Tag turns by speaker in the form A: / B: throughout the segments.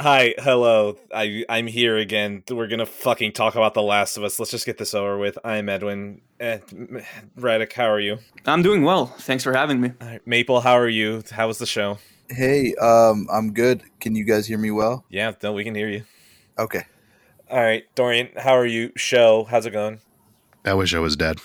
A: Hi, hello. I I'm here again. We're gonna fucking talk about The Last of Us. Let's just get this over with. I'm Edwin. Eh, Radic, how are you?
B: I'm doing well. Thanks for having me.
A: Maple, how are you? How was the show?
C: Hey, um, I'm good. Can you guys hear me well?
A: Yeah, no, we can hear you.
C: Okay.
A: All right, Dorian, how are you? Show, how's it going?
D: I wish I was dead.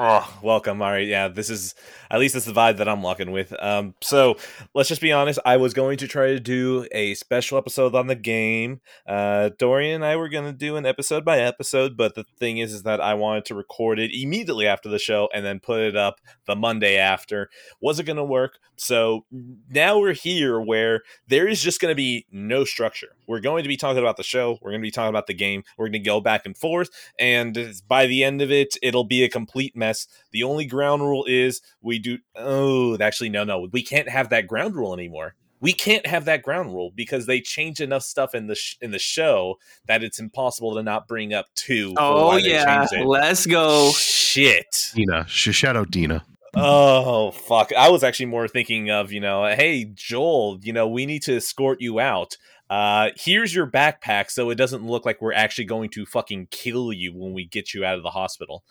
A: Oh, welcome. Right, yeah, this is at least it's the vibe that I'm walking with. Um, so let's just be honest. I was going to try to do a special episode on the game. Uh, Dorian and I were going to do an episode by episode, but the thing is, is that I wanted to record it immediately after the show and then put it up the Monday after. Was it going to work? So now we're here where there is just going to be no structure. We're going to be talking about the show. We're going to be talking about the game. We're going to go back and forth, and by the end of it, it'll be a complete mess. The only ground rule is we do. Oh, actually, no, no, we can't have that ground rule anymore. We can't have that ground rule because they change enough stuff in the sh- in the show that it's impossible to not bring up two.
B: Oh yeah, let's go.
A: Shit.
D: Dina, sh- shout out Dina.
A: Oh fuck! I was actually more thinking of you know, hey Joel, you know, we need to escort you out. Uh, here's your backpack, so it doesn't look like we're actually going to fucking kill you when we get you out of the hospital.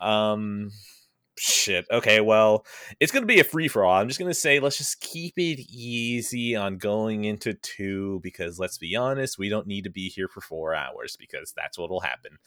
A: Um, shit. Okay, well, it's gonna be a free for all. I'm just gonna say let's just keep it easy on going into two because let's be honest, we don't need to be here for four hours because that's what'll happen.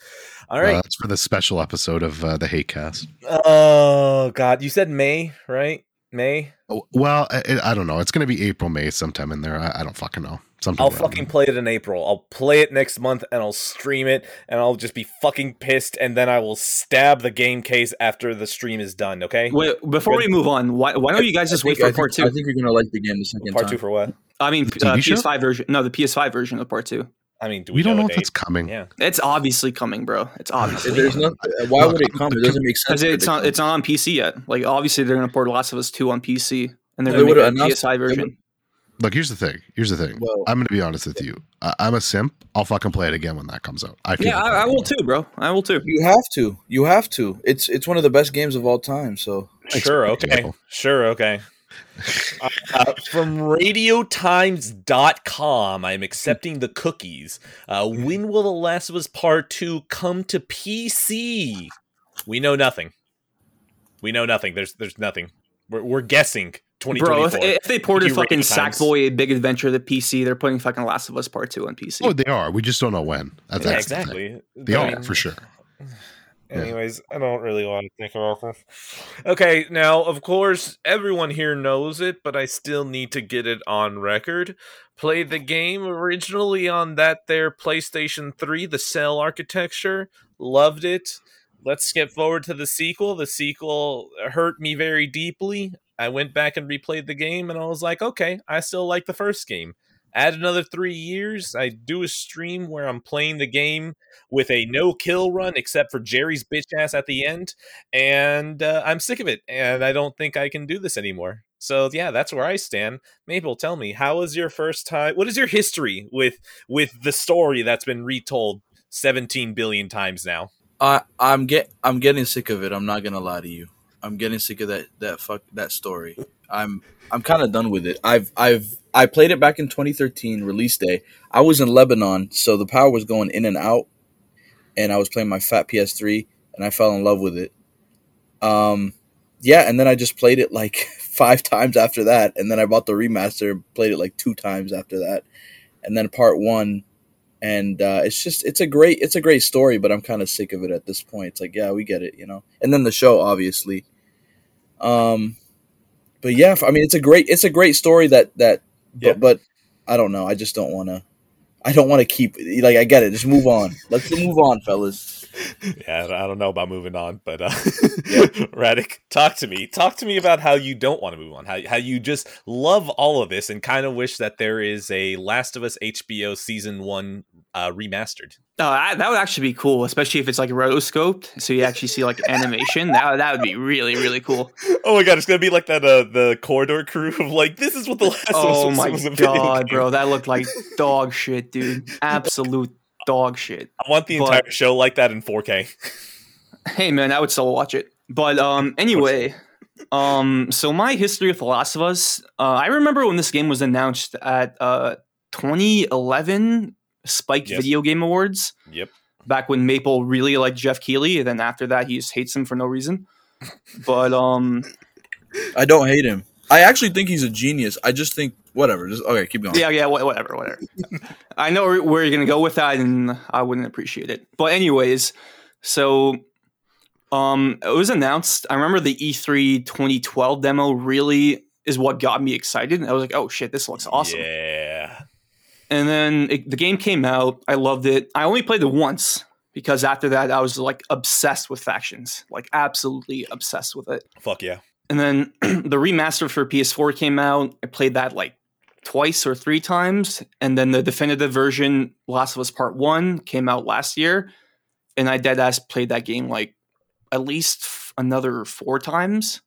A: All right.
D: Uh, that's for the special episode of uh, the Hate Cast.
A: oh God, you said May, right? May.
D: Oh, Well, I, I don't know. It's going to be April, May, sometime in there. I, I don't fucking know. Something
A: I'll fucking play it in April. I'll play it next month and I'll stream it and I'll just be fucking pissed and then I will stab the game case after the stream is done, okay?
B: Wait, before we move on, why, why don't you guys just
C: I
B: wait
C: think-
B: for
C: I
B: part
C: think,
B: two?
C: I think you're gonna like the game the second
A: Part
C: time.
A: two for what?
B: I mean, uh, PS5 version. No, the PS5 version of part two.
A: I mean, do we,
D: We don't know
A: a
D: if it's coming.
A: Yeah.
B: It's obviously coming, bro. It's obviously
C: There's no, why would it come? It doesn't make sense.
B: because it's not it's not on PC yet. Like obviously they're gonna port Last of Us two on PC, and they're
C: They
B: gonna make
C: would've
B: a
C: announced-
B: PS5
C: they
B: version.
C: Would-
D: Look, here's the thing. Here's the thing.
C: Well-
D: I'm going to be honest with you. I, I'm a simp. I'll fucking play it again when that comes out. I feel
B: Yeah,
D: like
B: I, I will too, bro. I will too.
C: You have to. You have to. It's it's one of the best games of all time. So
A: Sure, okay.
D: Campbell.
A: Sure, okay. Uh, uh, from radiotimes.com, I'm accepting the cookies. Uh, when will The Last of Us Part 2 come to PC? We know nothing. We know nothing. There's there's nothing. We're, we're guessing
B: Bro,
A: 2024.
B: if, if they ported fucking Sackboy: A Big Adventure to PC, they're putting fucking Last of Us Part Two on PC.
D: Oh, they are. We just don't know when. That's,
A: yeah,
D: that's the thing.
A: exactly.
D: They
A: I
D: are, for sure. Yeah.
A: Anyways, I don't really want to think about this. Okay, now, of course, everyone here knows it, but I still need to get it on record. Played the game originally on that there PlayStation 3, the cell architecture. Loved it. Let's skip forward to the sequel. The sequel hurt me very deeply. I went back and replayed the game, and I was like, okay, I still like the first game. Add another three years, I do a stream where I'm playing the game with a no kill run except for Jerry's bitch ass at the end, and uh, I'm sick of it, and I don't think I can do this anymore. So yeah, that's where I stand. Mabel, tell me, how was your first time? What is your history with with the story that's been retold 17 billion times now?
C: I I'm get I'm getting sick of it. I'm not gonna lie to you. I'm getting sick of that that fuck that story. I'm I'm kind of done with it. I've I've I played it back in 2013 release day. I was in Lebanon, so the power was going in and out, and I was playing my fat PS3, and I fell in love with it. Um, yeah, and then I just played it like five times after that, and then I bought the remaster, played it like two times after that, and then part one and uh, it's just it's a great it's a great story but i'm kind of sick of it at this point it's like yeah we get it you know and then the show obviously um but yeah i mean it's a great it's a great story that that
A: Yeah.
C: but, but i don't know. I just don't want to i don't want to keep like i get it. Just move on. Let's move on fellas
A: Yeah, I don't know about moving on, but uh,
C: Yeah.
A: Radic, talk to me. Talk to me about how you don't want to move on. How how you just love all of this and kind of wish that there is a Last of Us HBO season one uh, remastered.
B: No, that, that would actually be cool, especially if it's like rotoscoped, so you actually see like animation. That that would be really really cool.
A: Oh my god, it's gonna be like that uh, the corridor crew of like this is what the Last
B: Oh
A: of Us
B: my
A: was a
B: god, bro, that looked like dog shit, dude. Absolute dog shit.
A: I want the
B: But-
A: entire show like that in 4K.
B: Hey man, I would still watch it. But um, anyway, um, so my history with The Last of Us, uh, I remember when this game was announced at uh 2011 Spike
A: Yes.
B: Video Game Awards.
A: Yep.
B: Back when Maple really liked Geoff Keighley, and then after that he just hates him for no reason. But um,
E: I don't hate him. I actually think he's a genius. I just think whatever. Just okay, keep going.
B: yeah, yeah, wha- whatever, whatever. I know where- you're gonna go with that, and I wouldn't appreciate it. But anyways, so um, it was announced. I remember the E E3 2012 demo really is what got me excited. I was like, oh shit, this looks awesome.
A: Yeah.
B: And then it, the game came out. I loved it. I only played it once because after that, I was like obsessed with factions, like absolutely obsessed with it.
A: Fuck yeah.
B: And then the remaster for PS4 came out. I played that like twice or three times. And then the definitive version, Last of Us Part 1, came out last year. And I dead ass played that game like at least f- another four times.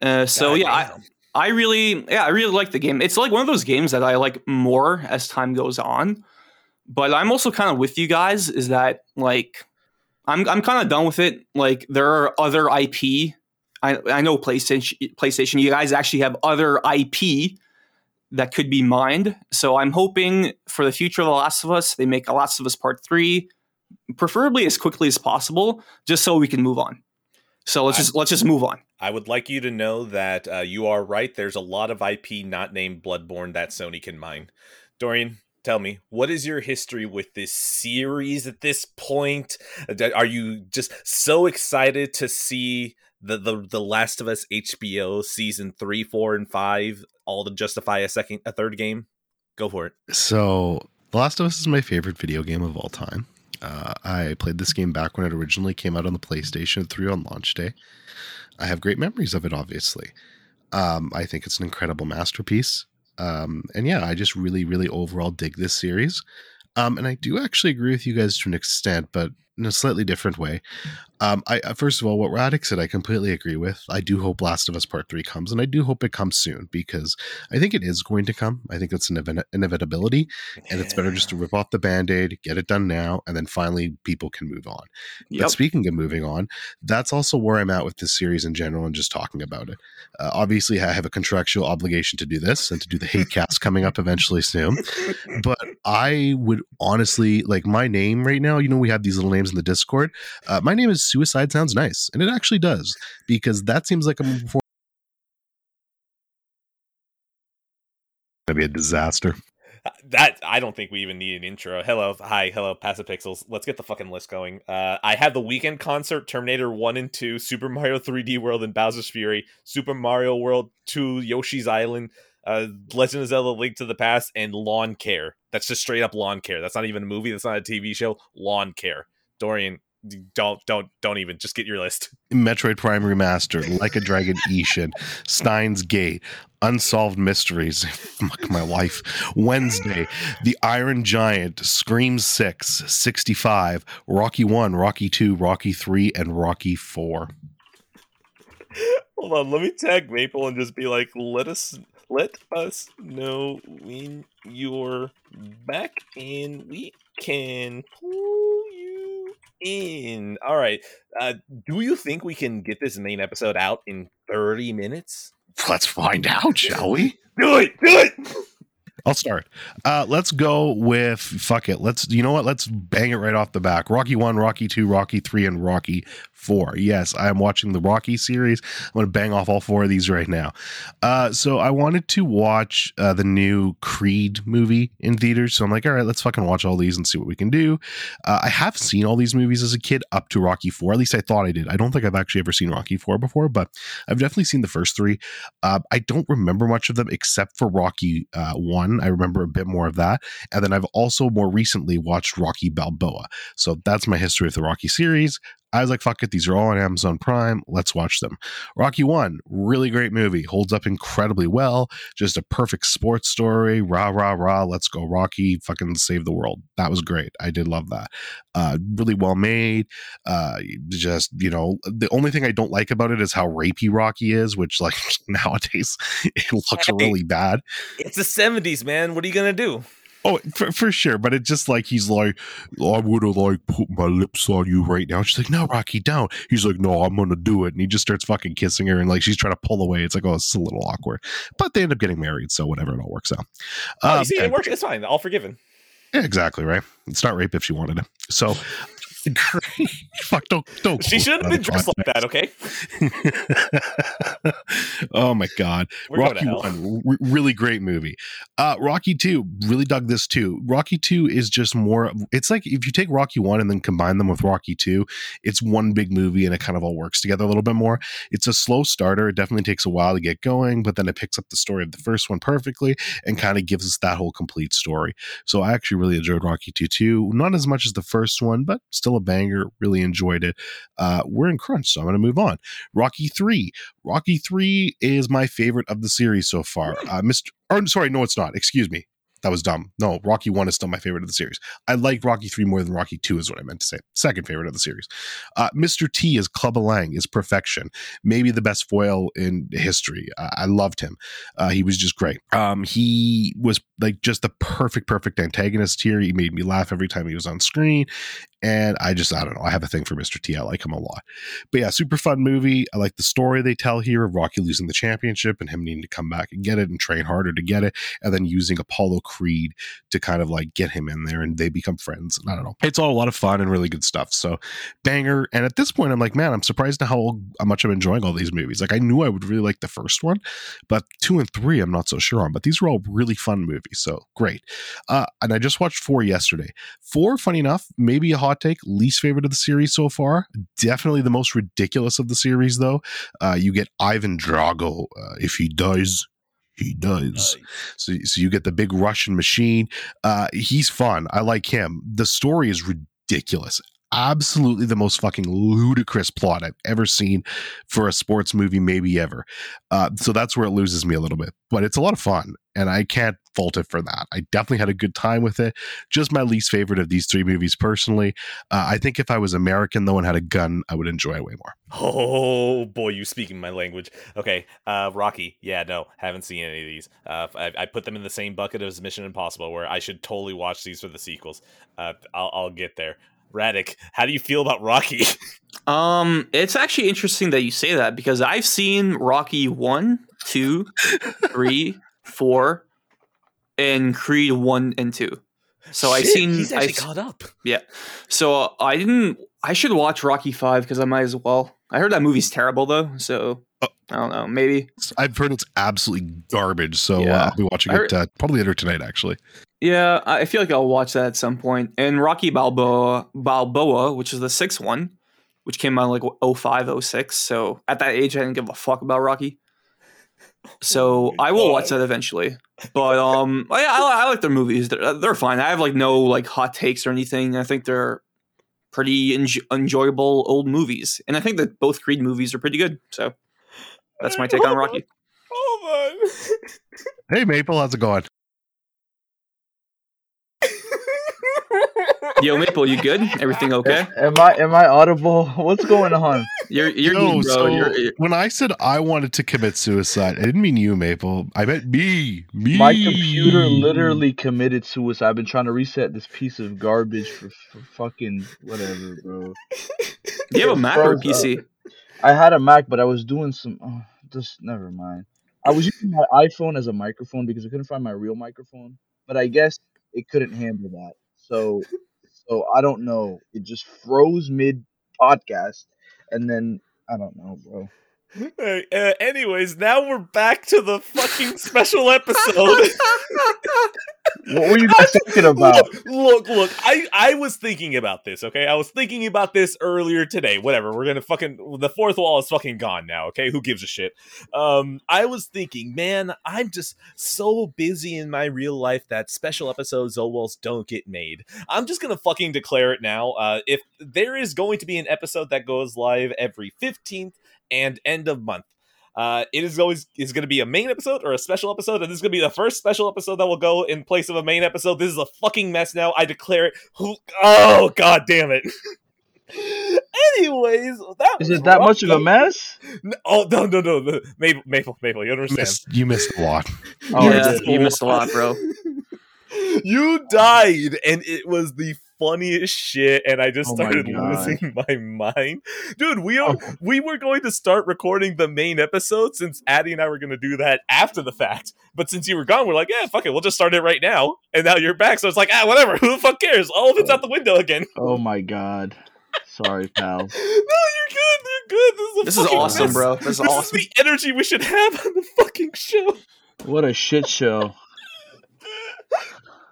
B: Uh, so
A: God
B: yeah, I. I really, yeah, I really like the game. It's like one of those games that I like more as time goes on. But I'm also kind of with you guys. Is that like, I'm I'm kind of done with it. Like there are other IP. I I know PlayStation PlayStation. You guys actually have other IP that could be mined. So I'm hoping for the future of The Last of Us, they make a Last of Us Part Three, preferably as quickly as possible, just so we can move on. So let's
A: I'm-
B: just let's just move on.
A: I would like you to know that uh, you are right. There's a lot of IP not named Bloodborne that Sony can mine. Dorian, tell me, what is your history with this series at this point? Are you just so excited to see the the, the Last of Us HBO season three, four, and five all to justify a second, a third game? Go for it.
D: So, The Last of Us is my favorite video game of all time. Uh, I played this game back when it originally came out on the PlayStation 3 on launch day. I have great memories of it, obviously. Um, I think it's an incredible masterpiece. Um, and yeah, I just really, really overall dig this series. Um, and I do actually agree with you guys to an extent, but in a slightly different way. Um, I uh, first of all, what Radix said, I completely agree with. I do hope Last of Us Part Three comes, and I do hope it comes soon because I think it is going to come. I think it's an event- inevitability, and it's better just to rip off the band-aid get it done now and then finally people can move on
B: Yep.
D: but speaking of moving on that's also where i'm at with this series in general and just talking about it uh, obviously i have a contractual obligation to do this and to do the hate cast coming up eventually soon but i would honestly like my name right now you know we have these little names in the discord uh, my name is suicide sounds nice and it actually does because that seems like a before gonna be a disaster
A: that I don't think we even need an intro. Hello, hi, hello, Passive Pixels. Let's get the fucking list going. Uh, I have the Weeknd concert, Terminator One and Two, Super Mario 3D World and Bowser's Fury, Super Mario World Two, Yoshi's Island, uh, Legend of Zelda: Link to the Past, and Lawn Care. That's just straight up lawn care. That's not even a movie. That's not a TV show. Lawn Care. Dorian, don't don't don't even. Just get your list.
D: Metroid Prime Remaster, Like a Dragon Ishin, Steins Gate, Unsolved Mysteries, fuck my life, Wednesday, The Iron Giant, Scream 6, 65, Rocky 1, Rocky 2, Rocky 3, and Rocky 4.
A: Hold on, let me tag Maple and just be like, let us let us know when you're back and we can pull you in. All right. Uh do you think we can get this main episode out in 30 minutes?
D: Let's find out, shall we?
A: Do it. Do it.
D: I'll start. Uh, let's go with fuck it. Let's you know what? Let's bang it right off the back. Rocky one, Rocky two, Rocky three, and Rocky four. Yes, I am watching the Rocky series. I'm gonna bang off all four of these right now. Uh, so I wanted to watch uh, the new Creed movie in theaters. So I'm like, all right, let's fucking watch all these and see what we can do. Uh, I have seen all these movies as a kid up to Rocky four. At least I thought I did. I don't think I've actually ever seen Rocky four before, but I've definitely seen the first three. Uh, I don't remember much of them except for Rocky uh, I remember a bit more of that, and then I've also more recently watched Rocky Balboa. So that's my history of the Rocky series. I was like, fuck it, these are all on Amazon Prime. Let's watch them. Rocky One, really great movie, holds up incredibly well. Just a perfect sports story. Rah rah rah. Let's go, Rocky! Fucking save the world. That was great. I did love that. Uh, really well made. Uh, just you know, the only thing I don't like about it is how rapey Rocky is, which like nowadays it looks
A: Hey.
D: really bad.
A: It's the 70s, man. What are you going to do?
D: Oh, for, for sure. But it's just like he's like, I would have like put my lips on you right now. She's like, No, Rocky, don't. He's like, No, I'm gonna do it. And he just starts fucking kissing her, and like she's trying to pull away. It's like, oh, it's a little awkward. But they end up getting married, so whatever, it all works out.
A: Oh,
D: Um,
A: see,
D: and-
A: it works. It's fine. All forgiven.
D: yeah, exactly right. It's not rape if she wanted to. So, great. Fuck, don't don't.
A: She shouldn't have been dressed like that. Okay,
D: oh my god,
A: we're
D: Rocky. One, re- really great movie. Uh, Rocky Two, really dug this too. Rocky Two is just more. It's like if you take Rocky One and then combine them with Rocky Two, it's one big movie and it kind of all works together a little bit more. It's a slow starter. It definitely takes a while to get going, but then it picks up the story of the first one perfectly and kind of gives us that whole complete story. So I actually really enjoyed Rocky Two too. Not as much as the first one, but still a banger. Really enjoyed it. Uh, we're in crunch, so I'm going to move on. Rocky Three. Rocky Three is my favorite of the series so far. Uh, Mr. Or, sorry, no, it's not. Excuse me. That was dumb. No, Rocky One is still my favorite of the series. I like Rocky Three more than Rocky Two, is what I meant to say. Second favorite of the series. Uh, Mr. T is Clubber Lang is perfection. Maybe the best foil in history. Uh, I loved him. Uh, he was just great. Um, he was like just the perfect, perfect antagonist here. He made me laugh every time he was on screen. And I just, I don't know. I have a thing for Mr. T. I like him a lot. But yeah, super fun movie. I like the story they tell here of Rocky losing the championship and him needing to come back and get it and train harder to get it. And then using Apollo Creed to kind of like get him in there and they become friends. And I don't know. It's all a lot of fun and really good stuff. So banger. And at this point, I'm like, man, I'm surprised at how, how much I'm enjoying all these movies. Like I knew I would really like the first one, but two and three, I'm not so sure on. But these are all really fun movies. So great. Uh, and I just watched four yesterday. Four, funny enough, maybe a hot take, least favorite of the series so far. Definitely the most ridiculous of the series, though. Uh, you get Ivan Drago. Uh, if he dies, he does. So, so you get the big Russian machine. Uh, he's fun. I like him. The story is ridiculous. Absolutely the most fucking ludicrous plot I've ever seen for a sports movie, maybe ever. Uh, so that's where it loses me a little bit, but it's a lot of fun, and I can't fault it for that. I definitely had a good time with it. Just my least favorite of these three movies, personally. Uh, I think if I was American though and had a gun, I would enjoy it way more.
A: Oh boy, you speaking my language. Okay, uh, Rocky. Yeah, no, haven't seen any of these. Uh, I, I put them in the same bucket as Mission Impossible, where I should totally watch these for the sequels. Uh, I'll, I'll get there. Radic, how do you feel about Rocky?
B: Um, it's actually interesting that you say that because I've seen Rocky one, two, three, four, and Creed one and two. So I've seen.
A: He's actually
B: I've,
A: caught up. Yeah.
B: So uh, I didn't. I should watch Rocky five because I might as well. I heard that movie's terrible though, so
D: Oh.
B: I don't know. Maybe.
D: I've heard it's absolutely garbage, so uh, I'll be watching
B: I
D: it uh, probably later tonight. Actually,
B: Yeah, I I feel like I'll watch that at some point. And Rocky Balboa, Balboa, which is the sixth one, which came out like 05, 06. So at that age, I didn't give a fuck about Rocky. So I will watch that eventually. But um, I, I, I like their movies. They're, they're fine. I have like no like hot takes or anything. I think they're pretty enj- enjoyable old movies, and I think that both Creed movies are pretty good. So that's my take on Rocky.
D: Hey Maple, how's it going?
B: Yo, Maple, you good? Everything okay?
C: Am I am I audible? What's going on?
B: You're you're
D: No,
B: good, bro.
D: so
B: You're, you're-
D: when I said I wanted to commit suicide, I didn't mean you, Maple. I meant me. Me.
C: My computer literally committed suicide. I've been trying to reset this piece of garbage for, for fucking whatever, bro.
B: do you have a Mac or a
C: froze
B: PC?
C: I had a Mac, but I was doing some. Oh, just never mind. I was using my iPhone as a microphone because I couldn't find my real microphone. But I guess it couldn't handle that. So, so I don't know. It just froze mid podcast, and then I don't know, bro.
A: Hey, uh, anyways, now we're back to the fucking special episode.
C: What were you guys talking about?
A: Look, look, look. I I was thinking about this. Okay, I was thinking about this earlier today. Whatever. We're gonna fucking the fourth wall is fucking gone now. Okay, who gives a shit? Um, I was thinking, man, I'm just so busy in my real life that special episodes almost don't get made. I'm just gonna fucking declare it now. Uh, if there is going to be an episode that goes live every fifteenth and end of month. Uh, it is always is going to be a main episode or a special episode, and this is going to be the first special episode that will go in place of a main episode. This is a fucking mess now. I declare it. Who? Oh god damn it. Anyways, that
C: Is
A: was
C: it that much of a mess?
A: No, oh no no no no Maple Maple Maple. You
D: You
A: understand?
D: missed, you missed a lot.
C: Oh,
B: yeah, you missed a lot, bro.
A: you died, and it was the funniest shit, and I just
C: Oh
A: started
C: God.
A: losing my mind, dude. We are
C: Oh.
A: we were going to start recording the main episode since Addie and I were going to do that after the fact, but since you were gone, we're like, yeah, fuck it, we'll just start it right now, and now you're back, so it's like, ah, whatever. Who the fuck cares? All of it's out the window again.
C: Oh my god. Sorry, pal.
A: no, you're good. You're good. This is, the
B: This is awesome,
A: best.
B: bro. This is
A: This
B: awesome.
A: is the energy we should have on the fucking show.
C: What a shit show.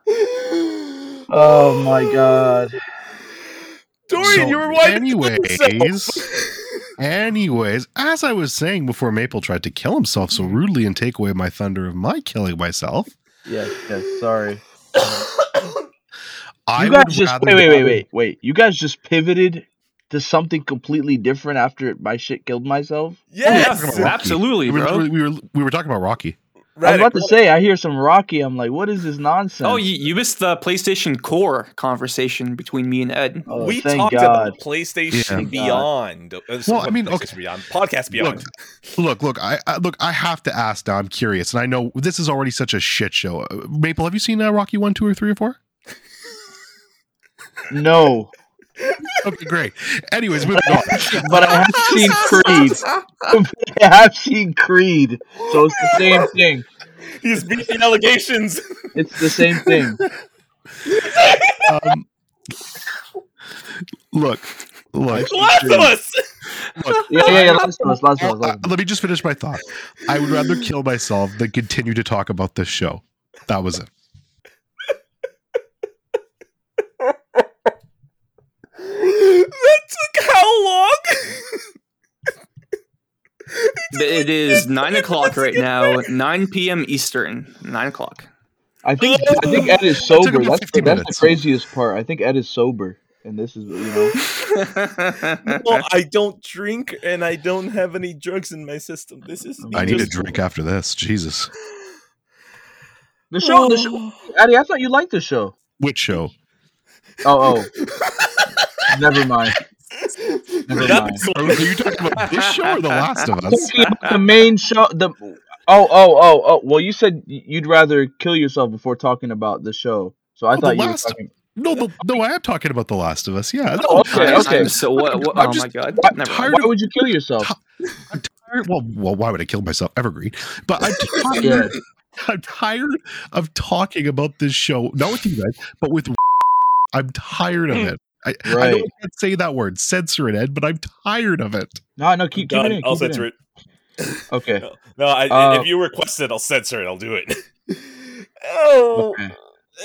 C: Oh my god.
A: Dorian,
D: So,
A: you were winding
D: anyways,
A: yourself.
D: anyways, as I was saying before Maple tried to kill himself so rudely and take away my thunder of my killing myself,
C: Yes, yes, sorry.
D: I
C: You guys just wait, wait, wait, wait, wait. You guys just pivoted to something completely different after my shit killed myself.
A: yes,
D: Rocky.
B: Absolutely,
D: We were,
B: bro.
D: we were we were talking about Rocky.
C: I was about to say, I hear some Rocky. I'm like, what is this nonsense?
B: Oh, you, you missed the PlayStation Core conversation between me and Ed.
C: Oh,
A: we talked
C: God.
A: about PlayStation
D: Yeah.
A: Beyond. Uh,
D: Well, I mean, okay.
A: Beyond podcast Beyond.
D: Look, look, I, I look. I have to ask now. I'm curious, and I know this is already such a shit show. Uh, Maple, have you seen uh, Rocky one, two, or three, or four?
C: No,
D: Okay, great. Anyways, moving on.
C: but I have seen Creed. I have seen Creed, so it's the same thing.
A: He's beating allegations.
C: It's the same thing.
D: Um, look, look.
A: Last of Us.
D: look
C: Yeah, yeah, yeah. Last of us, last of us. Last of us.
D: let me just finish my thought. I would rather kill myself than continue to talk about this show. That was it.
A: That how long?
B: It is nine o'clock right now, nine p.m. Eastern. Nine o'clock.
C: I think I think Ed is sober.
D: about
C: That's the, that's the craziest part. I think Ed is sober, and this is you know.
A: well, I don't drink and I don't have any drugs in my system. This is
D: I need a
A: just-
D: drink after this. Jesus.
C: The show, the show, oh. Eddie. I thought you liked the show.
D: Which show?
C: Oh, oh. Never mind. Never mind.
A: this
D: Are you talking about this show or The Last of Us?
C: The main show. The oh, oh, oh, oh. Well, you said you'd rather kill yourself before talking about the show. So I
D: Oh,
C: thought you were talking.
D: No, the, no, I am talking about The Last of Us. Yeah.
C: Oh, okay,
B: I'm-
C: okay.
B: I'm so what? what
D: I'm
B: oh
D: just-
B: my god!
C: Why,
B: Never
D: tired
C: why would you kill yourself?
D: I'm tired- Well, well, why would I kill myself? Evergreen. But I'm tired.
C: Yeah.
D: I'm tired of talking about this show. Not with you guys, but with. I'm tired of it. I, I know I
C: Right.
D: can't say that word. Censor it, Ed. But I'm tired of it.
C: No, no. Keep, keep it
A: Done.
C: in.
A: I'll
C: keep it
A: censor
C: in.
A: it.
C: Okay.
A: No, no I,
C: Uh,
A: if you request it, I'll censor it. I'll do it. oh.
C: Okay.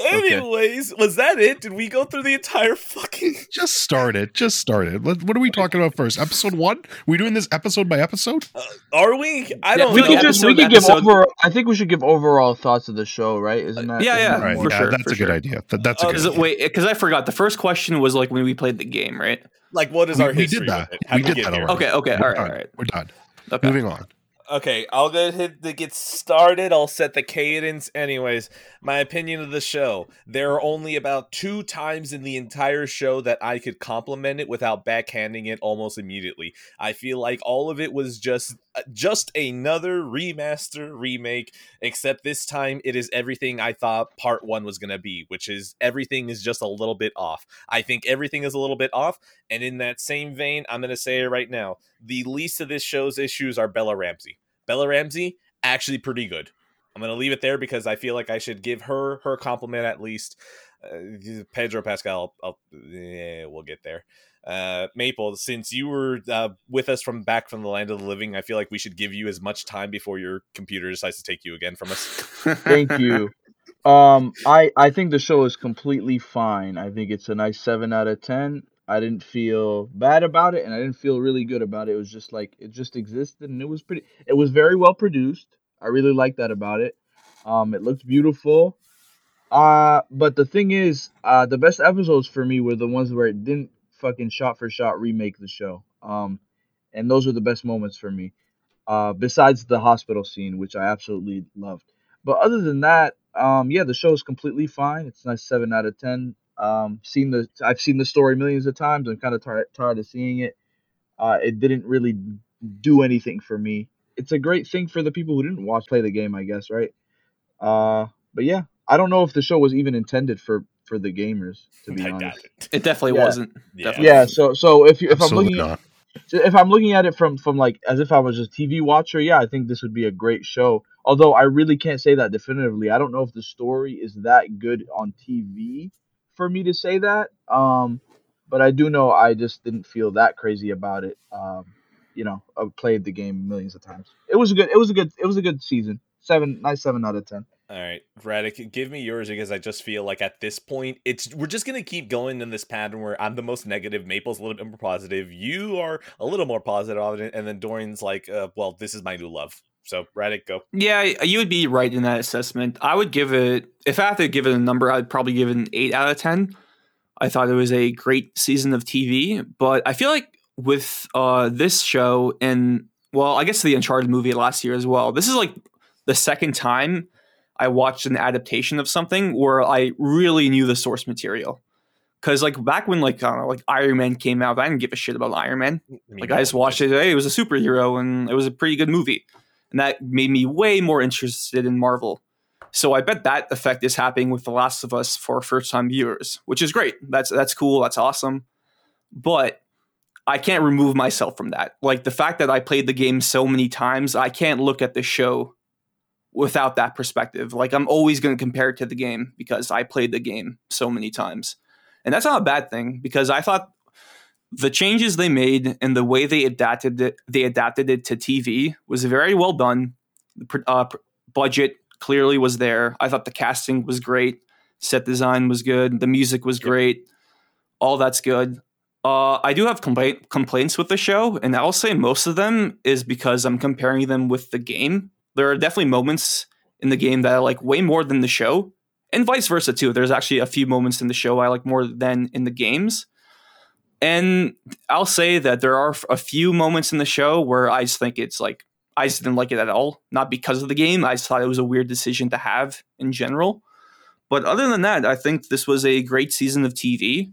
A: Anyways, was that it? Did we go through the entire fucking?
D: Just started. Just started. What, what are we talking about first? Episode one? we doing this episode by episode?
A: Are we? I don't
C: We
A: know.
C: could just we
B: episode-
C: could give
B: episode-
C: over. I think we should give overall thoughts of the show, right? Isn't that?
B: Yeah, yeah.
D: Right.
B: for
D: yeah,
B: sure,
D: that's
B: for
D: a good idea. That, that's a
A: Uh,
D: good
B: Is it,
D: idea.
B: wait, because I forgot. The first question was like when we played the game, right?
A: like, what is
D: We-
A: our
D: we did
A: history?
D: that.
A: with it? How
D: We
A: did
D: did that already.
B: Okay, okay, All right. All right.
D: We're done.
B: Okay.
D: Moving on.
A: Okay, I'll go ahead to get started. I'll set the cadence. Anyways, my opinion of the show. There are only about two times in the entire show that I could compliment it without backhanding it almost immediately. I feel like all of it was just just another remaster remake, except this time it is everything I thought part one was gonna be, which is everything is just a little bit off. I think everything is a little bit off, and in that same vein, I'm gonna say it right now. The least of this show's issues are Bella Ramsey. Bella Ramsey actually pretty good. I'm gonna leave it there because I feel like I should give her her compliment at least. Uh, Pedro Pascal, I'll, yeah, we'll get there. Uh, Maple, since you were uh, with us from back from the land of the living, I feel like we should give you as much time before your computer decides to take you again from us.
C: Thank you. Um, I I think the show is completely fine. I think it's a nice seven out of ten. I didn't feel bad about it, and I didn't feel really good about it. It was just like it just existed, and it was pretty. It was very well produced. I really like that about it. Um, it looked beautiful. Uh, but the thing is, uh, the best episodes for me were the ones where it didn't fucking shot for shot remake the show. Um, and those were the best moments for me. Uh, besides the hospital scene, which I absolutely loved. But other than that, um, yeah, the show is completely fine. It's a nice seven out of ten. Um, seen the I've seen the story millions of times. I'm kind of tired tired of seeing it. Uh, it didn't really do anything for me. It's a great thing for the people who didn't watch play the game, I guess, right? Uh, but yeah, I don't know if the show was even intended for for the gamers. To be
A: I
C: honest,
A: doubt it.
B: It definitely
C: Yeah.
B: wasn't.
A: Yeah.
B: Definitely.
C: yeah. So so if you if I'm looking
D: not.
C: So if I'm looking at it from from like as if I was a TV watcher, yeah, I think this would be a great show. Although I really can't say that definitively. I don't know if the story is that good on TV for me to say that. Um, but I do know I just didn't feel that crazy about it. Um, you know, I've played the game millions of times. It was a good. It was a good. It was a good season. Seven, nice seven out of ten.
A: All right, Radic, give me yours because I just feel like at this point, it's we're just gonna keep going in this pattern where I'm the most negative, Maple's a little bit more positive, you are a little more positive and then Dorian's like, uh, "Well, this is my new love." So, Radic, go.
B: Yeah, you would be right in that assessment. I would give it, if I had to give it a number, I'd probably give it an 8 out of 10. I thought it was a great season of TV, but I feel like with uh, this show and, well, I guess the Uncharted movie last year as well, this is like the second time I watched an adaptation of something where I really knew the source material. Because, like, back when, like, I don't know, like Iron Man came out, I didn't give a shit about Iron Man. Mm, like I just watched it. Hey, it was a superhero, and it was a pretty good movie, and that made me way more interested in Marvel. So I bet that effect is happening with The Last of Us for first time viewers, which is great. That's that's cool. That's awesome. But I can't remove myself from that. Like the fact that I played the game so many times, I can't look at the show without that perspective. Like I'm always going to compare it to the game because I played the game so many times. And that's not a bad thing because I thought the changes they made and the way they adapted it, they adapted it to TV was very well done. The uh, budget clearly was there. I thought the casting was great, set design was good, the music was great. All that's good. Uh, I do have complaint complaints with the show, and I'll say most of them is because I'm comparing them with the game. There are definitely moments in the game that I like way more than the show, and vice versa too. There's actually a few moments in the show I like more than in the games. And I'll say that there are a few moments in the show where I just think it's like I just didn't like it at all. Not because of the game. I just thought it was a weird decision to have in general. But other than that, I think this was a great season of TV,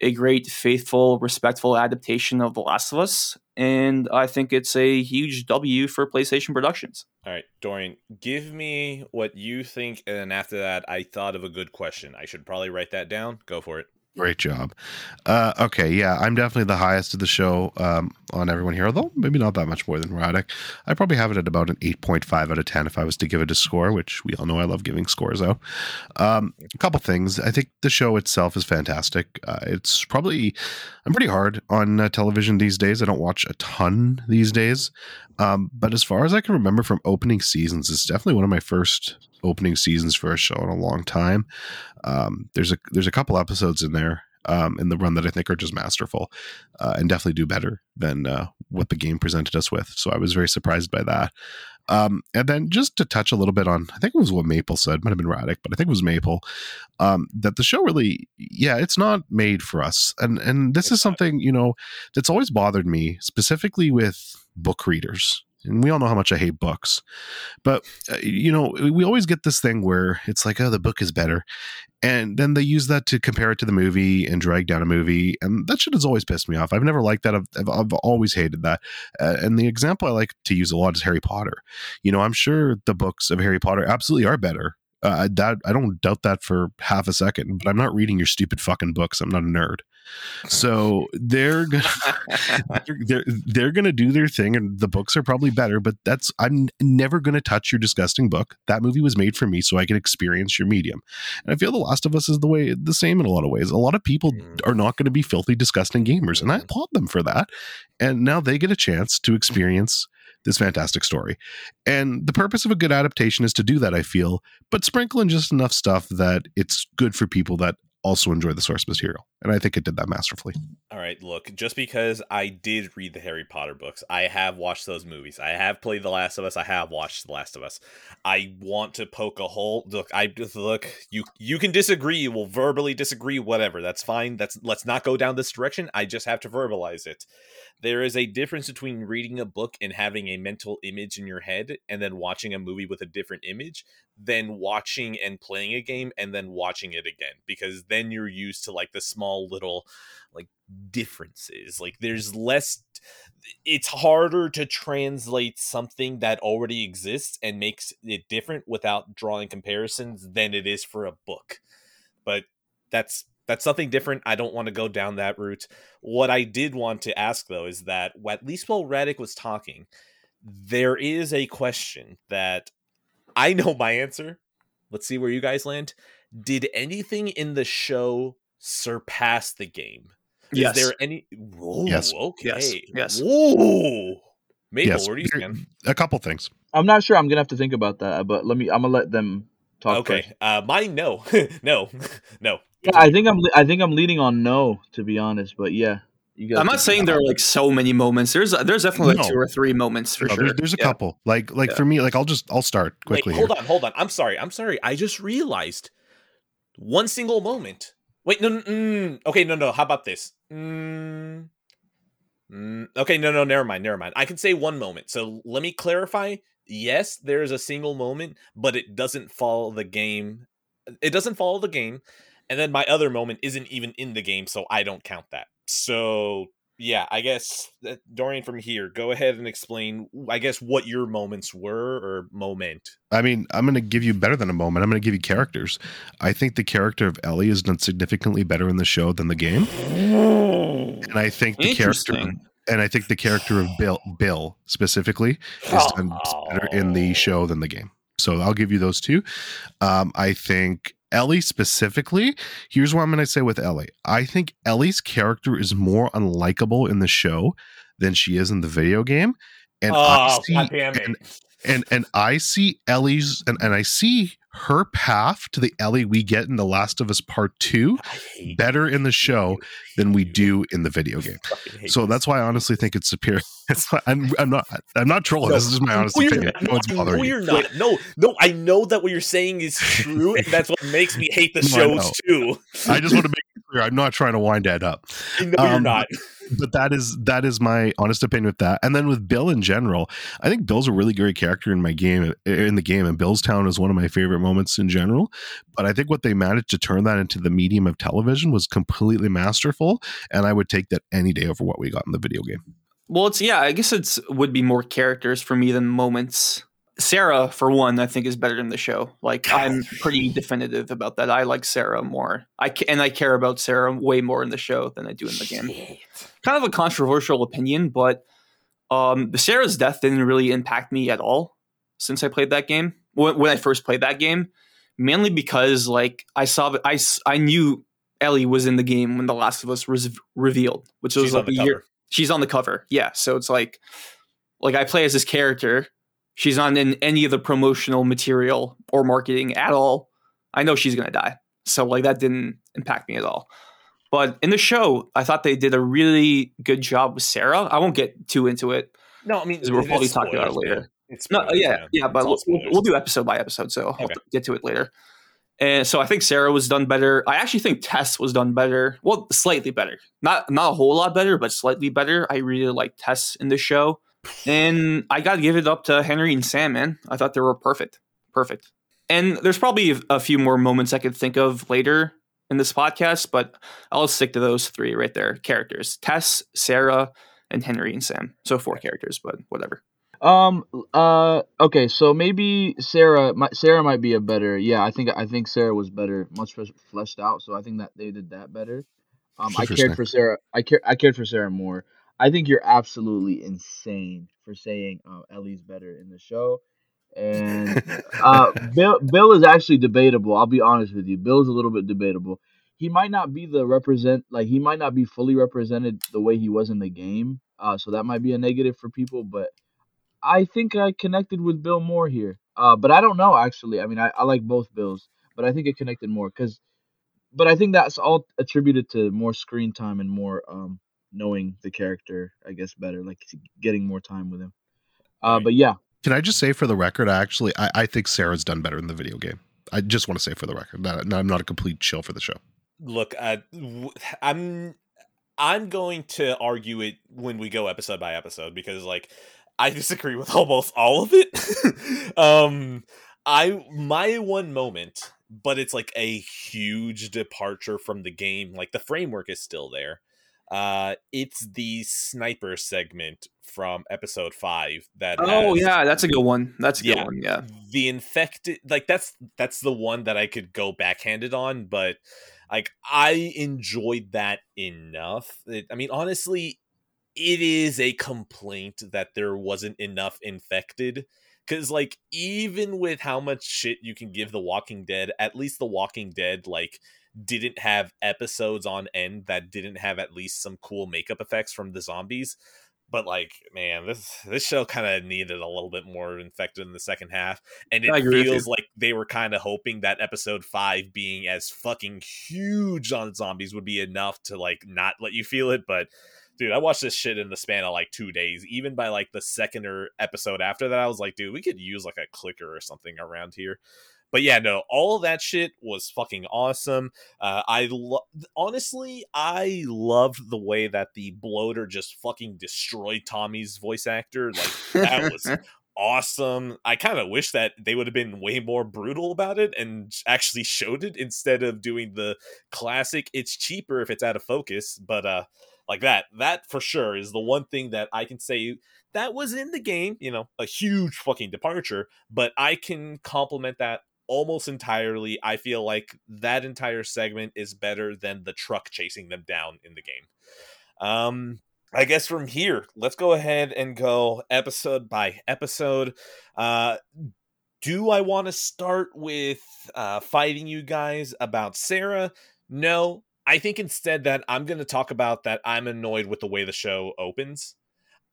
B: a great, faithful, respectful adaptation of The Last of Us, and I think it's a huge W for PlayStation Productions.
A: All right, Dorian, give me what you think, and then after that, I thought of a good question. I should probably write that down. Go for it.
D: Great job. Uh, okay, yeah, I'm definitely the highest of the show um, on everyone here, although maybe not that much more than Radek. I probably have it at about an 8.5 out of 10 if I was to give it a score, which we all know I love giving scores out. Um, a couple things. I think the show itself is fantastic. Uh, it's probably, I'm pretty hard on uh, television these days. I don't watch a ton these days. Um, but as far as I can remember from opening seasons, it's definitely one of my first opening seasons for a show in a long time. Um, there's a there's a couple episodes in there um, in the run that I think are just masterful uh, and definitely do better than uh, what the game presented us with. So I was very surprised by that. Um, and then just to touch a little bit on, I think it was what Maple said, might have been Raddick, but I think it was Maple, um, that the show really, yeah, it's not made for us. And and this is something you know that's always bothered me, specifically with book readers. And we all know how much I hate books, but uh, you know we always get this thing where it's like, oh, the book is better, and then they use that to compare it to the movie and drag down a movie. And that shit has always pissed me off. I've never liked that. I've, I've, always hated that. Uh, and the example i like to use a lot is harry potter. You know i'm sure the books of harry potter absolutely are better. Uh, that i don't doubt that for half a second but i'm not reading your stupid fucking books. I'm not a nerd so they're gonna they're, they're they're gonna do their thing and the books are probably better but that's i'm never gonna touch your disgusting book. That movie was made for me so i can experience your medium. And i feel the last of us is the way the same in a lot of ways. A lot of people
A: Mhm.
D: are not going to be filthy disgusting gamers and i
A: Mhm.
D: applaud them for that. And now they get a chance to experience this fantastic story. And the purpose of a good adaptation is to do that i feel but sprinkle in just enough stuff that it's good for people that also enjoy the source material and i think it did that masterfully
A: All right, look, just because I did read the Harry Potter books, I have watched those movies. I have played The Last of Us. I have watched The Last of Us. I want to poke a hole. Look, I look, you you can disagree, you will verbally disagree, whatever. That's fine. That's let's not go down this direction. I just have to verbalize it. There is a difference between reading a book and having a mental image in your head and then watching a movie with a different image than watching and playing a game and then watching it again because then you're used to like the small small little like differences. Like there's less it's harder to translate something that already exists and makes it different without drawing comparisons than it is for a book. But that's that's something different. I don't want to go down that route. What I did want to ask though is that at least while Radic was talking, there is a question that I know my answer. Let's see where you guys land. Did anything in the show surpass the game?
B: Yes.
A: Is there any? Whoa,
D: Yes.
A: Okay.
B: Yes. Yes.
A: Whoa. Maple,
D: Yes.
A: where do you
D: There-
A: stand?
D: A couple things.
C: I'm not sure. I'm gonna have to think about that. But let me. I'm gonna let them talk.
A: Okay.
C: first.
A: Uh, mine, no, no, no.
C: Yeah, I think I'm. I think I'm leaning on no, to be honest. But yeah.
B: I'm not saying there are like so many moments. There's there's definitely like
D: No.
B: two or three moments for
D: No,
B: sure.
D: there's, there's a
B: Yeah.
D: couple. Like like
B: Yeah.
D: for me, like I'll just I'll start
A: Wait,
D: quickly.
A: hold
D: here.
A: on, hold on. I'm sorry. I'm sorry. I just realized one single moment. Wait, no, no, mm, okay, no, no. How about this? Mm, mm, okay, no, no, never mind, never mind. I can say one moment. So let me clarify. Yes, there is a single moment, but it doesn't follow the game. It doesn't follow the game, and then my other moment isn't even in the game, so I don't count that. So yeah, I guess that Dorian from here, go ahead and explain. I guess what your moments were or moment.
D: I mean, I'm going to give you better than a moment. I'm going to give you characters. I think the character of Ellie is done significantly better in the show than the game, and I think the character and I think the character of Bill Bill specifically is done better in the show than the game. So I'll give you those two. Um, I think Ellie specifically. Here's what I'm going to say with Ellie. I think Ellie's character is more unlikable in the show than she is in the video game, and I
A: oh,
D: see
A: damn it.
D: and, and and I see Ellie's and, and I see her path to the Ellie we get in The Last of Us Part Two better in the show than we do in the video game. So that's why I honestly think it's superior. It's not, I'm, I'm not I'm not trolling.
A: No,
D: this is just my honest
A: No,
D: opinion.
A: not.
D: No one's bothering
A: no,
D: you.
A: you're not. No, no, I know that what you're saying is true, and that's what makes me hate the
D: No,
A: shows too.
D: I just want to make it clear. I'm not trying to wind that up.
A: I know you're
D: Um,
A: not.
D: But that is that is my honest opinion with that. And then with Bill in general, I think Bill's a really great character in my game in the game, and Bill's Town is one of my favorite moments in general. But I think what they managed to turn that into the medium of television was completely masterful, and I would take that any day over what we got in the video game.
B: Well, it's yeah. I guess it's would be more characters for me than moments. Sarah, for one, I think is better in the show. Like I'm pretty definitive about that. I like Sarah more. I ca- and I care about Sarah way more in the show than I do in the game. Kind of a controversial opinion, but um, the Sarah's death didn't really impact me at all since I played that game. When, when I first played that game, mainly because like I saw I I knew Ellie was in the game when The Last of Us was revealed, which was
A: She's
B: like
A: on the
B: year
A: cover.
B: she's on the cover yeah so it's like like i play as this character she's not in any of the promotional material or marketing at all i know she's gonna die. So like that didn't impact me at all. But in the show i thought they did a really good job with sarah. I won't get too into it.
A: No, I mean
B: we'll probably talk about it later.
A: It's
B: no
A: spoilers,
B: yeah yeah but we'll, we'll, do episode by episode so i'll get to it later. And so i think sarah was done better. I actually think tess was done better. Well slightly better. Not not a whole lot better but slightly better. I really like tess in the show and i gotta give it up to henry and sam man i thought they were perfect perfect and there's probably a- a few more moments i could think of later in this podcast but i'll stick to those three right there characters tess sarah and henry and sam so four characters but whatever
C: Um. Uh. Okay. So maybe Sarah. My, Sarah might be a better. Yeah. I think. I think Sarah was better, much flesh- fleshed out. So I think that they did that better. Um. I cared for Sarah. I care. I cared for Sarah more. I think you're absolutely insane for saying uh, Ellie's better in the show. And uh, Bill. Bill is actually debatable. I'll be honest with you. Bill's a little bit debatable. He might not be the represent. Like he might not be fully represented the way he was in the game. Uh. So that might be a negative for people, but. I think I connected with Bill more here. Uh, but I don't know actually. I mean, I, I like both Bills, but I think it connected more because. But I think that's all attributed to more screen time and more um knowing the character, I guess, better, like getting more time with him. Uh,
A: Right.
C: but yeah,
D: Can I just say for the record, I actually I, I think Sarah's done better in the video game. I just want to say for the record that that I'm not a complete chill for the show.
A: look uh, w- i'm i'm going to argue it when we go episode by episode because like i disagree with almost all of it um i my one moment but it's like a huge departure from the game. Like the framework is still there. Uh, it's the sniper segment from episode five that.
B: Oh
A: has-
B: yeah, that's a good one. That's a good
A: Yeah.
B: one. Yeah.
A: the infected like that's that's the one that I could go backhanded on, but like I enjoyed that enough. It, I mean, honestly, it is a complaint that there wasn't enough infected. Cause like even with how much shit you can give The Walking Dead, at least The Walking Dead like didn't have episodes on end that didn't have at least some cool makeup effects from the zombies. But like man this this show kind of needed a little bit more infected in the second half and it
B: I agree with
A: feels like they were kind of hoping that episode 5 being as fucking huge on zombies would be enough to like not let you feel it but dude i watched this shit in the span of like 2 days. Even by like the second or episode after that i was like dude we could use like a clicker or something around here but yeah no all of that shit was fucking awesome uh, I lo- honestly, I loved the way that the bloater just fucking destroyed Tommy's voice actor. Like that was awesome. I kind of wish that they would have been way more brutal about it and actually showed it instead of doing the classic. It's cheaper if it's out of focus, but uh, like that, that for sure is the one thing that I can say that was in the game. You know, a huge fucking departure, but I can compliment that almost entirely. I feel like that entire segment is better than the truck chasing them down in the game. Um, I guess from here, let's go ahead and go episode by episode. Uh, do I want to start with uh, fighting you guys about Sarah? No. I think instead that I'm going to talk about that I'm annoyed with the way the show opens.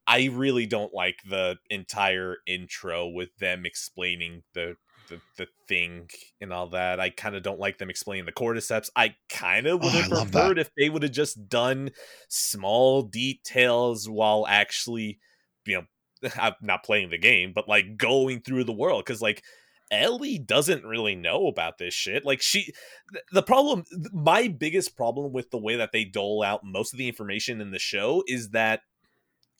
A: I really don't like the entire intro with them explaining the the, the thing and all that. I kind of don't like them explaining the cordyceps. I kind of would
D: Oh,
A: have
D: that.
A: preferred if they would have just done small details while actually, you know, I'm not playing the game, but like going through the world. Cause like Ellie doesn't really know about this shit. Like she, the problem, my biggest problem with the way that they dole out most of the information in the show is that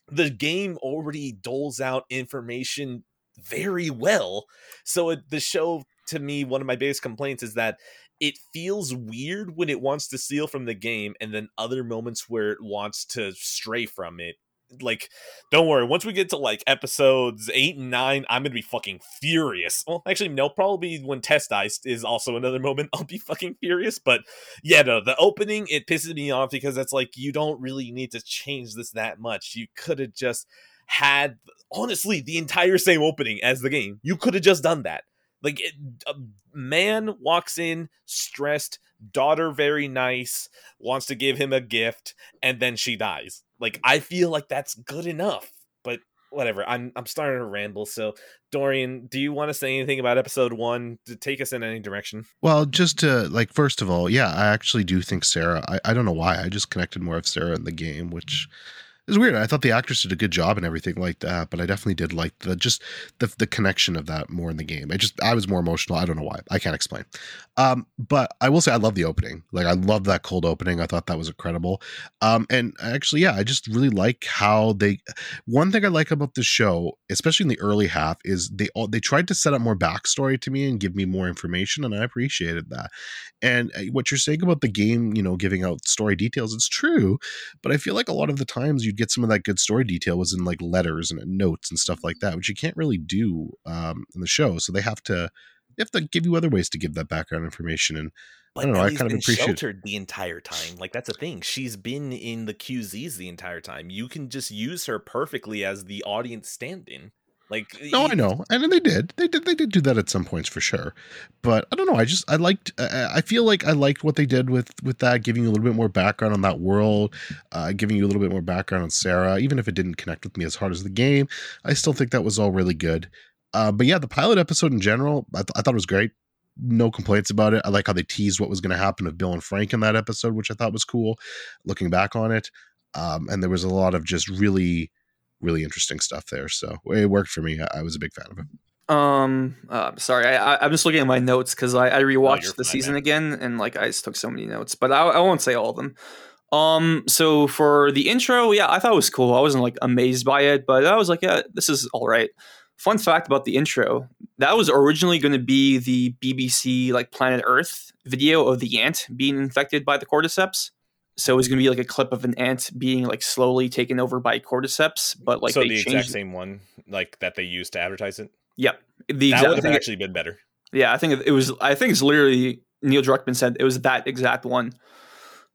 A: the game already doles out information very well. So it, the show, to me, one of my biggest complaints is that it feels weird when it wants to steal from the game, and then other moments where it wants to stray from it. Like, don't worry. Once we get to like episodes eight and nine, I'm gonna be fucking furious. Well, actually, no. Probably when Tess Dice is also another moment I'll be fucking furious. But yeah, no. The opening it pisses me off because it's like you don't really need to change this that much. You could have just had honestly the entire same opening as the game. You could have just done that. Like it, a man walks in stressed, daughter very nice, wants to give him a gift, and then she dies. Like I feel like that's good enough. But whatever. I'm I'm starting to ramble. So Dorian, do you want to say anything about episode one to take us in any direction?
D: Well, just to like, first of all, yeah, I actually do think Sarah. I, I don't know why. I just connected more with Sarah in the game, which is weird. I thought the actress did a good job and everything like that, but I definitely did like the just the the connection of that more in the game. I just I was more emotional. I don't know why. I can't explain. Um, but I will say I love the opening. Like I love that cold opening. I thought that was incredible. Um, and actually, yeah, I just really like how they. One thing I like about the show, especially in the early half, is they all they tried to set up more backstory to me and give me more information, and I appreciated that. And uh, what you're saying about the game, you know, giving out story details, it's true. But I feel like a lot of the times you'd get some of that good story detail was in like letters and notes and stuff like that, which you can't really do um, in the show. So they have to they have to give you other ways to give that background information. And
A: But
D: I don't know, I kind of appreciate-
A: sheltered the entire time. Like that's a thing. She's been in the QZs the entire time. You can just use her perfectly as the audience stand-in. Like
D: no, I know, and they did, they did, they did do that at some points for sure. But I don't know. I just I liked. I I feel like I liked what they did with with that, giving you a little bit more background on that world, uh, giving you a little bit more background on Sarah, even if it didn't connect with me as hard as the game. I still think that was all really good. Uh, but yeah, the pilot episode in general, I, th- I thought it was great. No complaints about it. I like how they teased what was going to happen with Bill and Frank in that episode, which I thought was cool. Looking back on it, um, and there was a lot of just really, really interesting stuff there. So it worked for me. I, I was a big fan of it.
B: Um, uh, sorry, I, I, I'm just looking at my notes because I, I rewatched
A: you're
B: the season
A: man.
B: again and like I just took so many notes, but I, I won't say all of them. Um, so for the intro, yeah, I thought it was cool. I wasn't like amazed by it, but I was like, yeah, this is all right. fun fact about the intro that was originally going to be the bbc like planet earth video of the ant being infected by the cordyceps so it was going to be like a clip of an ant being like slowly taken over by cordyceps but like
A: so the exact same one, like that they used to advertise it.
B: yep the
A: That would have
B: think it-
A: actually been better.
B: yeah i think it- was i think it's literally neil druckmann said it was that exact one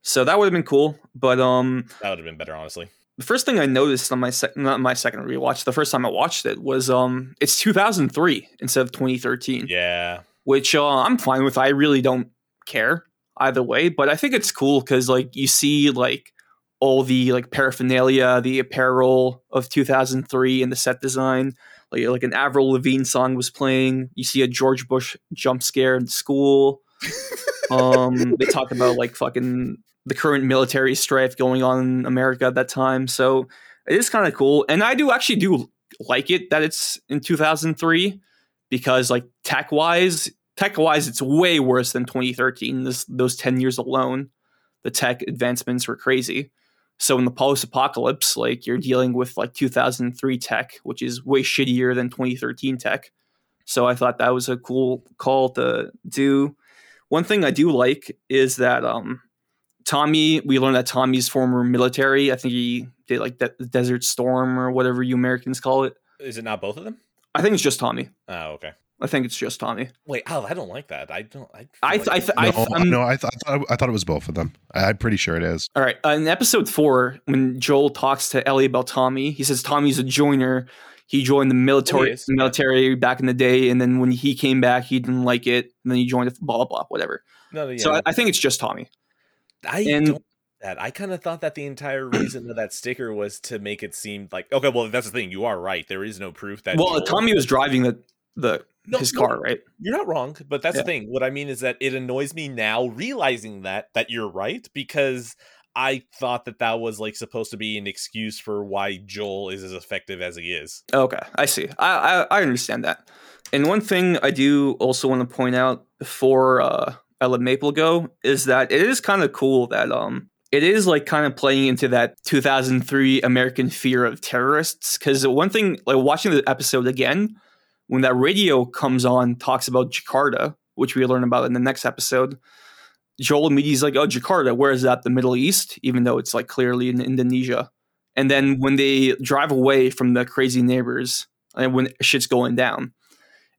B: so that would have been cool but um
A: That would have been better, honestly.
B: the first thing I noticed on my sec- not my second rewatch, the first time I watched it was um it's 2003 instead of 2013,
A: Yeah,
B: which uh, I'm fine with. I really don't care either way, but I think it's cool because like you see like all the like paraphernalia, the apparel of 2003 and the set design. Like like an Avril Lavigne song was playing. You see a George Bush jump scare in school. um, they talk about like fucking the current military strife going on in America at that time. So it is kind of cool, and I do actually do like it that it's in 2003 because like tech wise, tech wise, it's way worse than 2013. This those 10 years alone, the tech advancements were crazy. So in the post apocalypse, like you're dealing with like 2003 tech, which is way shittier than 2013 tech. So I thought that was a cool call to do. One thing I do like is that um, Tommy, we learned that Tommy's former military. I think he did like De- Desert Storm or whatever you Americans call it.
A: is it not both of them?
B: I think it's just Tommy.
A: Oh, okay.
B: I think it's just Tommy.
A: Wait, oh, I don't like that. I don't. I, feel
B: I,
A: like-
B: I, th-
D: No,
B: I, th- I'm-
D: no, I, th- I thought I thought it was both of them. I'm pretty sure it is.
B: All right. Uh, in episode four, when Joel talks to Ellie about Tommy, he says Tommy's a joiner. He joined the military
A: is, yeah.
B: military back in the day, and then when he came back, he didn't like it, and then he joined the blah blah blah, whatever.
A: no, yeah.
B: So I, I think it's just Tommy.
A: I
B: and-
A: don't. That I kind of thought that the entire reason of that sticker was to make it seem like okay. Well, that's the thing. You are right. There is no proof that.
B: Well,
A: Joel-
B: Tommy was driving the the
A: No,
B: his
A: no,
B: car, right?
A: You're not wrong, but that's
B: Yeah.
A: the thing. What I mean is that it annoys me now realizing that that you're right because I thought that that was like supposed to be an excuse for why Joel is as effective as he is.
B: Okay, I see. I, I I understand that. And one thing I do also want to point out before uh, I let Maple go is that it is kind of cool that um it is like kind of playing into that 2003 American fear of terrorists. Because one thing, like watching the episode again, when that radio comes on, talks about Jakarta, which we learn about in the next episode. Joel immediately is like, "Oh, Jakarta, where is that? The Middle East?" Even though it's like clearly in Indonesia. And then when they drive away from the crazy neighbors, and when shit's going down,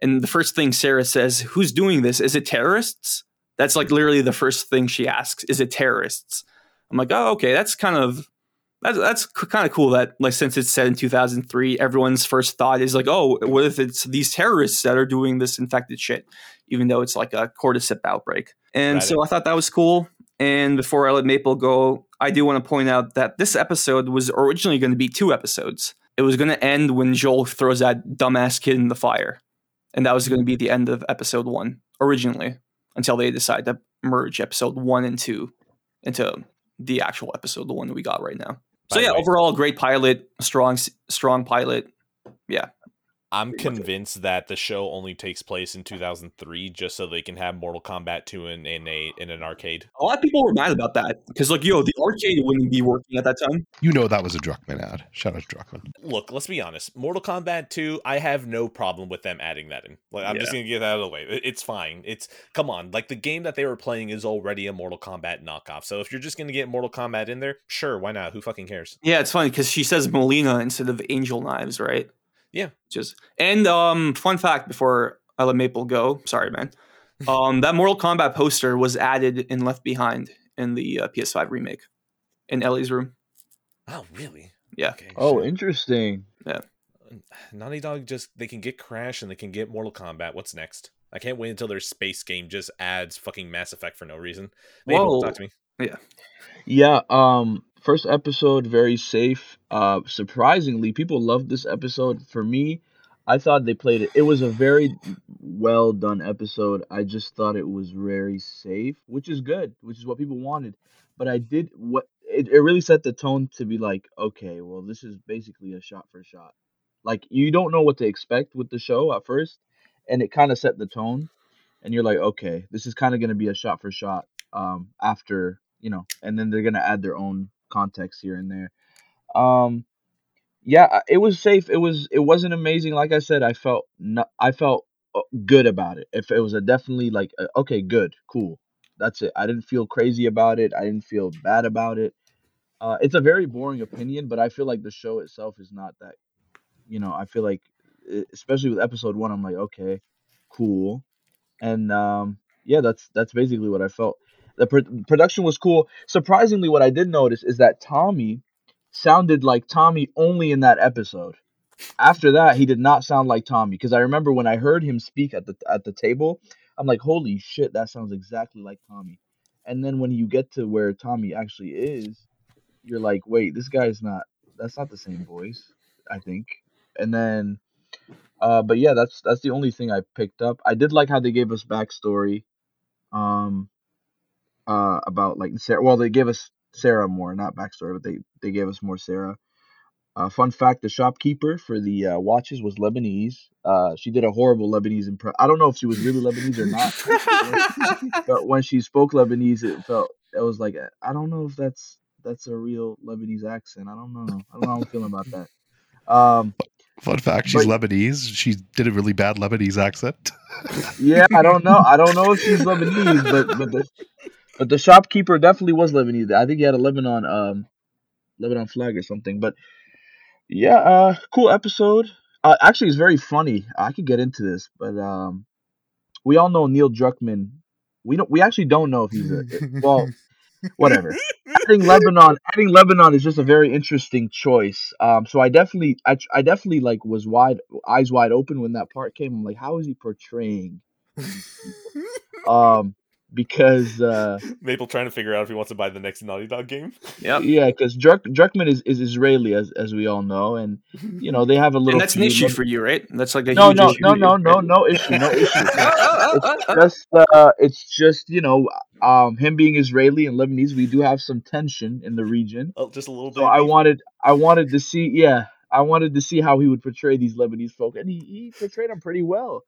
B: and the first thing Sarah says, "Who's doing this? Is it terrorists?" That's like literally the first thing she asks. Is it terrorists? I'm like, oh, okay, that's kind of that's that's kind of cool. That like since it's set in 2003, everyone's first thought is like, oh, what if it's these terrorists that are doing this infected shit, even though it's like a cordyceps outbreak. And
A: Right.
B: so I thought that was cool. And before I let Maple go, I do want to point out that this episode was originally going to be two episodes. It was going to end when Joel throws that dumbass kid in the fire. And that was going to be the end of episode one originally until they decide to merge episode one and two into the actual episode, the one that we got right now. So yeah, overall, great pilot, strong, strong pilot. Yeah,
A: I'm
B: Pretty much it.
A: convinced that the show only takes place in 2003 just so they can have Mortal Kombat 2 in, in a in an arcade.
B: a lot of people were mad about that because, like, yo, the arcade wouldn't be working at that time.
D: You know that was a Druckmann ad. Shout out to Druckmann.
A: Look, let's be honest. Mortal Kombat 2, I have no problem with them adding that in. Like I'm just going to get that out of the way. It's fine. It's come on. Like the game that they were playing is already a Mortal Kombat knockoff. So if you're just going to get Mortal Kombat in there, sure, why not? Who fucking cares?
B: Yeah, it's funny because she says Molina instead of Angel Knives, right?
A: Yeah.
B: Just and um, fun fact before I let Maple go. Sorry, man. Um, that Mortal Kombat poster was added and Left Behind in the uh, PS5 remake in Ellie's room.
A: Oh, really?
B: Yeah.
A: Okay,
C: Oh,
A: shit.
C: interesting. Yeah.
A: Naughty Dog just they can get Crash and they can get Mortal Kombat. What's next? I can't wait until their space game just adds fucking Mass Effect for no reason. Mabel,
B: Whoa.
A: talk to me.
C: Yeah, um first episode very safe. Uh surprisingly, people loved this episode. For me, I thought they played it. It was a very well done episode. I just thought it was very safe, which is good, which is what people wanted. But I did what it, it really set the tone to be like, okay, well, this is basically a shot for shot. Like you don't know what to expect with the show at first, and it kind of set the tone. And you're like, okay, this is kind of going to be a shot for shot um after you know and then they're gonna add their own context here and there um yeah, it was safe. It was it wasn't amazing. Like I said, I felt no, I felt uh, good about it. If it was a definitely like uh, okay, good, cool. That's it. I didn't feel crazy about it. I didn't feel bad about it. Uh, it's a very boring opinion, but I feel like the show itself is not that. You know, I feel like, especially with episode one, I'm like, okay, cool, and um, yeah, that's that's basically what I felt. The pro- production was cool. Surprisingly, what I did notice is that Tommy sounded like Tommy only in that episode. After that, he did not sound like Tommy because I remember when I heard him speak at the at the table, I'm like, holy shit, that sounds exactly like Tommy. And then when you get to where Tommy actually is, you're like, wait, this guy's not. That's not the same voice. I think. And then, uh, but yeah, that's that's the only thing I picked up. I did like how they gave us backstory, um, uh, about like Sarah. Well, they gave us Sarah more, not backstory, but they they gave us more Sarah. Uh, fun fact: the shopkeeper for the uh, watches was Lebanese. Uh, she did a horrible Lebanese impression. I don't know if she was really Lebanese or not, but when she spoke Lebanese, it felt it was like I don't know if that's that's a real Lebanese accent. I don't know. I don't know how I'm feeling about that. Um,
D: Fun fact: she's
C: But-
D: Lebanese. She did a really bad Lebanese accent.
C: yeah, I don't know. I don't know if she's Lebanese, but but the but the shopkeeper definitely was Lebanese. I think he had a Lebanon um Lebanon flag or something. But yeah, uh, cool episode. Uh, actually, it's very funny. I could get into this, but um, we all know Neil Druckmann. We don't. We actually don't know if he's a well. Whatever. adding Lebanon, adding Lebanon is just a very interesting choice. Um, so I definitely, I, I definitely like was wide, eyes wide open when that part came. I'm like, how is he portraying? um, because uh,
A: Maple trying to figure out if he wants to buy the next Naughty Dog game.
B: Yep.
C: yeah, because Druck, Druckmann is, is Israeli as as we all know, and you know they have a little.
B: And that's an issue for you, right? That's like a
C: no,
B: huge
C: no,
B: issue
C: no,
B: for
C: no, no, no issue, no issue. it's just uh, it's just you know um him being Israeli and Lebanese, we do have some tension in the region.
A: Oh, just a little bit.
C: So I wanted I wanted to see yeah I wanted to see how he would portray these Lebanese folk, and he, he portrayed them pretty well.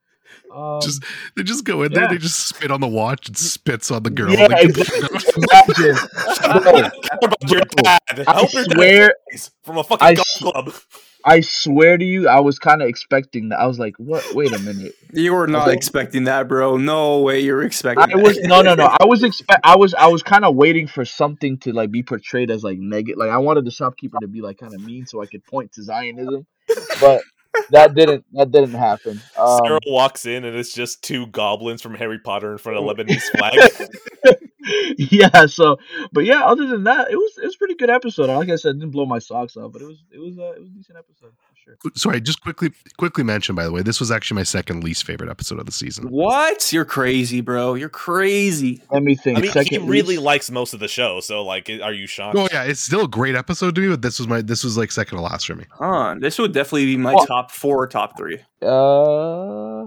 C: Um,
D: Just they just go in there, they just spit on the watch and spits on the girl.
C: yeah,
D: Like,
C: exactly. Imagine, bro,
A: about your
C: bro,
A: dad.
C: I
A: hope your dad
C: swear,
A: from a fucking
C: I
A: golf
C: s-
A: club.
C: I swear to you, I was kind of expecting that. I was like, what? Wait a minute.
B: You were not
C: Okay.
B: expecting that, bro. No way you're expecting
C: I
B: that.
C: was no no no. I was expect I was I was kind of waiting for something to like be portrayed as like negative. Like I wanted the shopkeeper to be like kind of mean so I could point to Zionism, but that didn't that didn't happen. Um,
A: Sarah walks in and it's just two goblins from Harry Potter in front of Lebanese flag.
C: yeah. So, but yeah. Other than that, it was it was a pretty good episode. Like I said, it didn't blow my socks off, but it was it was uh, it was a decent episode sure.
D: Sorry, just quickly quickly mention by the way, this was actually my second least favorite episode of the season.
B: What? You're crazy, bro. You're crazy.
C: Let me think.
A: I mean, he really
C: least-
A: likes most of the show, so like, are you shocked?
D: Oh yeah, it's still a great episode to me, but this was my this was like second to last for me.
B: Huh. This would definitely be my
C: Well-
B: top four or top three.
C: Uh,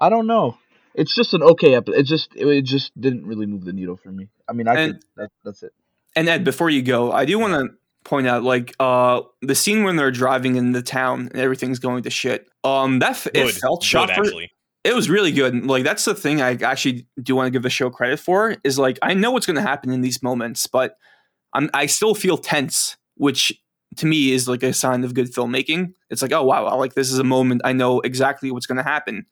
C: I don't know. It's just an okay episode. It just it, it just didn't really move the needle for me. I mean, I
B: And-
C: could. That, that's it.
B: And Ed, before you go, I do want to point out like uh the scene when they're driving in the town and everything's going to shit. Um that f- it felt shot for
A: actually.
B: it was really good. Like that's the thing I actually do want to give the show credit for is like I know what's going to happen in these moments, but I'm I still feel tense, which to me is like a sign of good filmmaking. It's like oh wow, like this is a moment I know exactly what's going to happen,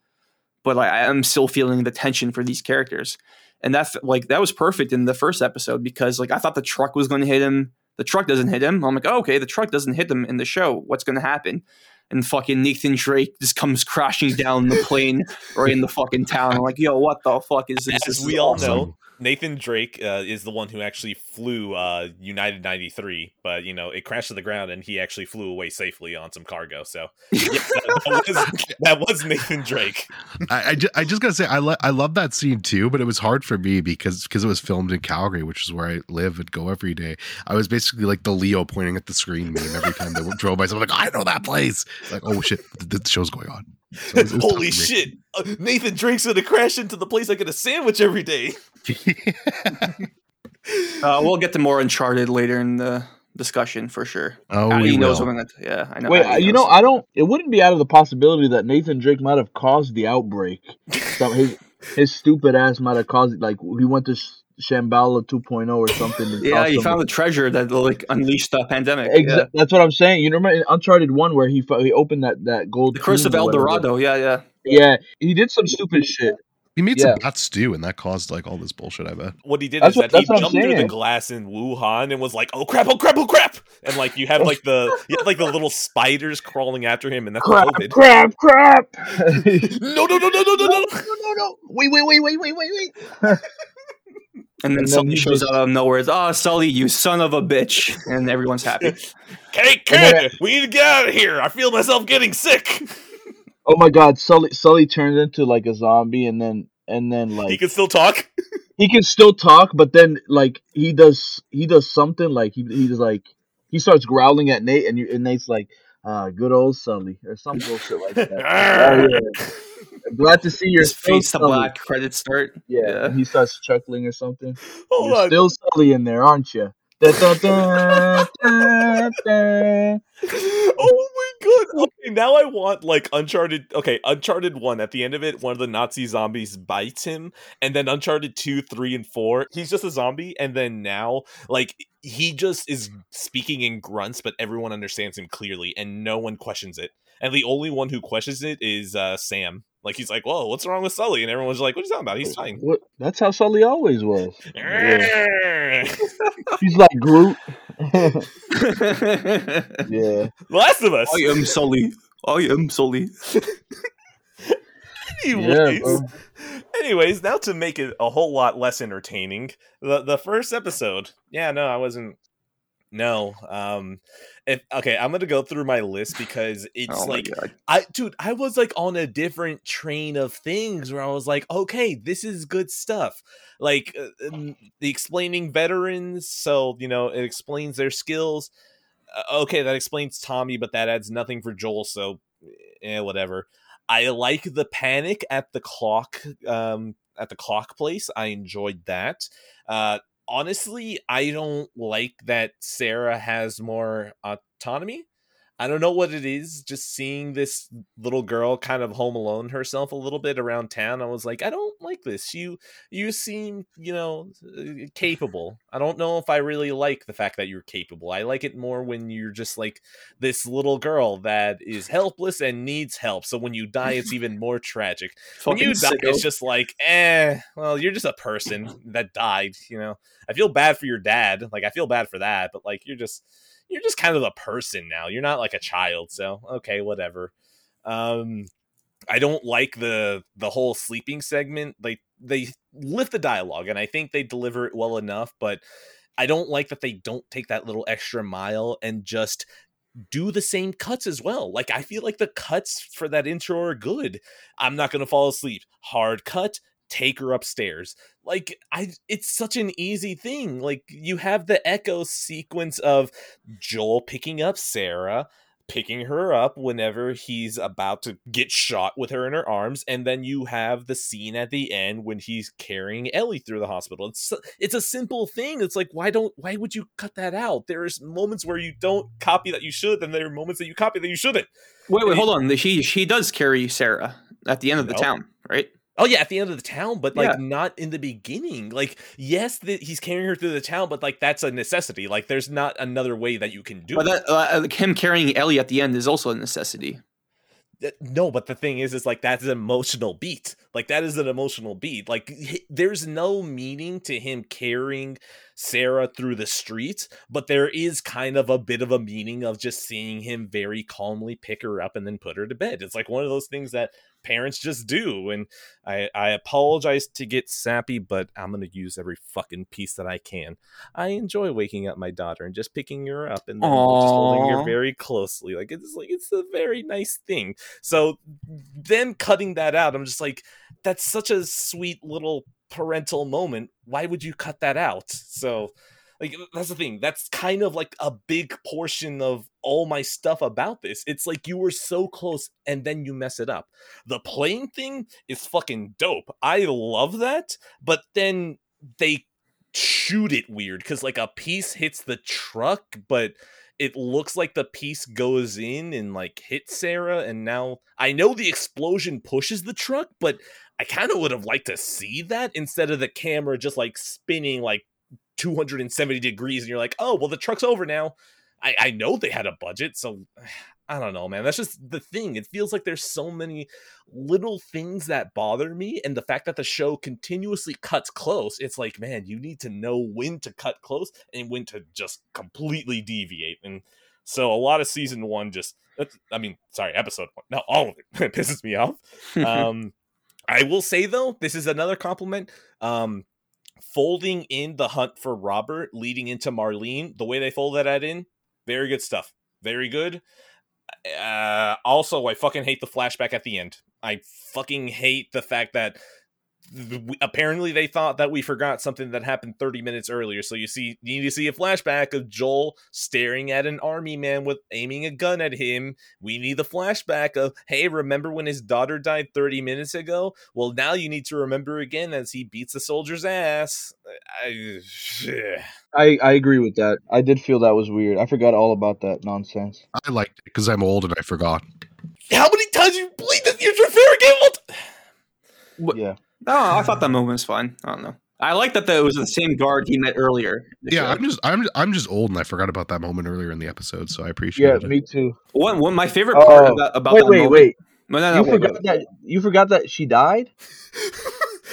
B: but like, I am still feeling the tension for these characters, and that like that was perfect in the first episode because like I thought the truck was going to hit him. The truck doesn't hit him. I'm like, oh, okay, the truck doesn't hit him in the show. What's going to happen? And fucking Nathan Drake just comes crashing down the plane or in the fucking town. I'm like, yo, what the fuck is this?
A: As
B: This is
A: we all
B: awesome.
A: know, Nathan Drake uh, is the one who actually flew uh, United 93, but you know it crashed to the ground and he actually flew away safely on some cargo. So yeah, that, that was, that was Nathan Drake.
D: I, I, ju- I just gotta say I lo- I love that scene too, but it was hard for me because because it was filmed in Calgary, which is where I live and go every day. I was basically like the Leo pointing at the screen meme every time they drove by. So I'm like, I know that place. Like, oh shit, the, the show's going on. So it was- it was tough
A: Holy shit! Uh, Nathan Drake's gonna crash into the place I get a sandwich every day.
B: Uh, we'll get to more Uncharted later in the discussion for sure.
D: oh,
B: Addy
D: we
B: knows
D: will.
B: what I'm gonna. Yeah, I know.
C: Wait, uh, you know, I don't. It wouldn't be out of the possibility that Nathan Drake might have caused the outbreak. Some his his stupid ass might have caused it. Like he went to s- Shambhala 2.0 or something.
B: Yeah,
C: cost
B: he found the treasure that like unleashed the pandemic.
C: Exa-
B: Yeah.
C: That's what I'm saying. You remember in Uncharted One where he he opened that that gold.
B: The Curse of El. Dorado. Yeah, yeah.
C: Yeah, he did some stupid shit.
D: He made
C: Yeah.
D: some bad stew, and that caused like all this bullshit. I bet.
A: what he did
C: That's
A: is
C: what-
A: that he
C: that's what I'm
A: jumped through the glass in Wuhan and was like, "Oh crap! Oh crap! Oh crap!" And like you have like the you have like the little spiders crawling after him, and that's
C: Crap,
A: COVID.
C: crap, crap.
A: No, no, no, no, no, no, no.
C: no, no. Wait, wait, wait, wait, wait, wait, wait.
B: And then
C: And then
B: Sully
C: he
B: shows
C: just-
B: out of nowhere. It's, oh, Sully, you son of a bitch. And everyone's happy.
A: Hey,
C: And
A: kid, we need to get out of here. I feel myself getting sick.
C: Oh my God, Sully Sully turns into like a zombie, and then and then like
A: he can still talk.
C: he can still talk, but then like he does he does something like he he's like he starts growling at Nate, and you and Nate's like, ah, good old Sully or some bullshit like that. oh, yeah. Glad to see you're
B: His face to black credits start.
C: Yeah,
B: Yeah.
C: he starts chuckling or something.
A: Hold
C: You're
A: on.
C: still Sully in there, aren't you? Da, da, da, da, da.
A: oh my god. Now I want like Uncharted. Okay, Uncharted 1 at the end of it, one of the Nazi zombies bites him, and then Uncharted 2, 3, and 4, he's just a zombie, and then now, like, he just is speaking in grunts, but everyone understands him clearly, and no one questions it. And the only one who questions it is uh, Sam. Like, he's like, Whoa, what's wrong with Sully? And everyone's like, What are you talking about? He's fine.
C: What? That's how Sully always was. He's like Groot. Yeah.
A: Last of Us.
B: I am Sully. I am Sully.
A: Anyways,
C: bro.
A: anyways, now to make it a whole lot less entertaining, the the first episode. Yeah, no, I wasn't. No, um, if okay, I'm gonna go through my list because it's
B: oh
A: like. I, dude, I was like on a different train of things where I was like, okay, this is good stuff. Like uh, um, the explaining veterans, so you know it explains their skills. Uh, okay, that explains Tommy, but that adds nothing for Joel. So, eh, whatever. I like the panic at the clock, um, at the clock place. I enjoyed that. Uh, honestly, I don't like that Sarah has more autonomy. I don't know what it is. Just seeing this little girl kind of home alone herself a little bit around town, I was like, I don't like this. You you seem, you know, uh, capable. I don't know if I really like the fact that you're capable. I like it more when you're just like this little girl that is helpless and needs help. So when you die, it's even more tragic. When you die,
B: sicko.
A: it's just like, eh, well, you're just a person that died, you know. I feel bad for your dad. Like I feel bad for that, but like you're just you're just kind of a person now. You're not like a child, so okay, whatever. Um I don't like the the whole sleeping segment. Like they lift the dialogue and I think they deliver it well enough, but I don't like that they don't take that little extra mile and just do the same cuts as well. Like I feel like the cuts for that intro are good. I'm not going to fall asleep. Hard cut, take her upstairs. Like I it's such an easy thing. Like you have the echo sequence of Joel picking up Sarah, picking her up whenever he's about to get shot with her in her arms and then you have the scene at the end when he's carrying Ellie through the hospital. It's it's a simple thing. It's like why don't why would you cut that out? There's moments where you don't copy that you should and there are moments that you copy that you shouldn't.
B: Wait, wait, hold on. She she does carry Sarah at the end of the town, right?
A: Oh yeah, at the end of the town, but like
B: Yeah.
A: not in the beginning. Like yes, that he's carrying her through the town, but like that's a necessity. Like there's not another way that you can do
B: But
A: it.
B: that uh, like him carrying Ellie at the end is also a necessity.
A: No but the thing is is like that's an emotional beat like that is an emotional beat like h- there's no meaning to him carrying sarah through the streets but there is kind of a bit of a meaning of just seeing him very calmly pick her up and then put her to bed it's like one of those things that parents just do and i i apologize to get sappy but i'm gonna use every fucking piece that i can i enjoy waking up my daughter and just picking her up and then just holding her very closely like it's like it's a very nice thing so them cutting that out, I'm just like, that's such a sweet little parental moment. Why would you cut that out? So, like, that's the thing. That's kind of like a big portion of all my stuff about this. It's like you were so close and then you mess it up. The plane thing is fucking dope. I love that, but then they shoot it weird because like a piece hits the truck, but it looks like the piece goes in and like hits Sarah, and now I know the explosion pushes the truck, but I kind of would have liked to see that instead of the camera just like spinning like 270 degrees and you're like, oh, well, the truck's over now. I, I know they had a budget, so I don't know, man. That's just the thing. It feels like there's so many little things that bother me, and the fact that the show continuously cuts close. It's like, man, you need to know when to cut close and when to just completely deviate. And so, a lot of season one just, I mean, sorry, episode one, no, all of it pisses me off. Um, I will say though, this is another compliment. Um, folding in the hunt for Robert, leading into Marlene, the way they fold that in, very good stuff. Very good. Uh, also, I fucking hate the flashback at the end. I fucking hate the fact that apparently they thought that we forgot something that happened 30 minutes earlier. So you see you need to see a flashback of joel staring at an army man with aiming a gun at him. We need the flashback of hey remember when his daughter died 30 minutes ago? Well now you need to remember again as he beats the soldier's ass. I,
C: I, I agree with that. I did feel that was weird. I forgot all about that nonsense.
D: I liked it because i'm old and i forgot.
A: How many times you played this? Your favorite game
C: what? yeah
B: no, I thought that moment was fine. I don't know. I like that though, it was the same guard he met earlier.
D: Yeah, show. I'm just I'm I'm just old and I forgot about that moment earlier in the episode, so I appreciate
C: yeah,
D: it.
C: Yeah, me too.
B: One one my favorite part oh, about, about
C: wait,
B: that
C: wait,
B: moment.
C: Wait,
B: no, no,
C: no, you
B: wait,
C: forgot that you forgot that she died.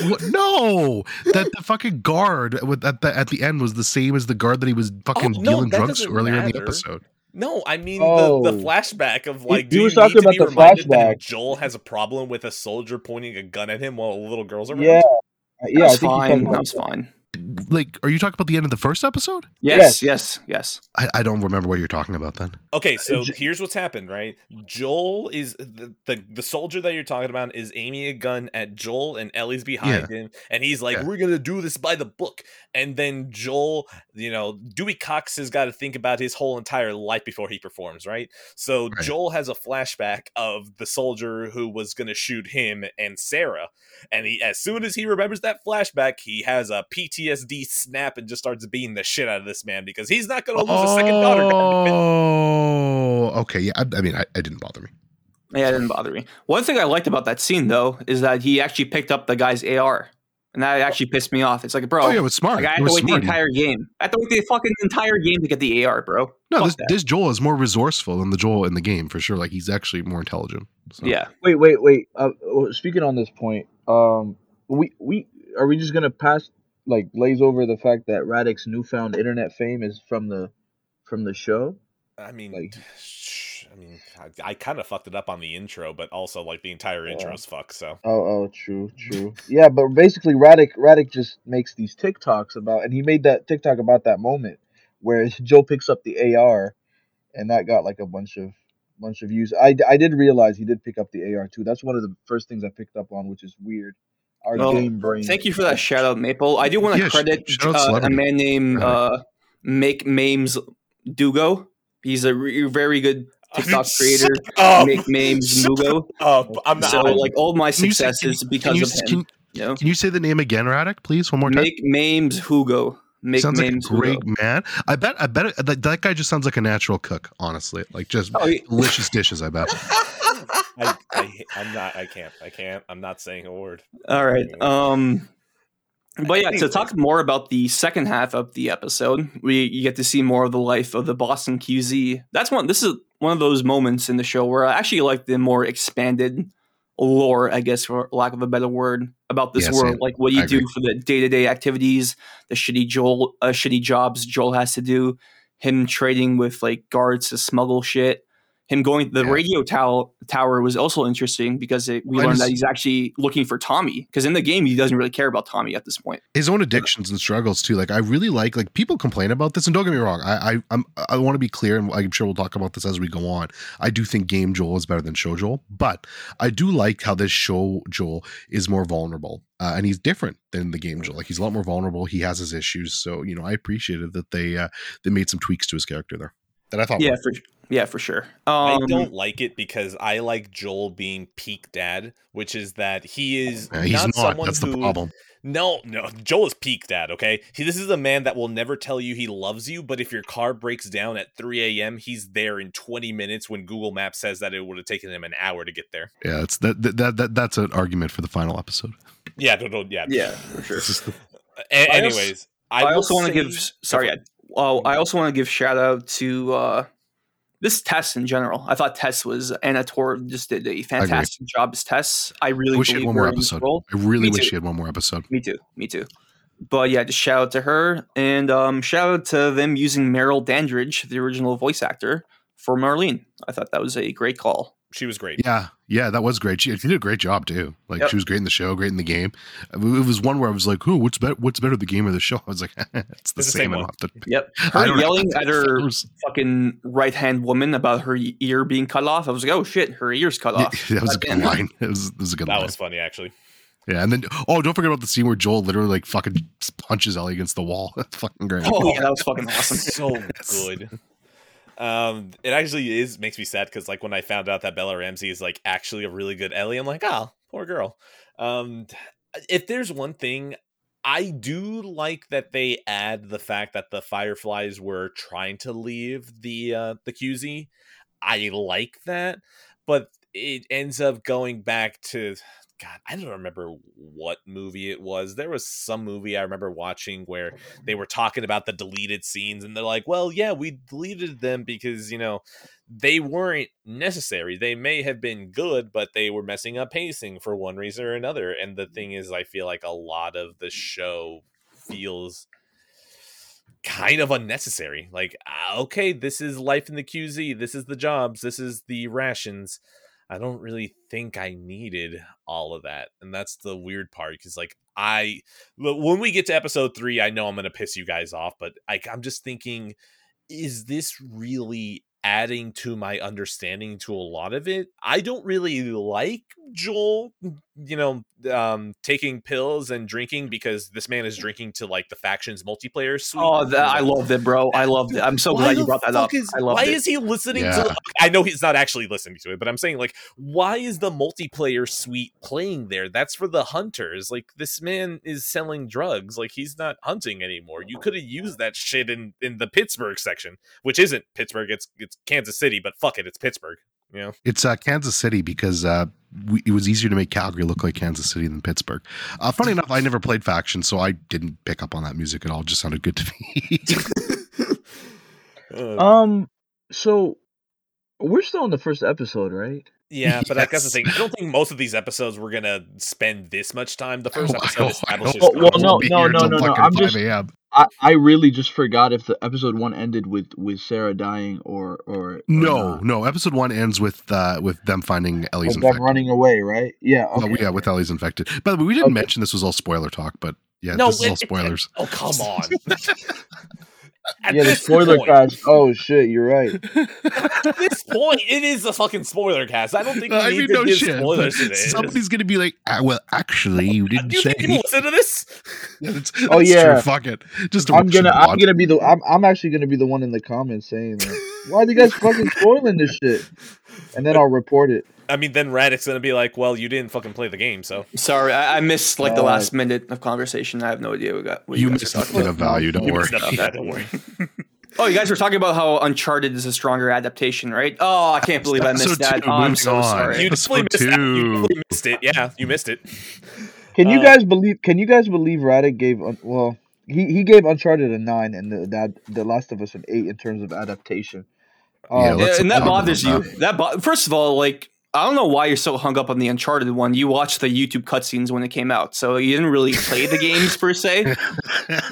D: No, that the fucking guard with at the at the end was the same as the guard that he was fucking
A: oh, no,
D: dealing drugs earlier
A: matter.
D: in the episode.
A: No, I mean
C: oh.
A: the, the oh. flashback of like.
C: He,
A: do
C: he was
A: you
C: talking
A: need to
C: about
A: be
C: the
A: reminded
C: flashback.
A: That Joel has a problem with a soldier pointing a gun at him while a little girl's around.
C: Yeah, yeah,
B: that's fine. That's fine.
D: Like, are you talking about the end of the first episode?
B: Yes, yes, yes.
D: I, I don't remember what you're talking about then.
A: Okay, so here's what's happened, right? Joel is the, the the soldier that you're talking about is aiming a gun at Joel, and Ellie's behind
D: Yeah.
A: him, and he's like,
D: Yeah.
A: "We're gonna do this by the book." And then Joel, you know, Dewey Cox has got to think about his whole entire life before he performs, right? So
D: Right.
A: Joel has a flashback of the soldier who was gonna shoot him and Sarah, and he, as soon as he remembers that flashback, he has a PTSD snap and just starts beating the shit out of this man because he's not gonna lose a second daughter.
D: Oh, okay. Yeah, I, I mean, I, it didn't bother me.
B: Yeah, it didn't bother me. One thing I liked about that scene though is that he actually picked up the guy's AR, and that actually pissed me off. It's like, bro,
D: Oh, yeah, it was smart.
B: like, I
D: it
B: had to
D: was
B: wait the
D: smart.
B: entire game. I had to wait the fucking entire game to get the AR, bro.
D: No,
B: Fuck
D: this,
B: that.
D: this Joel is more resourceful than the Joel in the game for sure. Like he's actually more intelligent. So.
B: Yeah,
C: Wait, wait, wait. Uh, uh, speaking on this point, um, we we are we just gonna pass like glaze over the fact that Radix newfound internet fame is from the from the show?
A: I mean,
C: Like-
A: I mean, I, I kind of fucked it up on the intro, but also like the entire
C: Yeah.
A: intro's fucked. So
C: Oh, oh, true, true. yeah, but basically, Radic Radic just makes these TikToks about, and he made that TikTok about that moment where Joe picks up the AR, and that got like a bunch of bunch of views. I, I did realize he did pick up the AR too. That's one of the first things I picked up on, which is weird. Our
B: Well,
C: game brain.
B: Thank you for that shout out, Maple. I do want to
D: Yeah,
B: credit
D: shout
B: uh, a man named
D: Right.
B: uh, Make Mames Dugo. He's a re- very good TikTok creator. Make Mames Mugo.
A: oh, I'm not.
B: So like all my
D: Can you say-
B: is
D: can
B: because
D: you,
B: of him.
D: Can,
B: you know?
D: can you say the name again, Radic, please, one more time?
B: Make Mames Hugo. Make
D: sounds like a
B: Mames
D: great
B: Hugo.
D: man. I bet. I bet it, that, that guy just sounds like a natural cook. Honestly, like just
B: Oh, he-
D: delicious dishes. I bet.
A: I, I, I'm not. I can't. I can't. I'm not saying a word.
B: All right. Um but yeah, to talk more about the second half of the episode, we you get to see more of the life of the Boston QZ. That's one this is one of those moments in the show where I actually like the more expanded lore, I guess for lack of a better word, about this
D: Yeah,
B: world.
D: same.
B: Like what do
D: I
B: you do
D: agree.
B: for the day-to-day activities, the shitty Joel uh, shitty jobs Joel has to do, him trading with like guards to smuggle shit. Him going the
D: Yeah.
B: radio tower tower was also interesting because it, we learned that he's actually looking for Tommy because in the game he doesn't really care about Tommy at this point.
D: His own addictions and struggles too. Like I really like. Like people complain about this, and don't get me wrong. I I I'm, I want to be clear, and I'm sure we'll talk about this as we go on. I do think game Joel is better than show Joel, but I do like how this show Joel is more vulnerable, uh, and he's different than the game Joel. Like he's a lot more vulnerable. He has his issues, so you know I appreciated that they uh, they made some tweaks to his character there that I thought.
B: Yeah, for yeah, for sure.
A: I
B: Um,
A: don't like it because I like Joel being peak dad, which is that he is
D: Uh, he's
A: not,
D: not.
A: someone
D: That's
A: who
D: the problem.
A: No, no, Joel is peak dad. Okay, he, this is a man that will never tell you he loves you, but if your car breaks down at 3 a.m., he's there in 20 minutes when Google Maps says that it would have taken him an hour to get there.
D: Yeah, it's that, that that that that's an argument for the final episode.
A: Yeah, no, no, yeah,
B: Yeah, for sure.
D: It's just the-
A: A-
B: I also-
A: anyways,
B: I, also want to give sorry. I, oh, I also want to give shout out to uh, this Tess in general. I thought Tess was Anna Torv just did a fantastic job as Tess. I really
D: I wish she had one more
B: her in this
D: episode. I really
B: Me
D: wish
B: too.
D: she had one more episode.
B: Me too. Me too. But yeah, just shout out to her and um, shout out to them using Merle Dandridge, the original voice actor, for Marlene. I thought that was a great call.
A: She was great.
D: Yeah, yeah, that was great. She, she did a great job too. Like
B: Yep.
D: she was great in the show, great in the game. It was one where I was like, "Who? What's better? What's better, the game or the show?" I was like, "It's the
A: It's the
D: same."
A: same one.
D: to-
B: Yep.
D: I
B: Her
D: don't
B: yelling at her
D: was-
B: fucking right hand woman about her ear being cut off. I was like, oh shit, her ear's cut
D: Yeah,
B: off.
D: that was a good
B: Goddamn.
D: line. It was, it was a good
A: That
D: line.
A: was funny, actually.
D: Yeah, and then oh, don't forget about the scene where Joel literally like fucking punches Ellie against the wall. That's fucking great.
B: Oh yeah, that was fucking awesome.
A: so good. Um, it actually is makes me sad because like when I found out that Bella Ramsey is like actually a really good Ellie, I'm like, oh, poor girl. Um, if there's one thing I do like that they add the fact that the Fireflies were trying to leave the uh, the QZ. I like that, but it ends up going back to God. I don't remember what movie it was. There was some movie I remember watching where they were talking about the deleted scenes, and they're like, "Well, yeah, we deleted them because you know they weren't necessary. They may have been good, but they were messing up pacing for one reason or another." And the thing is, I feel like a lot of the show feels kind of unnecessary. Like, ah, okay, this is life in the QZ. This is the jobs. This is the rations. I don't really think I needed all of that. And that's the weird part because, like, I, when we get to episode three, I know I'm going to piss you guys off, but I, I'm just thinking, is this really adding to my understanding to a lot of it? I don't really like Joel, you know, um, taking pills and drinking because this man is drinking to like the factions multiplayer suite.
B: Oh, that, I loved it, bro. I loved it. I'm so
A: Why
B: glad you brought that up.
A: Is,
B: I loved
A: why
B: it.
A: is he listening
D: Yeah.
A: to? I know he's not actually listening to it, but I'm saying like, why is the multiplayer suite playing there? That's for the hunters. Like this man is selling drugs. Like he's not hunting anymore. You could have used that shit in in the Pittsburgh section, which isn't Pittsburgh. It's it's Kansas City, but fuck it, it's Pittsburgh. You know.
D: It's uh, Kansas City because uh, we, it was easier to make Calgary look like Kansas City than Pittsburgh. Uh, funny enough, I never played Faction, so I didn't pick up on that music at all. It just sounded good to me.
A: Uh,
C: Um, so we're still in the first episode, right?
A: yeah, but I guess the thing. I don't think most of these episodes we're gonna spend this much time. The first episode
D: don't-
A: establishes.
D: don't-
C: Well, well,
D: I
C: no, no, no, no, no,
D: fucking
C: I'm
D: 5
C: just-
D: a.m.
C: I, I really just forgot if the episode one ended with with Sarah dying or or, or
D: No,
C: not.
D: no. Episode one ends with uh, with them finding Ellie's
C: With them
D: infected.
C: running away, right? Yeah.
D: Well, yeah, with Ellie's infected. By the way, we didn't
C: Okay.
D: mention this was all spoiler talk, but yeah,
A: No,
D: this is all
A: it- it-
D: spoilers.
A: Oh come on. At
C: yeah, the spoiler
A: point-
C: cast. Oh shit, you're right.
A: At this point, it is a fucking spoiler cast. I don't think we
D: I
A: need
D: mean,
A: to
D: no
A: give
D: shit.
A: spoilers
D: but
A: to this.
D: Somebody's gonna be like, ah, "Well, actually, you didn't
A: you
D: say."
A: think people listen to this?
D: Yeah, that's,
C: Oh,
D: that's
C: yeah.
D: true. Fuck it. Just
C: I'm gonna I'm
D: watch.
C: gonna be the I'm I'm actually gonna be the one in the comments saying that. Why are you guys fucking spoiling this shit? And then I'll report it.
A: I mean, then Radix gonna be like, "Well, you didn't fucking play the game, so."
B: Sorry, I, I missed like the
C: Uh,
B: last minute of conversation. I have no idea what, got, what
D: You
B: you guys
D: missed
B: are
D: a
B: talking about.
D: of value. Don't
A: You
D: worry.
A: missed nothing, don't worry.
B: Oh, you guys were talking about how Uncharted is a stronger adaptation, right? Oh, I can't believe I missed
D: Episode
B: that.
D: two,
B: Oh, I'm so
D: on.
B: sorry.
A: You
D: Episode
A: definitely missed, that. you
D: two.
A: missed it. Yeah, you missed it.
C: Can you
A: Uh,
C: guys believe? Can you guys believe Radek gave Un- well? He he gave Uncharted a nine and the that the Last of Us an eight in terms of adaptation.
D: Yeah,
C: Um,
B: Yeah, and that bothers you.
D: that.
B: That bo- first of all, like I don't know why you're so hung up on the Uncharted one. You watched the YouTube cutscenes when it came out, so you didn't really play the games per se.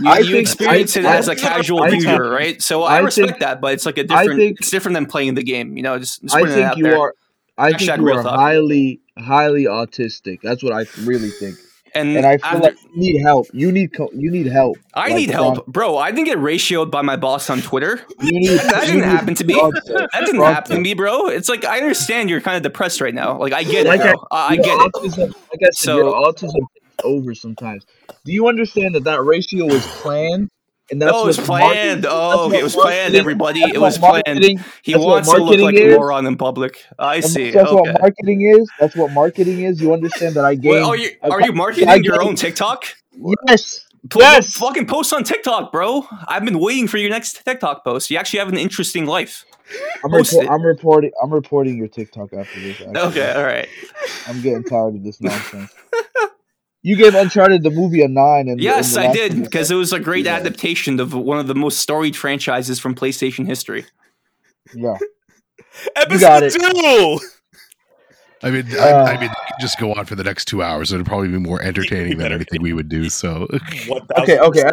B: You,
C: I
B: you
C: think-
B: experienced it
C: I-
B: as a casual
C: I think-
B: viewer, right? So I,
C: I
B: respect
C: think-
B: that, but it's like a different.
C: think-
B: it's different than playing the game. You know, just, just
C: I think
B: out
C: you
B: there.
C: are. I
B: Hashtag
C: think you are
B: talk.
C: highly highly autistic. That's what I really think.
B: And,
C: And I feel
B: after-
C: like you need help. You need co- you need help.
B: I
C: Like,
B: need um, help,
C: from-
B: bro. I didn't get ratioed by my boss on Twitter.
C: Need,
B: That didn't happen to me. That didn't happen to me, bro. It's like I understand you're kind of depressed right now. Like I get
C: Like
B: it. I, I get it.
C: autism, like I said,
B: So-
C: autism over sometimes. Do you understand that that ratio was planned? And that's
B: oh, it was planned.
C: marketing-
B: Oh, okay, it was planned, everybody.
C: that's
B: It was planned. He wants to look like a
C: is.
B: moron in public. I
C: and
B: see.
C: That's what marketing is. That's what marketing is. You understand that I gave.
B: Well, are you are you
C: I
B: marketing your own TikTok?
C: Yes.
B: Po-
C: Yes!
B: Fucking post on TikTok, bro. I've been waiting for your next TikTok post. You actually have an interesting life.
C: I'm,
B: it.
C: I'm reporting. I'm reporting your TikTok after this. actually.
B: Okay, all right.
C: I'm getting tired of this nonsense. you gave Uncharted the movie a nine, and
B: Yes, I did because it was a great
C: Yeah.
B: adaptation of one of the most storied franchises from PlayStation history.
C: Yeah.
A: Episode two.
D: I mean,
C: Uh,
D: I, I mean, just go on for the next two hours. It'd probably be more entertaining than anything we would do. So,
C: Okay, okay.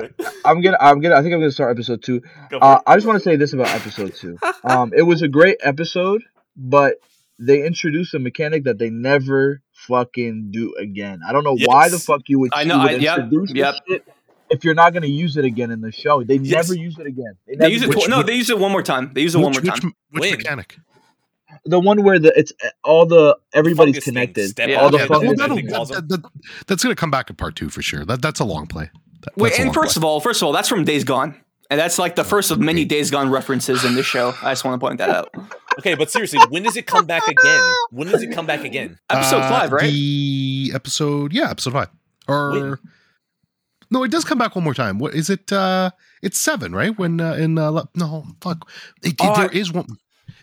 C: I'm gonna. I'm gonna. I think I'm gonna start episode two. Uh, I just want to say this about episode two. Um, it was a great episode, but they introduced a mechanic that they never fucking do again. I don't know why the fuck you would.
B: I know,
C: would
B: I- yep,
C: introduce this
B: yep.
C: shit if you're not gonna use it again in the show. They
A: Yes.
C: never use it again. They,
B: They use it.
C: do
D: Which-
B: no, they use it one more time. They use it one more
D: which,
B: time.
D: which
A: When?
D: mechanic?
C: the one where the it's all the everybody's
A: Fungus thing,
C: connected.
B: Yeah,
C: all the
B: yeah,
D: that- well,
A: that-
D: that'll- that- that- that's going to come back in part two for sure. That, that's a long play. That-
B: Wait, and first
D: play.
B: of all, first of all, that's from Days Gone, and that's like the oh, first of many Days Gone references in this show. I just want to point that out.
A: Okay, but seriously, when does it come back again? When does it come back again?
B: Episode
D: Uh,
B: five, right?
D: The episode, yeah, episode five. Or
A: When?
D: no, it does come back one more time. What is it? uh It's seven, right? When uh, in uh, no, fuck, it, it-
B: Oh,
D: there
B: I-
D: is one.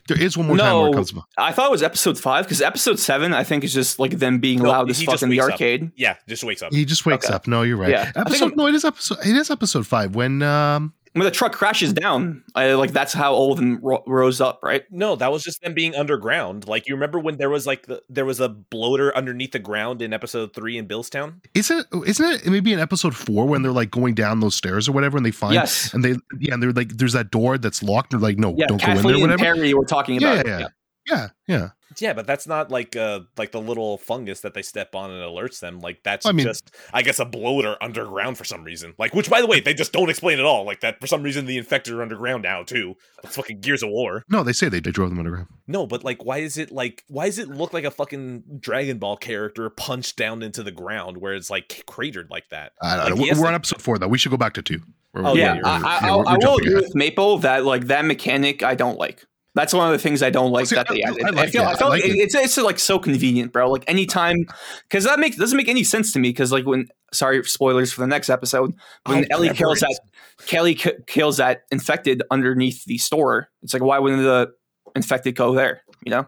D: There is one more time where it comes back.
B: I thought it was episode five because episode seven, I think, is just like them being
A: No,
B: loud as fuck in the
A: wakes up.
B: arcade.
A: Yeah, just wakes up.
D: He just wakes
B: Okay.
D: up. No, you're right.
B: Yeah.
D: Episode no, it is episode. It is episode five when um
B: When the truck crashes down, I, like that's how all of them ro- rose up, right?
A: No, that was just them being underground. Like you remember when there was like the, there was a bloater underneath the ground in episode three in Billstown.
D: isn't it isn't it maybe in episode four when they're like going down those stairs or whatever and they find
B: Yes.
D: and they yeah and they're like there's that door that's locked and they're like no
B: Yeah,
D: don't go in there
B: Kathleen and
D: whatever
B: Perry were talking
D: yeah
B: about.
D: yeah,
B: it.
D: yeah yeah yeah
A: Yeah, but that's not like uh like the little fungus that they step on and alerts them. Like that's
D: I mean-
A: just I guess a bloater underground for some reason. Like which by the way, they just don't explain at all. Like that for some reason the infected are underground now too. It's fucking Gears of War.
D: no they say they, they drove them underground
A: No, but like why is it like why does it look like a fucking Dragon Ball character punched down into the ground where it's like cratered like that?
D: I don't
A: Like,
D: know.
A: he
D: We're,
A: has
D: on episode four though we should go back to two We're-
A: Oh,
D: we're-
B: Yeah,
A: you're-
B: I,
D: we're-
B: I,
D: we're-
B: I,
D: we're
B: will agree
D: ahead.
B: with Maple that like that mechanic I don't like. That's one of the things I don't like
D: See,
B: that they
D: I-
B: added.
D: I
B: I,
D: like
B: feel,
D: it.
B: I
D: I
B: feel
D: like
B: like
D: it.
B: it's it's like so convenient, bro. Like anytime, because that makes doesn't make any sense to me. Because like when sorry spoilers for the next episode, when
A: Oh,
B: Ellie kills
A: it
B: that
A: is.
B: Kelly ki- kills that infected underneath the store. It's like why wouldn't the infected go there? You know,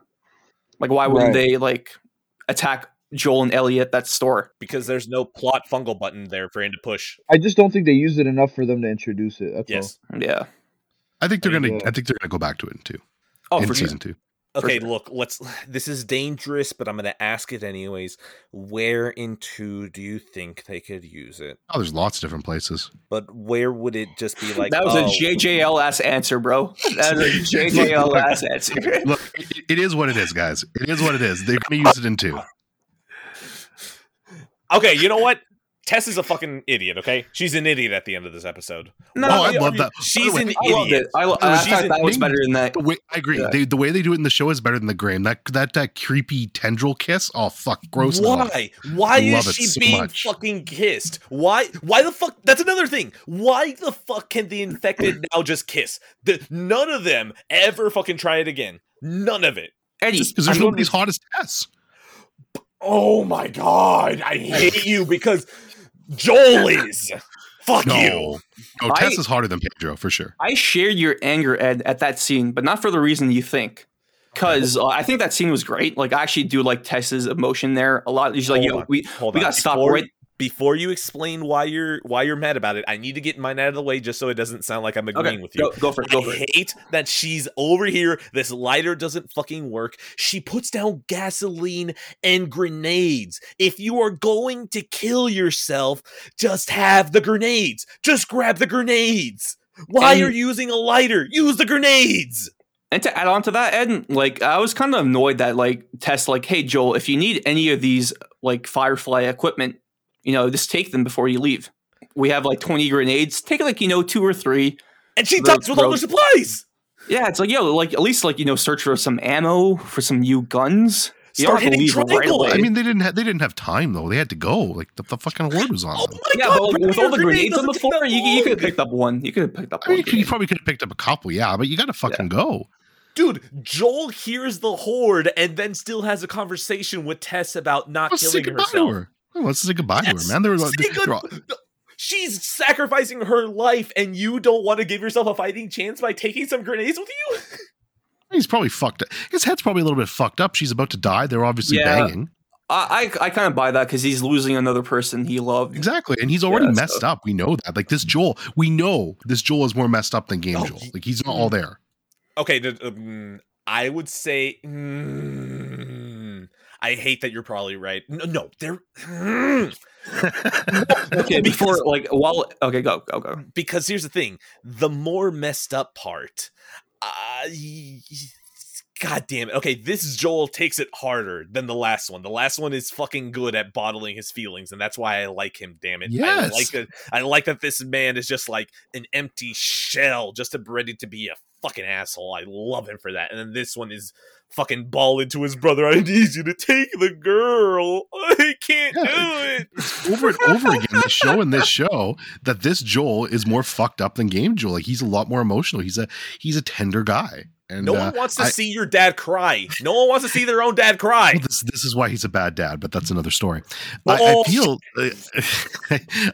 B: like why wouldn't
C: Right.
B: they like attack Joel and Ellie at that store?
A: Because there's no plot fungal button there for him to push.
C: I just don't think they used it enough for them to introduce it. That's
A: Yes.
B: Yeah.
D: I think they're
A: I
D: gonna
C: mean,
D: I think they're gonna go back to it in two
B: Oh,
D: in
B: for sure.
D: season two
A: Okay,
B: sure.
A: look, let's this is dangerous, but I'm gonna ask it anyways. Where in two do you think they could use it?
D: oh there's lots of different places
A: But where would it just be like
B: that was
A: oh,
B: a JJL ass answer, bro. That was a JJL ass answer.
D: look it, it is what it is guys it is what it is they're gonna use it in two
A: Okay, you know what? Tess is a fucking idiot, okay? She's an idiot at the end of this episode.
B: No,
D: oh I love
A: are
D: that
A: She's
D: By
A: an
D: the way,
B: I loved
A: idiot.
B: it. I, lo- I
D: she's
B: thought that was better than that.
D: The way, I agree.
B: Yeah.
D: They, the way they do it in the show is better than the game. That that that creepy tendril kiss. Oh fuck, gross. love.
A: Why? Why
D: Love
A: is she
D: so
A: being
D: much.
A: fucking kissed? Why? Why the fuck? That's another thing. Why the fuck can the infected now just kiss? The, none of them ever fucking try it again. None of it.
B: Eddie,
D: because there's
B: I'm going
D: nobody's
B: to-
D: hot as Tess.
A: Oh my god, I hate you because Joel is. Fuck
D: No,
A: you.
D: no,
B: I-
D: Tess is hotter than Pedro for sure.
B: I share your anger, Ed, at that scene, but not for the reason you think. Because uh, I think that scene was great. Like, I actually do like Tess's emotion there a lot. She's like,
A: Hold
B: yo,
A: on,
B: we, we got to stop right.
A: Before you explain why you're why you're mad about it, I need to get mine out of the way just so it doesn't sound like I'm agreeing
B: Okay,
A: with you.
B: go, go for it. Go for
A: I
B: it.
A: hate that she's over here. This lighter doesn't fucking work. She puts down gasoline and grenades. If you are going to kill yourself, just have the grenades. Just grab the grenades. Why
B: And-
A: are you using a lighter? Use the grenades.
B: And to add on to that, Ed, like I was kind of annoyed that like Tess, like, hey Joel, if you need any of these like Firefly equipment, you know, just take them before you leave. We have like twenty grenades. Take like you know two or three.
A: And she talks with all
B: bro-
A: her supplies.
B: Yeah, it's like yo, like at least like you know, search for some ammo for some new guns. You
A: Start
B: don't have to
A: hitting
B: leave right away.
D: I mean, they didn't have they didn't have time though. They had to go. Like the, the fucking horde was on
A: Oh
D: them.
A: my
B: yeah,
A: god!
B: but like, with all the
A: grenade
B: grenades on the floor, you, you could have picked up one. You could have picked up
D: I
B: one.
D: mean, you, you probably could have picked up a couple, yeah, but you got to fucking go.
A: Dude, Joel hears the horde and then still has a conversation with Tess about not
D: Let's say
A: killing
D: goodbye to
A: herself.
D: her. Let's say goodbye to her, man. They were,
A: Say
D: they were all-
A: She's sacrificing her life, and you don't want to give yourself a fighting chance by taking some grenades with you.
D: he's probably fucked up. His head's probably a little bit fucked up. She's about to die. They're obviously
B: Yeah.
D: banging.
B: I I, I kind of buy that because he's losing another person he loved.
D: Exactly. And he's already
B: Yeah,
D: messed
B: so-
D: up. We know that. Like this Joel, we know this Joel is more messed up than Game
A: Oh,
D: Joel. Like he's not all there.
A: Okay, um, I would say. mm, I hate that you're probably right. No, no they're
B: Okay, before
A: Because-
B: like while okay, go go go.
A: because here's the thing: the more messed up part, uh, God damn it. Okay, this Joel takes it harder than the last one. The last one is fucking good at bottling his feelings, and that's why I like him. Damn it!
D: Yes.
A: I like that. I like that this man is just like an empty shell, just ready to be a fucking asshole. I love him for that. And then this one is fucking ball into his brother. I need you to take the girl. I can't
D: Yeah,
A: do it.
D: over and over again, they show in this show that this Joel is more fucked up than Game Joel. Like he's a lot more emotional. He's a he's a tender guy. And
A: No
D: uh,
A: one wants to
D: I-
A: see your dad cry. No one wants to see their own dad cry.
D: Well, this this is why he's a bad dad, but that's another story. I, I
A: oh,
D: feel,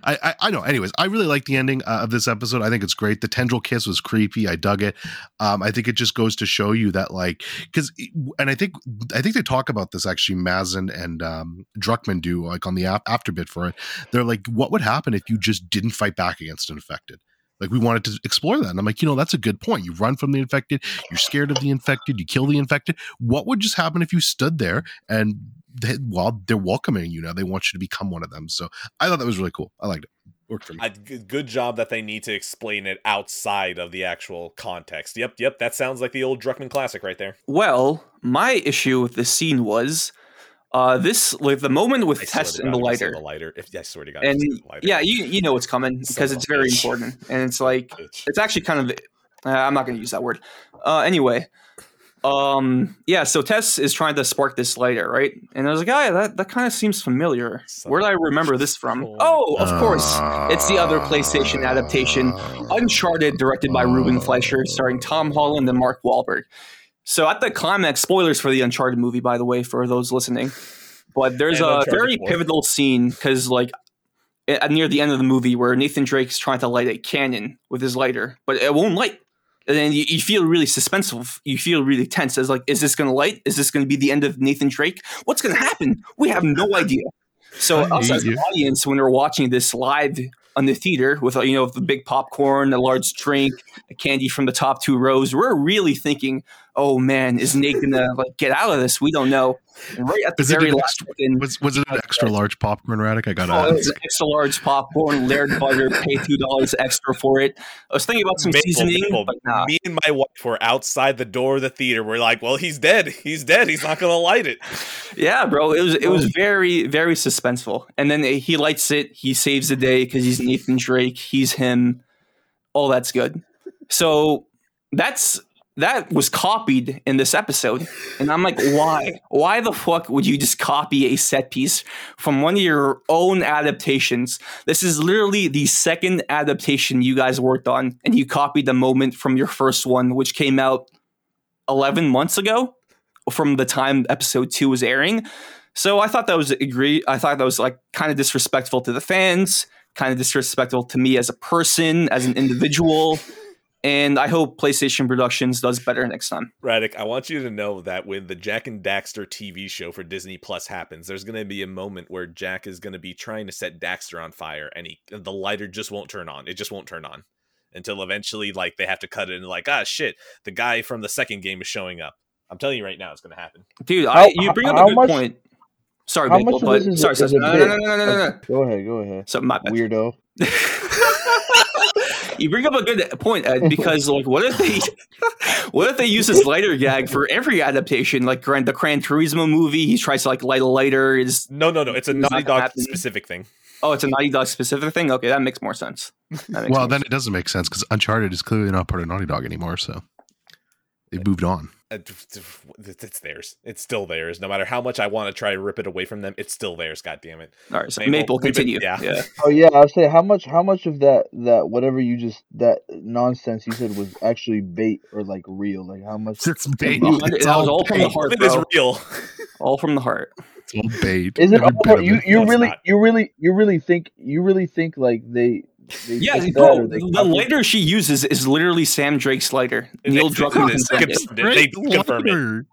D: I, I I know. Anyways, I really like the ending uh, of this episode. I think it's great. The tendril kiss was creepy. I dug it. Um, I think it just goes to show you that, like, because, and I think I think they talk about this actually. Mazin and um, Druckmann do like on the after bit for it. They're like, what would happen if you just didn't fight back against an infected? Like we wanted to explore that. And I'm like, you know, that's a good point. You run from the infected, you're scared of the infected, you kill the infected. What would just happen if you stood there and they, well, they're welcoming you now. They want you to become one of them. So I thought that was really cool. I liked it. Worked for me.
A: I, g- good job that they need to explain it outside of the actual context. Yep, yep, that sounds like the old Druckmann classic right there.
B: Well, my issue with this scene was uh this like the moment with
A: I
B: Tess and the
A: God, if I say
B: lighter.
A: The lighter. If yeah, I swear to God,
B: And
A: if I say the lighter.
B: yeah, you you know what's coming because it's very
A: bitch.
B: important. And it's like
A: Bitch.
B: it's actually kind of uh, I'm not going to use that word. Uh anyway, um yeah, so Tess is trying to spark this lighter, right? And I was like, "Ah, that that kind of seems familiar. Where do I remember this from?"
A: Oh.
B: Oh, of course. It's the other PlayStation adaptation, Uncharted, directed by Ruben Fleischer, starring Tom Holland and Mark Wahlberg. So at the climax, spoilers for the Uncharted movie, by the way, for those listening. But there's
A: And
B: a
A: Uncharted
B: very
A: 4.
B: pivotal scene because, like, near the end of the movie, where Nathan Drake's trying to light a cannon with his lighter, but it won't light. And then you, you feel really suspenseful. You feel really tense. As like, is this going to light? Is this going to be the end of Nathan Drake? What's going to happen? We have no idea. So us as an audience, when we're watching this live on the theater with you know the big popcorn, a large drink, a candy from the top two rows, we're really thinking, "Oh man, is Nate gonna like get out of this? We don't know." And right at the
D: Is
B: very
D: an
B: last second,
D: Was was it an extra large popcorn Radic? I got
B: oh,
D: to
B: it's extra large popcorn, layered butter, pay two dollars extra for it. I was thinking about some
A: Maple,
B: seasoning,
A: Maple,
B: but nah.
A: Me and my wife were outside the door of the theater. We're like, well, he's dead. He's dead. He's not gonna light it.
B: Yeah, bro, it was it was very very suspenseful. And then he lights it. He saves the day because he's Nathan Drake. He's him. All that's good. So that's that was copied in this episode, and I'm like, why? Why the fuck would you just copy a set piece from one of your own adaptations? This is literally the second adaptation you guys worked on, and you copied the moment from your first one, which came out 11 months ago from the time episode two was airing. So I thought that was agree. I thought that was like kind of disrespectful to the fans, kind of disrespectful to me as a person, as an individual. And I hope PlayStation Productions does better next time.
A: Radic, I want you to know that when the Jak and Daxter TV show for Disney Plus happens, there's going to be a moment where Jak is going to be trying to set Daxter on fire, and he the lighter just won't turn on. It just won't turn on until eventually, like they have to cut it and like, ah, shit, the guy from the second game is showing up. I'm telling you right now, it's going to happen.
B: Dude,
C: How-
B: I, you bring up
C: how
B: a good
C: much-
B: point. Sorry,
C: how
B: Maple, but
C: this is-
B: sorry,
C: is
B: sorry, no, no, no, no, no, no, no.
C: Go ahead, go ahead.
B: So my bad.
C: Weirdo.
B: you bring up a good point Ed, because like what if they what if they use this lighter gag for every adaptation like Gran, the Gran Turismo movie he tries to like light a lighter is
A: No, no, no. It's a Naughty Dog
B: happen.
A: specific thing.
B: oh it's a Naughty Dog specific thing okay that makes more sense makes
D: Well,
B: more
D: then it doesn't make sense because Uncharted is clearly not part of Naughty Dog anymore. So they moved on.
A: Uh, d- d- It's theirs. It's still theirs. No matter how much I want to try to rip it away from them, it's still theirs. God damn it.
B: all right so
A: Maple,
B: Maple,
A: we've been-
B: continue
A: yeah.
B: yeah
C: Oh yeah, I was saying how much how much of that that whatever you just that nonsense you said was actually bait or like real? Like how much?
D: It's bait.
B: That
D: It's
B: was
D: all
B: all from the
D: bait.
B: heart
A: It is
B: bro
A: real.
B: All from the heart.
D: It's all bait.
C: Is it? All- you you
A: No,
C: really you really you really think you really think like they? They
B: Yeah,
C: took that
B: bro, the lighter she uses is literally Sam Drake's lighter. Neil
A: It's-
B: Druckmann
A: it's-
B: confirmed
A: it's- They
D: Great
A: confirmed it.
D: lighter.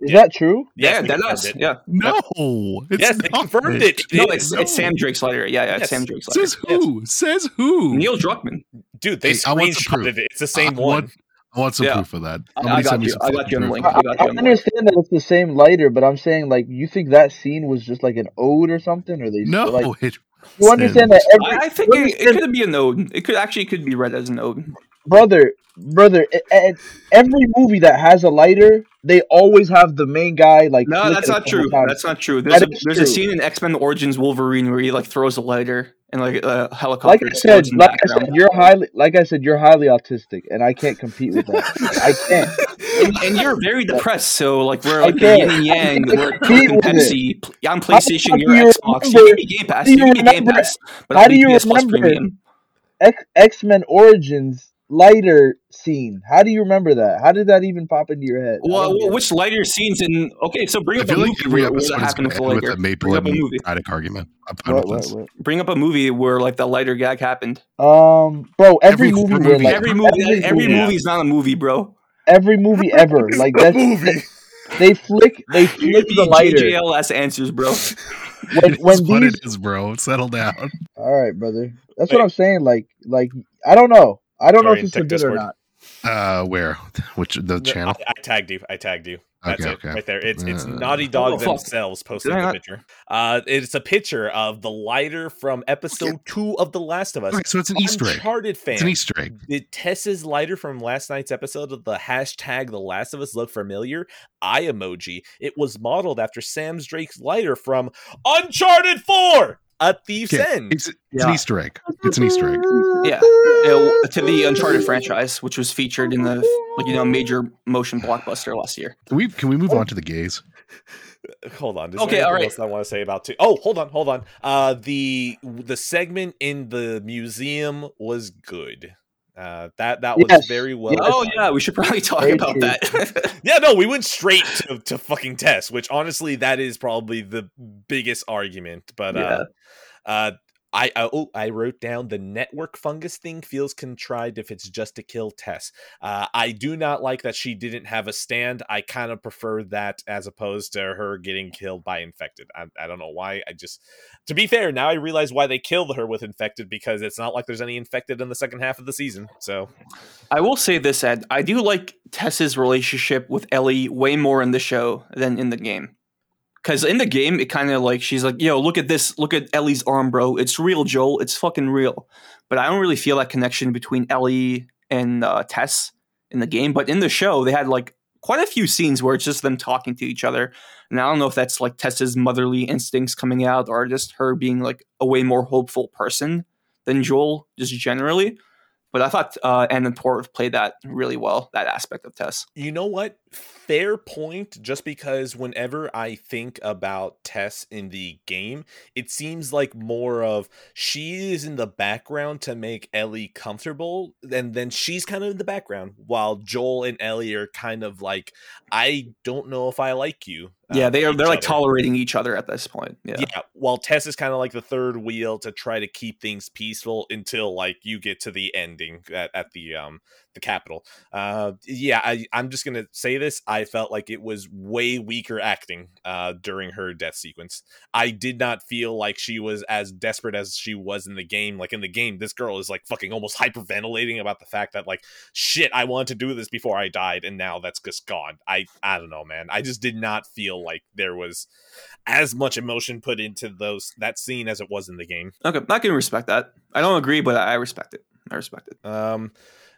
C: Is that true?
B: Yeah,
A: they
B: that
A: confirmed it.
B: Yeah.
D: No, it's
A: Yes, they confirmed it.
B: No,
A: It-
B: it's, it's Sam Drake's lighter. Yeah, yeah, it's
A: Yes.
B: Sam Drake's lighter.
D: Says who? Says who?
B: Neil Druckmann.
A: Dude, they
D: Hey, I want proof.
A: screenshotted it. It's the same
D: I
A: one.
D: want, I want some
B: Yeah.
D: proof of that.
B: I-
D: Somebody
B: I got
D: send me
B: you. I got you on
D: proof.
B: link.
C: I,
B: I got you on link.
C: understand that it's the same lighter, but I'm saying like you think that scene was just like an ode or something, or they
D: No,
C: like
D: it
C: you understand that every
B: I, I think it, it could be a node. It could actually could be read as a node.
C: brother, brother. e- e- every movie that has a lighter, they always have the main guy like.
B: No, that's not true. That's not true. There's a,
C: That
B: there's a scene in X Men Origins Wolverine where he like throws a lighter and like a
C: Like
B: helicopter.
C: I said, like I said, you're highly, like I said, you're highly autistic, and I can't compete with that. I can't.
B: And, and you're very depressed. So like we're like the yin and yang. We're Coke and. Pepsi. I'm PlayStation. You're
C: do you
B: Xbox.
C: remember-
B: You give me Game Pass.
C: how do
B: You
C: you
B: give Game Pass. But
C: how do you
B: PS
C: remember-
B: Premium.
C: X X Men Origins lighter scene. How do you remember that? How did that even pop into your head? I
B: Well,
C: don't get it.
B: which lighter scenes in? Okay, so bring
D: I
B: up a
D: feel
B: movie
D: like every
B: where, where
D: episode
B: that
D: is
B: happened
D: going
B: with
D: to
B: the
D: end with a Maple
B: Bring up a movie.
D: Argument. I'm fine
C: What,
D: with
C: what, what?
B: Bring up a movie where like the lighter gag happened.
C: Um, bro, every,
D: Every
C: movie,
D: horror
C: where,
D: movie
C: like,
B: every movie, every,
C: movie-
B: movie is not a movie, bro.
C: Every movie ever, like that's
A: movie.
C: they flick, they flick the
B: me
C: lighter.
B: JJLS answers, bro.
C: When,
D: It's
C: when
D: what it is, bro. Settle down.
C: all right, brother. That's
A: Wait.
C: what I'm saying. Like, like I don't know. I don't know if it's
A: tech
C: a bit or not.
D: Uh, where? Which the channel?
A: I, I tagged you. I tagged you. That's
D: Okay,
A: it,
D: okay.
A: right there. It's it's
D: Uh,
A: Naughty Dog
B: Oh,
A: themselves posting the
B: not-
A: picture. Uh, it's a picture of the lighter from episode two of The Last of Us.
D: Alright, so it's an Easter egg.
A: Uncharted fan.
D: It's an Easter egg.
A: Did Tess's lighter from last night's episode of the hashtag The Last of Us look familiar? Eye emoji. It was modeled after Sam's Drake's lighter from Uncharted 4, A Thief's
D: Okay,
A: End.
D: It's, it's
B: Yeah.
D: an Easter egg. It's an Easter egg.
B: Yeah, Yeah, to the Uncharted franchise, which was featured in the like you know major motion blockbuster last year.
D: Can we can we move on to the gays?
A: Hold on. Is
B: Okay,
A: there
B: all
A: else I want to say about two? Oh, hold on, hold on. Uh, the the segment in the museum was good. Uh, that that was
C: Yes,
A: very well.
C: yes.
B: Oh yeah, we should probably talk
C: Very
B: about
C: true.
B: that.
A: Yeah, no, we went straight to, to fucking test, which honestly, that is probably the biggest argument. But uh, uh, I oh I wrote down the network fungus thing feels contrived if it's just to kill Tess. Uh, I do not like that she didn't have a stand. I kind of prefer that as opposed to her getting killed by infected. I, I don't know why. I just to be fair, now I realize why they killed her with infected because it's not like there's any infected in the second half of the season. So
B: I will say this, Ed. I do like Tess's relationship with Ellie way more in the show than in the game. Because in the game, it kind of like she's like, "Yo, look at this! Look at Ellie's arm, bro. It's real, Joel. It's fucking real." But I don't really feel that connection between Ellie and uh, Tess in the game. But in the show, they had like quite a few scenes where it's just them talking to each other. And I don't know if that's like Tess's motherly instincts coming out or just her being like a way more hopeful person than Joel, just generally. But I thought uh, Anna Torv played that really well, that aspect of Tess.
A: You know what? Fair point. Just because whenever I think about Tess in the game, it seems like more of she is in the background to make Ellie comfortable, and then she's kind of in the background while Joel and Ellie are kind of like, I don't know if I like you.
B: yeah,
A: uh,
B: they are. They're like
A: other.
B: tolerating each other at this point. Yeah.
A: Yeah. while Tess is kind of like the third wheel to try to keep things peaceful until like you get to the ending at, at the um the capital. Uh yeah, I, I'm just gonna say this. I felt like it was way weaker acting uh during her death sequence. I did not feel like she was as desperate as she was in the game. Like in the game, this girl is like fucking almost hyperventilating about the fact that like shit, I wanted to do this before I died, and now that's just gone. I I don't know, man. I just did not feel like there was as much emotion put into those that scene as it was in the game.
B: Okay, I can respect that. I don't agree, but I respect it. I respect it.
A: Um,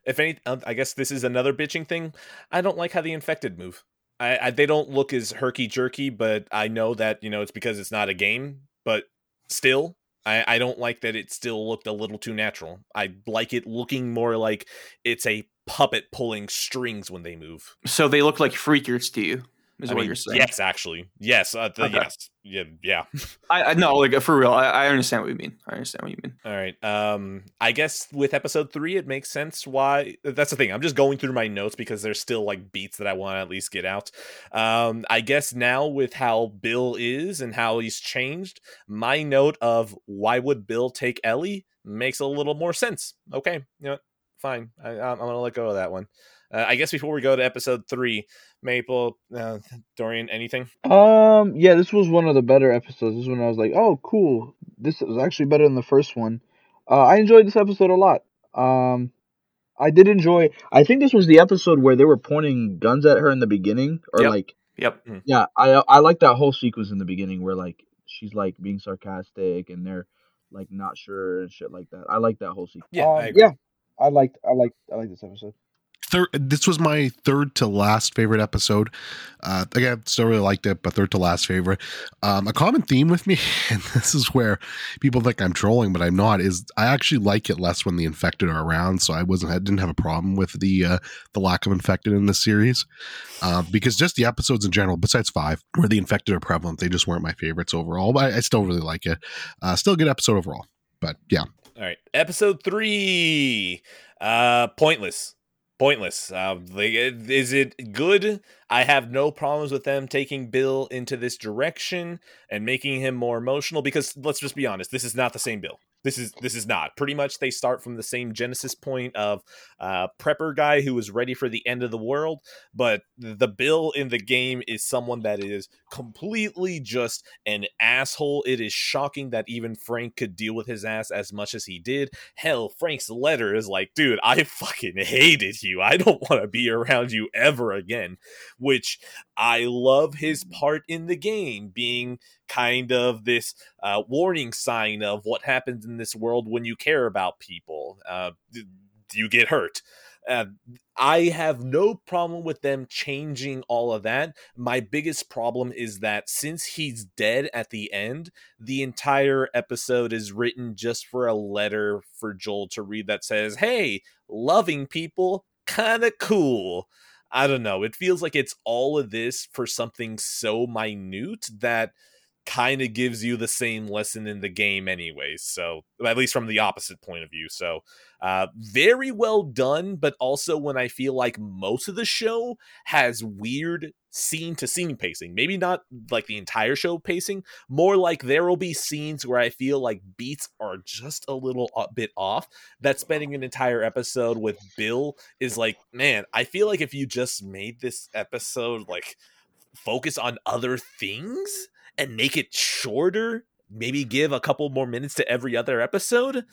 A: if any, um, I guess this is another bitching thing. I don't like how the infected move. I, I they don't look as herky jerky, but I know that you know it's because it's not a game. But still, I, I don't like that it still looked a little too natural. I like it looking more like it's a puppet pulling strings when they move.
B: So they look like freakers to you. Is
A: I
B: what
A: mean,
B: you're saying?
A: yes, actually, yes, uh, the,
B: Okay.
A: yes, yeah, yeah.
B: I, I no, like for real. I, I understand what you mean. I understand what you mean.
A: All right. Um, I guess with episode three, it makes sense why. That's the thing. I'm just going through my notes because there's still like beats that I want to at least get out. Um, I guess now with how Bill is and how he's changed, my note of why would Bill take Ellie makes a little more sense. Okay, you know, fine. I, I'm I'm gonna let go of that one. Uh, I guess before we go to episode three, Maple, uh, Dorian, anything?
C: Um, yeah, this was one of the better episodes. This one I was like, oh, cool. This was actually better than the first one. Uh, I enjoyed this episode a lot. Um, I did enjoy. I think this was the episode where they were pointing guns at her in the beginning, or
B: Yep.
C: like,
B: Yep.
C: yeah, I I like that whole sequence in the beginning where like she's like being sarcastic and they're like not sure and shit like that. I like that whole sequence.
A: Yeah, I
C: Um,
A: agree.
C: yeah, I liked, I liked, I like this episode.
D: Third this was my third to last favorite episode. Uh again still really liked it but third to last favorite. Um a common theme with me and this is where people think i'm trolling but i'm not is i actually like it less when the infected are around so i wasn't i didn't have a problem with the uh the lack of infected in this series. Uh, because just the episodes in general besides five where the infected are prevalent they just weren't my favorites overall but i, I still really like it. Uh still a good episode overall but yeah.
A: All right, episode three. Uh, pointless. Pointless. Uh, is it good? I have no problems with them taking Bill into this direction and making him more emotional. Because let's just be honest, this is not the same Bill. This is this is not. Pretty much, they start from the same genesis point of uh, prepper guy who is ready for the end of the world. But the Bill in the game is someone that is completely just an asshole. It is shocking that even Frank could deal with his ass as much as he did. Hell, Frank's letter is like, dude, I fucking hated you. I don't want to be around you ever again. Which I love his part in the game being kind of this uh, warning sign of what happens in this world when you care about people. Uh, you get hurt. Uh, I have no problem with them changing all of that. My biggest problem is that since he's dead at the end, the entire episode is written just for a letter for Joel to read that says, Hey, loving people, kind of cool. I don't know. It feels like it's all of this for something so minute that kind of gives you the same lesson in the game anyway so at least from the opposite point of view so uh very well done but also when i feel like most of the show has weird scene to scene pacing maybe not like the entire show pacing more like there will be scenes where i feel like beats are just a little bit off that spending an entire episode with bill is like man i feel like if you just made this episode like focus on other things and make it shorter, maybe give a couple more minutes to every other episode,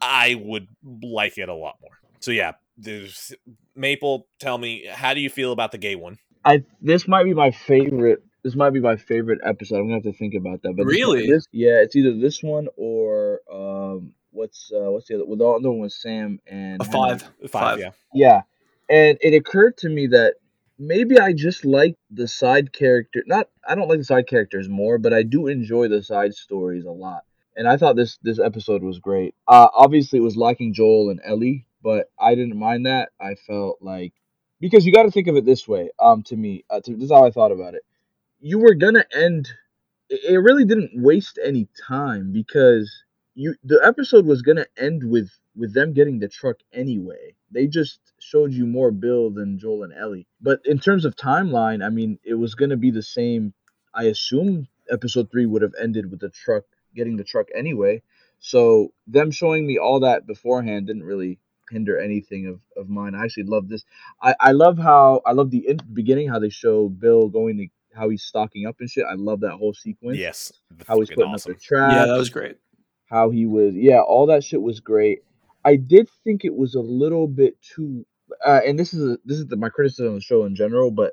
A: I would like it a lot more. So yeah, there's Maple, tell me, how do you feel about the gay one?
C: I this might be my favorite. This might be my favorite episode. I'm gonna have to think about that. But
B: Really?
C: this, yeah, it's either this one or um, what's uh, what's the other? Well, the other one was Sam and
B: A five.
A: Five,
B: Five.
A: yeah.
C: Yeah, and it occurred to me that maybe I just like the side character. Not I don't like the side characters more, but I do enjoy the side stories a lot. And I thought this this episode was great. Uh, obviously, it was lacking Joel and Ellie, but I didn't mind that. I felt like because you got to think of it this way. Um, to me, uh, to, this is how I thought about it. You were gonna end. It really didn't waste any time because you the episode was gonna end with with them getting the truck anyway. They just showed you more Bill than Joel and Ellie. But in terms of timeline, I mean, it was gonna be the same. I assume episode three would have ended with the truck getting the truck anyway. So them showing me all that beforehand didn't really hinder anything of, of mine. I actually love this. I, I love how I love the in- beginning how they show Bill going to how he's stocking up and shit. I love that whole sequence.
A: Yes.
C: How he's putting
A: awesome.
C: up the traps
B: Yeah, that was great.
C: how he was yeah all that shit was great i did think it was a little bit too uh, and this is a, this is the, my criticism of the show in general but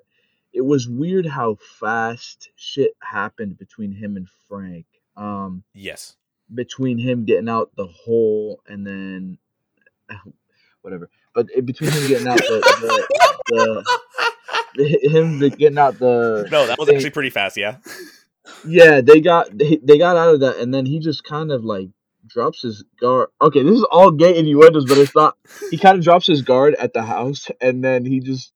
C: it was weird how fast shit happened between him and frank um
A: Yes.
C: between him getting out the hole and then whatever but it- between him getting out the, the, the him getting out the
A: No, that was
C: thing-
A: actually pretty fast, yeah.
C: yeah, they got they, they got out of that, and then he just kind of like drops his guard. Okay, this is all gay innuendos, but it's not. He kind of drops his guard at the house, and then he just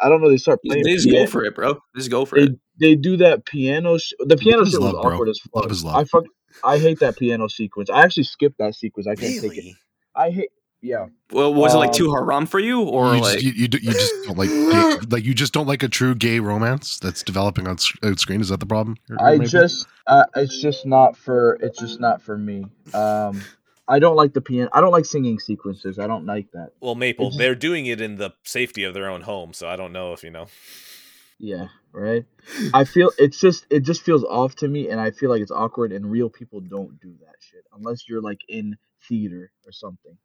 C: I don't know. They start playing.
B: They just
C: piano-
B: go for it, bro. Just go for
C: they
B: it.
C: they do that piano. Sh- the piano
D: Love is
C: shit was
D: love, bro.
C: awkward as fuck.
D: Love is love.
C: I fuck. I hate that piano sequence. I actually skipped that sequence. I can't take it. I hate. Yeah.
B: Well, was it like
C: Um,
B: too haram for you, or
D: you,
B: like
D: just, you, you, you just don't like gay, like you just don't like a true gay romance that's developing on, sc- on screen. Is that the problem? here,
C: I
D: Maple?
C: just. Uh, it's just not for. It's just not for me. Um. I don't like the piano. I don't like singing sequences. I don't like that.
A: Well, Maple,
C: It's-
A: they're doing it in the safety of their own home, so I don't know if you know.
C: Yeah. Right. I feel it's just it just feels off to me, and I feel like it's awkward. And real people don't do that shit unless you're like in theater or something.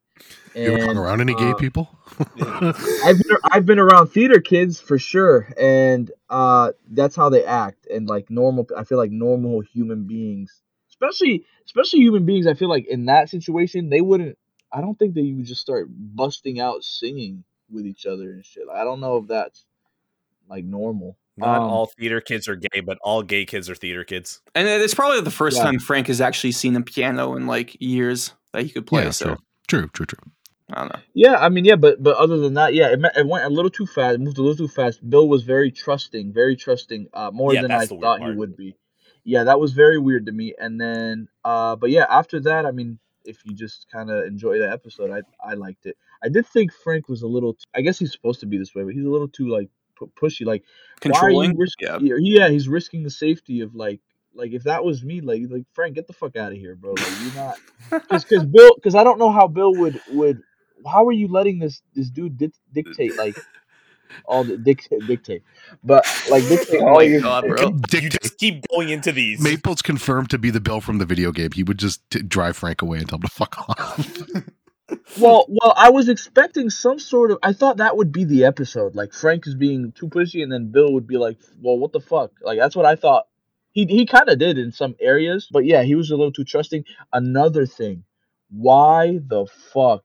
D: You ever hung around any gay
C: uh,
D: people?
C: I've been, I've been around theater kids for sure, and uh, that's how they act. And like normal, I feel like normal human beings, especially especially human beings, I feel like in that situation they wouldn't. I don't think that you would just start busting out singing with each other and shit. Like, I don't know if that's like normal.
A: Not
C: Um,
A: all theater kids are gay, but all gay kids are theater kids.
B: And it's probably the first
C: Yeah.
B: time Frank has actually seen a piano in like years that he could play.
D: yeah,
B: so
D: true, true, true, true.
B: I don't know.
C: Yeah, I mean, yeah, but but other than that, yeah, it, it went a little too fast. It moved a little too fast. Bill was very trusting, very trusting, uh, more
A: Yeah,
C: than I
A: that's the weird
C: thought he would be. Yeah, that was very weird to me. And then, uh, but yeah, after that, I mean, if you just kind of enjoy the episode, I I liked it. I did think Frank was a little. Too, I guess he's supposed to be this way, but he's a little too like pushy. Like, why are
B: Controlling.
C: you risk-
B: Yeah.
C: yeah, yeah, he's risking the safety of like. Like if that was me, like like Frank, get the fuck out of here, bro. Like you're not because because Bill because I don't know how Bill would would how are you letting this this dude dic- dictate like all the dictate dictate but like dictate
B: Oh
C: all
B: my
C: your
B: God, bro.
A: You just keep going into these.
D: Maple's confirmed to be the Bill from the video game. He would just t- drive Frank away and tell him to fuck off.
C: well well I was expecting some sort of I thought that would be the episode like Frank is being too pushy and then Bill would be like well what the fuck like that's what I thought he he kind of did in some areas but yeah he was a little too trusting another thing why the fuck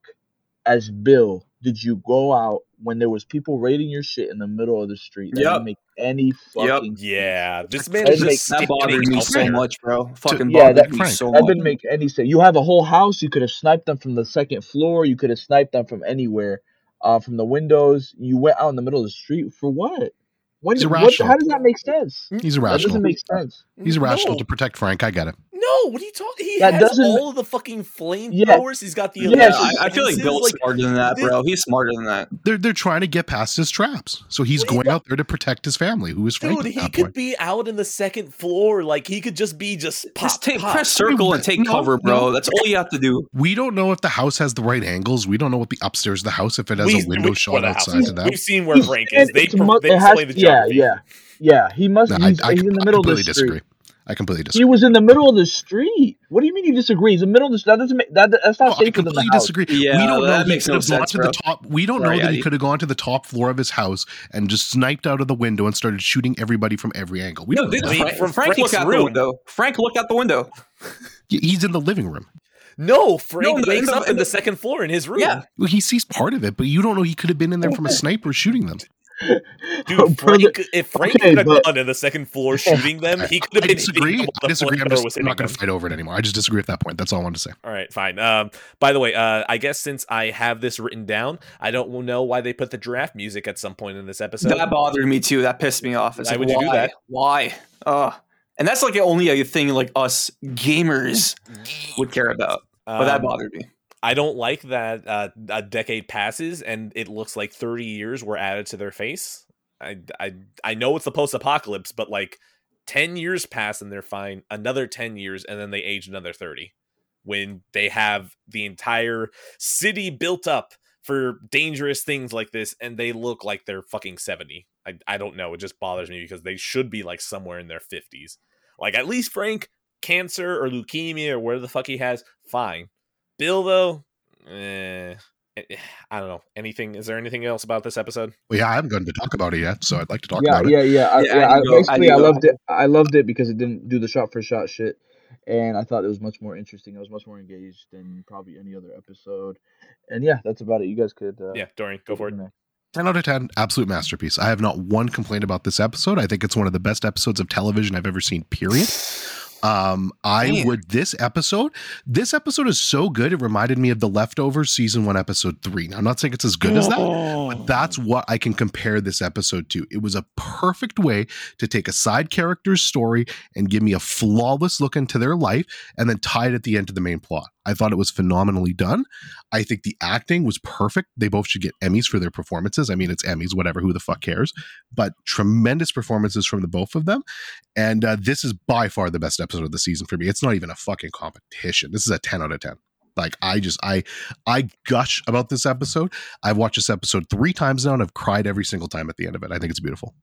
C: as Bill did you go out when there was people raiding your shit in the middle of the street that
B: Yep.
C: didn't make any fucking sense.
A: yeah, this man is just
B: That bothered me so much, bro. Fucking
C: Yeah, that-
B: me
D: Frank,
B: so
C: That
B: much.
C: didn't make any sense. You have a whole house. You could have sniped them from the second floor. You could have sniped them from anywhere, uh, from the windows. You went out in the middle of the street for what? When?
D: He's
C: What? How does that make sense?
D: He's
C: That
D: irrational.
C: doesn't make sense.
D: He's irrational
A: No.
D: to protect Frank. I get it.
A: No, what are you talking? He
C: That
A: has
C: doesn't-
A: all of the fucking
C: Yeah.
A: flamethrowers. He's got the
C: Yeah,
B: Yeah,
A: electric
B: I, I feel like
A: fences,
B: Bill's smarter than that,
A: this-
B: bro. He's smarter than that.
D: They're they're trying to get past his traps. So he's
A: What do you
D: going out there to protect his family, who is Frank
A: Dude, he could
D: point.
A: be out in the second floor. Like he could just be just pop,
B: Just take
A: pop.
B: press circle and take
D: No,
B: cover, bro.
D: no.
B: That's all you have to do.
D: We don't know if the house has the right angles. We don't know what the upstairs of the house if it has
A: We-
D: a window
A: we-
D: shot
A: what house
D: outside
A: is.
D: to that.
A: We've seen where Frank is. They,
C: it's mu-
A: they
C: it has-
A: explain the
C: yeah, yeah, yeah. He must.
D: No, I,
C: he's,
D: I,
C: he's in the
D: I
C: middle of the
D: completely
C: street.
D: disagree. I completely disagree.
C: He was in the middle of the street. What do you mean you disagree? He's in the middle of the street. That doesn't make that. That's not
D: I
C: safer than the
D: completely
C: house.
D: disagree.
B: Yeah,
D: we don't know
B: that
D: he
B: makes
D: could
B: no
D: have gone
B: sense,
D: to
B: bro.
D: the top. We don't
B: Sorry,
D: know that he
B: Addy.
D: could have gone to the top floor of his house and just sniped out of the window and started shooting everybody from every angle. We
B: No,
D: don't know.
A: I mean,
B: Frank,
A: from
B: Frank look
A: Frank's
B: out the window. Frank look out the window.
D: He's in the living room.
A: No, Frank
B: No,
A: wakes up
B: in
A: in the
B: the-
A: second floor in his room.
B: Yeah.
D: Well, He sees part of it, but you don't know he could have been in there from a sniper shooting them.
A: Dude,
C: Brother-
A: Frank, if Frank
C: Okay,
A: could have
C: but-
A: gone in the second floor shooting them, he could have
D: I
A: been
D: disagree. I disagree. I'm just I'm not going to fight over it anymore. I just disagree at that point. That's all I wanted to say.
A: All right, fine. Um, by the way, uh, I guess since I have this written down, I don't know why they put the giraffe music at some point in this episode.
B: that bothered me too. That pissed me off. It's
A: Why
B: like,
A: would you do
B: why?
A: that?
B: Why? Uh, and that's like only a thing like us gamers would care about. But that
A: Um,
B: bothered me.
A: I don't like that uh, a decade passes and it looks like 30 years were added to their face. I, I, I know it's the post apocalypse, but like 10 years pass and they're fine. Another 10 years and then they age another 30 when they have the entire city built up for dangerous things like this and they look like they're fucking 70. I, I don't know. It just bothers me because they should be like somewhere in their 50s. Like at least Frank, cancer or leukemia or whatever the fuck he has, fine. Bill though, eh, eh, I don't know. Anything? Is there anything else about this episode?
D: Well, yeah, I haven't gotten to talk about it yet, so I'd like to talk
C: yeah,
D: about it.
C: yeah, yeah, I,
B: Yeah,
C: yeah.
B: I
C: I,
B: do go- I
C: basically,
B: do
C: I loved it. I loved it because it didn't do the shot for shot shit, and I thought it was much more interesting. I was much more engaged than probably any other episode, and yeah, that's about it. You guys could, uh,
A: Yeah, Dorian, go for it.
C: from there.
D: 10 out of 10, absolute masterpiece. I have not one complaint about this episode. I think it's one of the best episodes of television I've ever seen, period. Um, I
B: Man.
D: would this episode. This episode is so good. It reminded me of the leftovers season one, episode three. Now, I'm not saying it's as good as that, but that's what I can compare this episode to. It was a perfect way to take a side character's story and give me a flawless look into their life and then tie it at the end to the main plot. I thought it was phenomenally done. I think the acting was perfect. They both should get Emmys for their performances. I mean, it's Emmys, whatever, who the fuck cares? But tremendous performances from the both of them. And uh, this is by far the best episode of the season for me. It's not even a fucking competition. This is a 10 out of 10. Like I just I I gush about this episode. I've watched this episode three times now and I've cried every single time at the end of it. I think it's beautiful.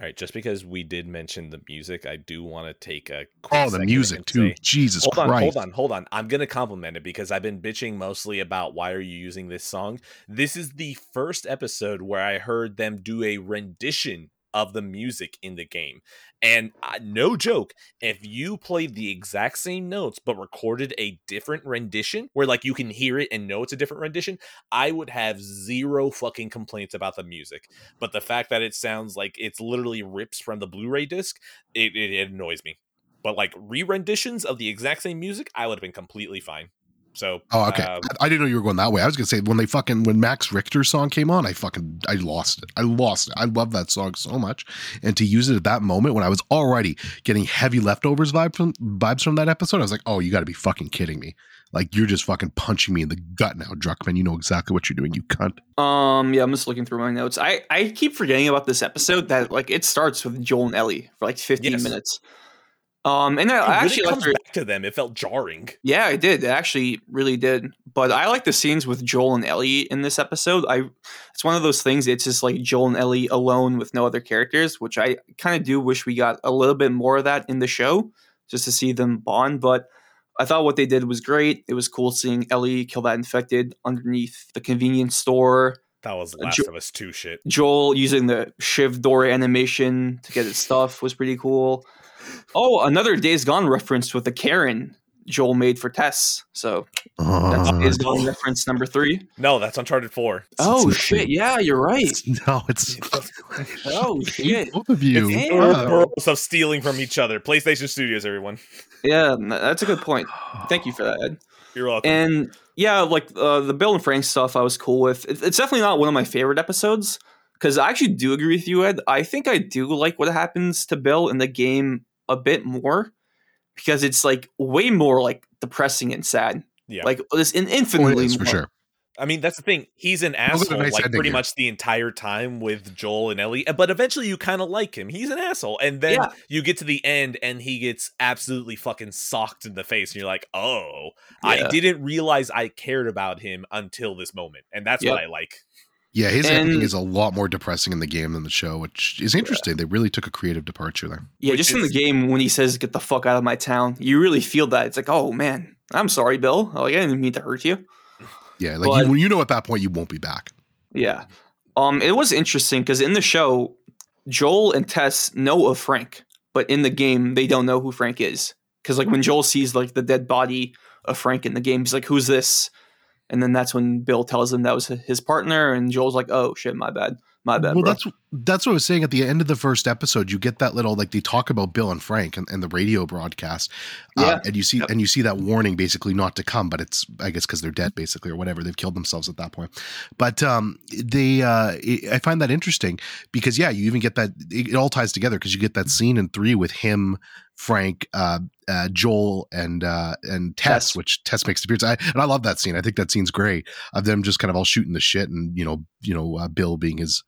A: All right, just because we did mention the music, I do want to take a quick
D: Oh, the music too.
A: say-
D: Jesus
A: hold on,
D: Christ.
A: hold on, hold on. I'm gonna compliment it because I've been bitching mostly about why are you using this song. This is the first episode where I heard them do a rendition of the music in the game, and uh, no joke, if you played the exact same notes but recorded a different rendition, where like you can hear it and know it's a different rendition, I would have zero fucking complaints about the music. But the fact that it sounds like it's literally rips from the Blu-ray disc, it, it, it annoys me but like re-renditions of the exact same music, I would have been completely fine. So,
D: Oh, okay.
A: um,
D: I, I didn't know you were going that way. I was gonna say when they fucking when Max Richter's song came on, I fucking I lost it. I lost it. I love that song so much, and to use it at that moment when I was already getting heavy leftovers vibe from vibes from that episode, I was like, oh, you got to be fucking kidding me! Like you're just fucking punching me in the gut now, Druckmann. You know exactly what you're doing, you cunt.
B: Um, yeah, I'm just looking through my notes. I I keep forgetting about this episode that like it starts with Joel and Ellie for like 15
A: Yes.
B: minutes. Um, and I,
A: it
B: I
A: really
B: actually
A: comes back to them. It felt jarring.
B: yeah, it did. It actually really did. But I like the scenes with Joel and Ellie in this episode. I it's one of those things. It's just like Joel and Ellie alone with no other characters, which I kind of do wish we got a little bit more of that in the show, just to see them bond. But I thought what they did was great. It was cool seeing Ellie kill that infected underneath the convenience store.
A: That was
B: Uh,
A: Last
B: Jo-
A: of Us 2 shit.
B: Joel using the Shiv door animation to get his stuff was pretty cool. Oh, another Days Gone reference with the cairn Joel made for Tess. So that's
D: Uh,
B: Days Gone reference number three.
A: No, that's Uncharted 4.
B: Oh
D: it's-
B: shit! Yeah, you're right.
D: no, it's
B: Oh shit!
D: both of you.
B: It's
A: We're
B: Yeah.
A: of stealing from each other. PlayStation Studios, everyone.
B: Yeah, that's a good point. Thank you for that. Ed.
A: You're welcome.
B: And yeah, like uh, the Bill and Frank stuff, I was cool with. It's definitely not one of my favorite episodes because I actually do agree with you, Ed. I think I do like what happens to Bill in the game a bit more because it's like way more like depressing and sad.
A: yeah.
B: Like this in
D: Oh,
B: infinitely
D: is for sure.
A: I mean, that's the thing. He's an
D: Well, there's a
A: asshole,
D: nice
A: like pretty
D: here.
A: much the entire time with Joel and Ellie. But eventually, you kind of like him. He's an asshole, and then
B: Yeah.
A: you get to the end, and he gets absolutely fucking socked in the face, and you're like, "Oh, I didn't realize I cared about him until this moment," and that's what I like.
D: Yeah, his
B: And-
D: ending is a lot more depressing in the game than the show, which is interesting. They really took a creative departure there.
B: Yeah,
A: Which
B: just in the game when he says "Get the fuck out of my town," you really feel that. It's like, oh man, I'm sorry, Bill. Like I didn't mean to hurt you.
D: Yeah, like
B: But-
D: you, you know at that point you won't be back.
B: Yeah. Um, it was interesting because in the show, Joel and Tess know of Frank, but in the game, they don't know who Frank is. Because like when Joel sees like the dead body of Frank in the game, he's like, "Who's this?" And then that's when Bill tells him that was his partner, and Joel's like, "Oh shit, my bad, my bad."
D: well,
B: bro."
D: that's that's what I was saying at the end of the first episode. You get that little like they talk about Bill and Frank and, and the radio broadcast, uh, and you see
B: Yep.
D: and you see that warning basically not to come, but it's I guess because they're dead basically or whatever they've killed themselves at that point. But um, they uh, I find that interesting because yeah, you even get that it, it all ties together because you get that scene in three with him, Frank, uh, uh, Joel, and uh, and Tess,
B: Tess.
D: which Tess makes the appearance. I, and I love that scene. I think that scene's great of them just kind of all shooting the shit and you know you know uh, Bill being his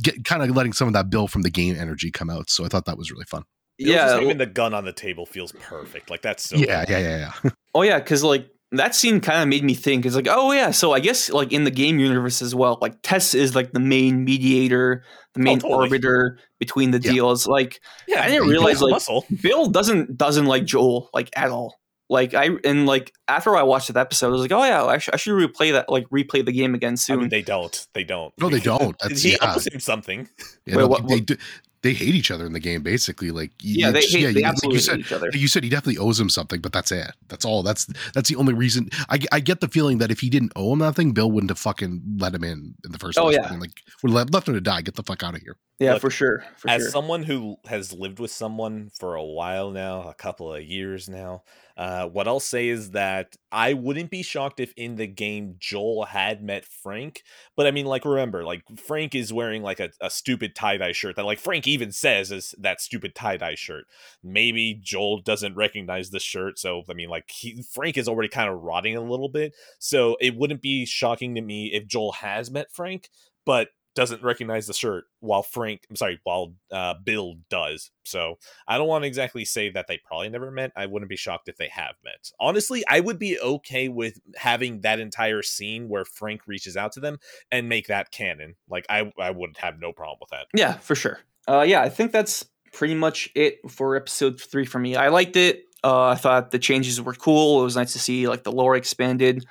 D: get kind of letting some of that Bill from the game energy come out. So I thought that was really fun.
A: Bill
B: yeah.
A: just having the gun on the table feels perfect. Like that's so.
D: yeah,
A: cool.
D: yeah, yeah, yeah.
B: Oh yeah, because like that scene kind of made me think. It's like, oh yeah, so I guess like in the game universe as well, like Tess is like the main mediator, the oh, main
A: totally.
B: arbiter between the
D: Yeah.
B: deals. Like
A: yeah.
B: I didn't realize,
A: plays
B: like-
A: muscle.
B: Bill doesn't doesn't like Joel like at all. Like I and like after I watched that episode, I was like, oh yeah, I, sh- I should replay that, like replay the game again
A: I
B: soon.
A: mean, they don't. They don't.
D: No, they don't. That's-
A: he
D: yeah.
A: him something.
D: Yeah,
B: Wait,
D: no,
B: what-
D: they
B: what-
D: do. They hate each other in the game basically like
B: Yeah,
D: you
B: they hate.
D: yeah,
B: they
D: you- like you said
B: hate each other.
D: you said he definitely owes him something but that's it that's all that's that's the only reason i, I get the feeling that if he didn't owe him nothing bill wouldn't have fucking let him in in the first
B: Oh, yeah.
D: And, like would have left him to die get the fuck out of here
B: Yeah,
A: Look,
B: for sure. For
A: as
B: sure.
A: someone who has lived with someone for a while now, a couple of years now, uh, what I'll say is that I wouldn't be shocked if in the game Joel had met Frank. But I mean, like, remember, like Frank is wearing like a, a stupid tie dye shirt that, like, Frank even says is that stupid tie dye shirt. Maybe Joel doesn't recognize the shirt, so I mean, like, he, Frank is already kind of rotting a little bit. So it wouldn't be shocking to me if Joel has met Frank, but doesn't recognize the shirt while Frank, I'm sorry, while uh, Bill does. So I don't want to exactly say that they probably never met. I wouldn't be shocked if they have met. Honestly, I would be okay with having that entire scene where Frank reaches out to them and make that canon. Like I, I would have no problem with that.
B: Yeah, for sure. Uh, yeah, I think that's pretty much it for episode three for me. I liked it. Uh, I thought the changes were cool. It was nice to see like the lore expanded.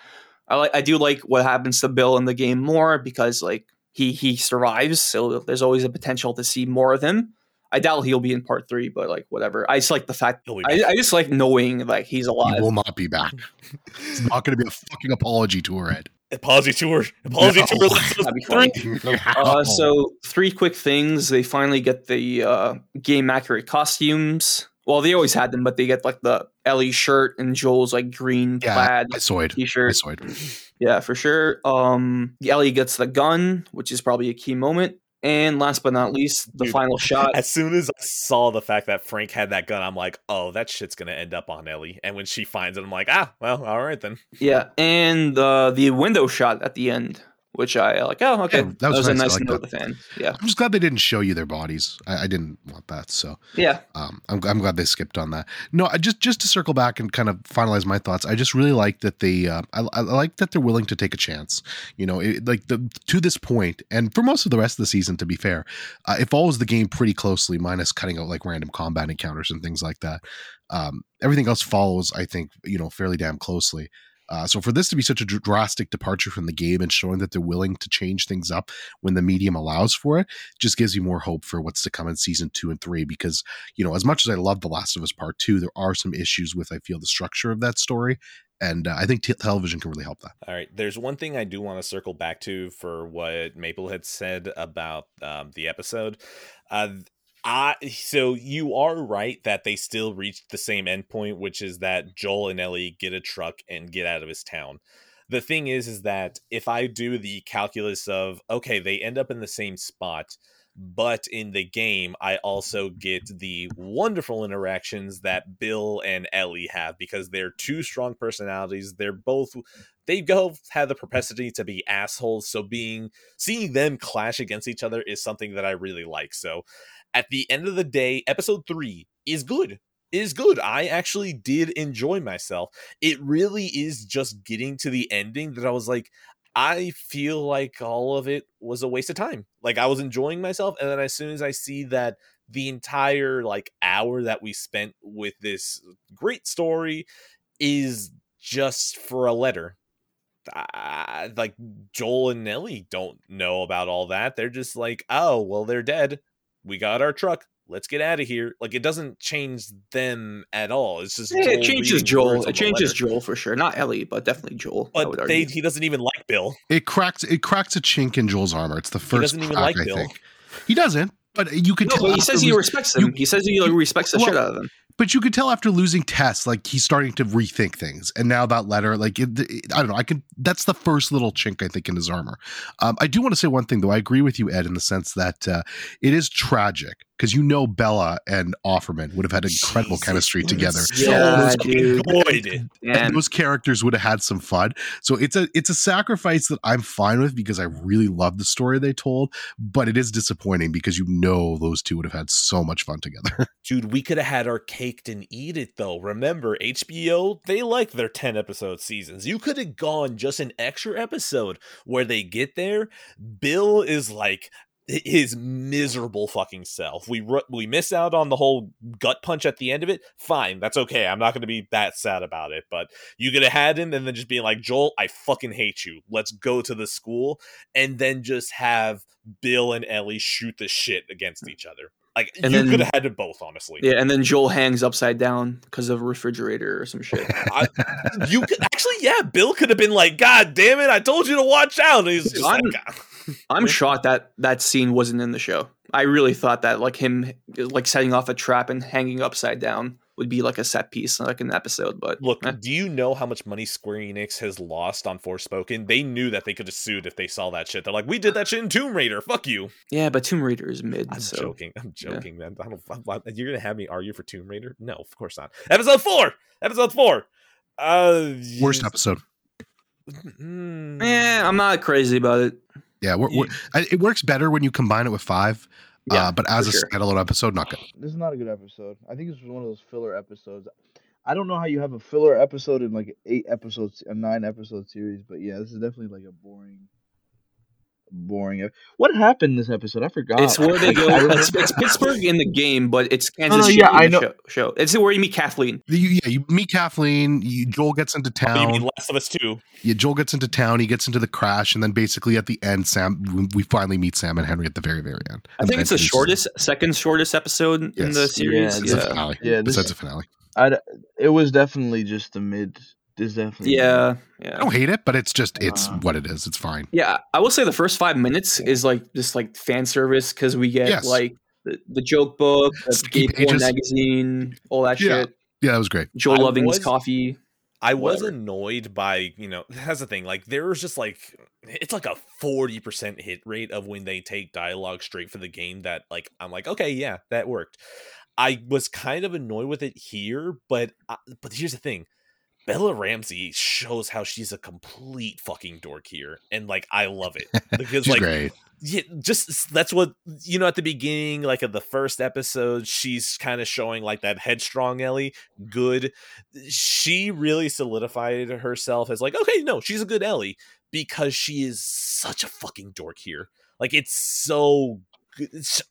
B: I like. I do like what happens to Bill in the game more because like he he survives, so there's always a potential to see more of him. I doubt he'll be in part three, but like whatever. I just like the fact.
A: He'll
B: I. I just like knowing like he's
D: he
B: alive.
D: will not be back it's not going to be a fucking apology tour ed
A: Apology tour. Apology
D: No.
A: tour. episode
B: That'd be
A: three.
B: funny. Uh, so three quick things. They finally get the uh, game accurate costumes. Well, they always had them, but they get like the Ellie shirt and Joel's like green
D: yeah
B: plaid
D: i saw it i
B: t-shirt.
D: saw it
B: Yeah, for sure. Um, Ellie gets the gun, which is probably a key moment. And last but not least, the
A: Dude,
B: final shot.
A: As soon as I saw the fact that Frank had that gun, I'm like, oh, that shit's gonna end up on Ellie. And when she finds it, I'm like, ah, well, all right then.
B: Yeah, and uh, the window shot at the end, which I like. Oh, okay,
D: Yeah, that was
B: a
D: nice. I
B: nice
D: like
B: note
D: that.
B: at the. Yeah,
D: i'm just glad they didn't show you their bodies i, I didn't want that so
B: yeah.
D: um, I'm, I'm glad they skipped on that. No, I just just to circle back and kind of finalize my thoughts. I just really like that they, uh, I, I like that they're willing to take a chance. You know, it, like the to this point, and for most of the rest of the season, to be fair, uh, it follows the game pretty closely, minus cutting out like random combat encounters and things like that. Um, everything else follows, I think, you know, fairly damn closely. Uh, so for this to be such a drastic departure from the game and showing that they're willing to change things up when the medium allows for it, just gives you more hope for what's to come in season two and three. Because you know, as much as I love The Last of Us Part Two, there are some issues with I feel the structure of that story, and uh, I think t- television can really help that.
A: All right. There's one thing I do want to circle back to for what Maple had said about um, the episode. Uh, I so you are right that they still reached the same endpoint, which is that Joel and Ellie get a truck and get out of his town. The thing is, is that if I do the calculus of okay, they end up in the same spot, but in the game, I also get the wonderful interactions that Bill and Ellie have because they're two strong personalities. They're both they both have the propensity to be assholes. So being seeing them clash against each other is something that I really like. So at the end of the day, episode three is good. Is good. I actually did enjoy myself. It really is just getting to the ending that I was like, I feel like all of it was a waste of time. Like I was enjoying myself, and then as soon as I see that the entire like hour that we spent with this great story is just for a letter. Uh, like Joel and Nellie don't know about all that. They're just like, oh, well, they're dead. We got our truck. Let's get out of here. Like it doesn't change them at all. It's just
B: Yeah, it changes Joel. It changes
A: letter.
B: Joel for sure. Not Ellie, but definitely Joel.
A: But they, he doesn't even like Bill.
D: It cracks it cracks a chink in Joel's armor. It's the first
A: doesn't even
D: crack,
A: like
D: I
A: Bill.
D: think. He doesn't, but you could
B: No,
D: tell
B: but he says he respects him.
D: you-
B: he says he like, respects the
D: well,
B: shit out of him.
D: But you could tell after losing Tess, like he's starting to rethink things. And now that letter, like it, it- I don't know, I can. That's the first little chink I think in his armor. Um, I do want to say one thing though. I agree with you, Ed, in the sense that uh, it is tragic because you know Bella and Offerman would have had incredible
A: Jesus,
D: chemistry together.
B: Yeah,
A: fucking
B: dude. And
D: and those characters would have had some fun. So it's a it's a sacrifice that I'm fine with because I really love the story they told, but it is disappointing because you know those two would have had so much fun together.
A: Dude, we could have had our cake and eat it though. Remember, HBO, they like their 10 episode seasons. You could have gone just an extra episode where they get there. Bill is like his miserable fucking self. We ru- we miss out on the whole gut punch at the end of it. Fine, that's okay. I'm not going to be that sad about it. But you could have had him and then just being like, Joel, I fucking hate you. Let's go to the school, and then just have Bill and Ellie shoot the shit against each other. Like
B: And
A: you could have had it both, honestly.
B: Yeah, and then Joel hangs upside down because of a refrigerator or some shit.
A: I, you could actually, yeah. Bill could have been like, "God damn it! I told you to watch out." And he's just
B: I'm-
A: like, "Ah."
B: I'm shocked that that scene wasn't in the show. I really thought that like him like setting off a trap and hanging upside down would be like a set piece, like an episode. But
A: Look,
B: eh.
A: do you know how much money Square Enix has lost on Forspoken? They knew that they could have sued if they saw that shit. They're like, "We did that shit in Tomb Raider. Fuck you."
B: yeah, but Tomb Raider is mid.
A: I'm
B: so
A: joking. I'm
B: yeah.
A: joking, man. I don't. I'm- I'm- you're gonna have me argue for Tomb Raider? No, of course not. Episode four. Episode four. Uh,
D: Worst
A: yes-
D: episode.
A: Mm.
B: yeah, I'm not crazy about it.
D: Yeah, we're, we're, it works better when you combine it with five.
B: Yeah,
D: uh, but as a
B: sure.
D: standalone episode, not good.
C: This is not a good episode. I think this was one of those filler episodes. I don't know how you have a filler episode in like eight episodes, a nine episode series, but yeah, this is definitely like a boring, boring. What happened in this episode? I forgot.
B: It's where they go. It's, it's Pittsburgh in the game, but it's Kansas
C: no,
B: City
C: yeah, I know.
B: Show, show. It's where you meet Kathleen.
D: You, yeah, you meet Kathleen. You, Joel gets into
A: Oh, you mean
D: town.
A: Last of Us Two?
D: Yeah, Joel gets into town. He gets into the crash, and then basically at the end, Sam, we- we finally meet Sam and Henry at the very, very end.
B: I think it's the
D: introduces-
B: shortest, second shortest episode in the series.
D: It's the
B: Yeah,
D: finale.
C: Yeah, this-
D: Besides the finale,
C: I, it was definitely just a mid. This definitely.
B: yeah,
D: I don't hate it, but it's just it's
C: Uh,
D: what it is. It's fine.
B: Yeah, I will say the first five minutes is like just like fan service because we get
D: Yes.
B: like the, the joke book, the
D: Sticky
B: gay porn magazine, all that
D: Yeah.
B: shit.
D: Yeah, that was great.
B: Joel
A: I
B: loving his
A: was-
B: coffee.
A: I was
B: Whatever.
A: annoyed by, you know, that's the thing. Like, there was just like, it's like a 40% hit rate of when they take dialogue straight for the game that, like, I'm like, okay, yeah, that worked. I was kind of annoyed with it here, but, uh, but here's the thing. Bella Ramsey shows how she's a complete fucking dork here. And, like, I love it. Because, like,
D: great.
A: yeah, just that's what you know at the beginning, like of the first episode, she's kind of showing like that headstrong Ellie. Good, she really solidified herself as like, okay, no, she's a good Ellie because she is such a fucking dork here. Like it's so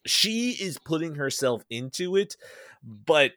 A: She is putting herself into it, but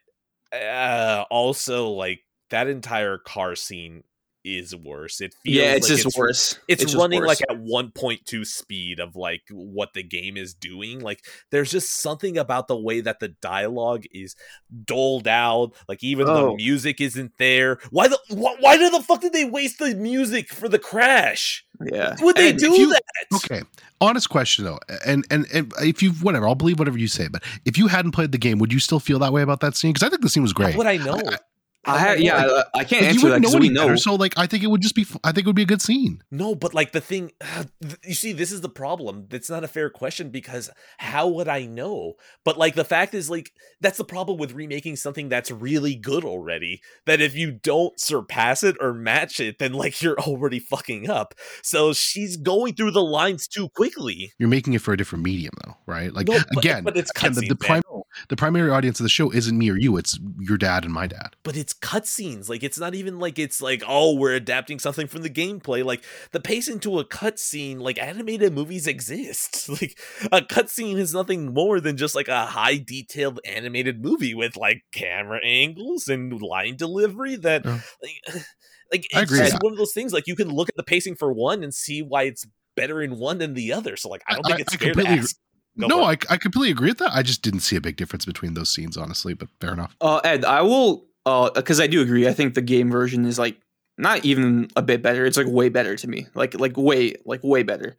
A: uh also like that entire car scene is worse. It feels
B: Yeah, it's
A: like
B: just worse.
A: it's,
B: just
A: running
B: worse.
A: like at 1.2 speed of like what the game is doing like there's just something about the way that the dialogue is doled out like even the
C: Oh.
A: music isn't there why the wh- why did the fuck did they waste the music for the crash
B: yeah.
A: would they
D: And
A: do
D: you-
A: that
D: Okay, honest question though, and and and if you whatever, I'll believe whatever you say. But if you hadn't played the game, would you still feel that way about that scene? Because I think the scene was
A: How
D: great.
A: would i know
D: I-
B: I ha- yeah, I, I can't
D: Like, you
B: answer that
D: wouldn't
B: because
D: know
B: we
D: any
B: know.
D: better. So like, I think it would just be. I think it would be a good scene.
A: No, but like the thing, you see, this is the problem. That's not a fair question because how would I know? But like the fact is, like, that's the problem with remaking something that's really good already. That if you don't surpass it or match it, then like you're already fucking up. So she's going through the lines too quickly.
D: You're making it for a different medium, though, right? Like
A: No, but-
D: again,
A: but it's
D: again, the, the,
A: cutscenes, man.
D: prim- the primary audience of the show isn't me or you. It's your dad and my dad.
A: but it's cutscenes. Like it's not even like it's like oh we're adapting something from the gameplay. Like the pacing to a cutscene, like animated movies exist. Like a cutscene is nothing more than just like a high detailed animated movie with like camera angles and line delivery. That like, like
D: I
A: it's just one of those things. Like you can look at the pacing for one and see why it's better in one than the other. So like I don't
D: I-
A: think it's
D: I
A: fair to
D: completely
A: ask. Go
D: no, I. I completely agree with that. I just didn't see a big difference between those scenes, honestly. But fair enough.
B: Uh, Ed, I will, uh, because I do agree. I think the game version is like not even a bit better. It's like way better to me. Like like way like way better.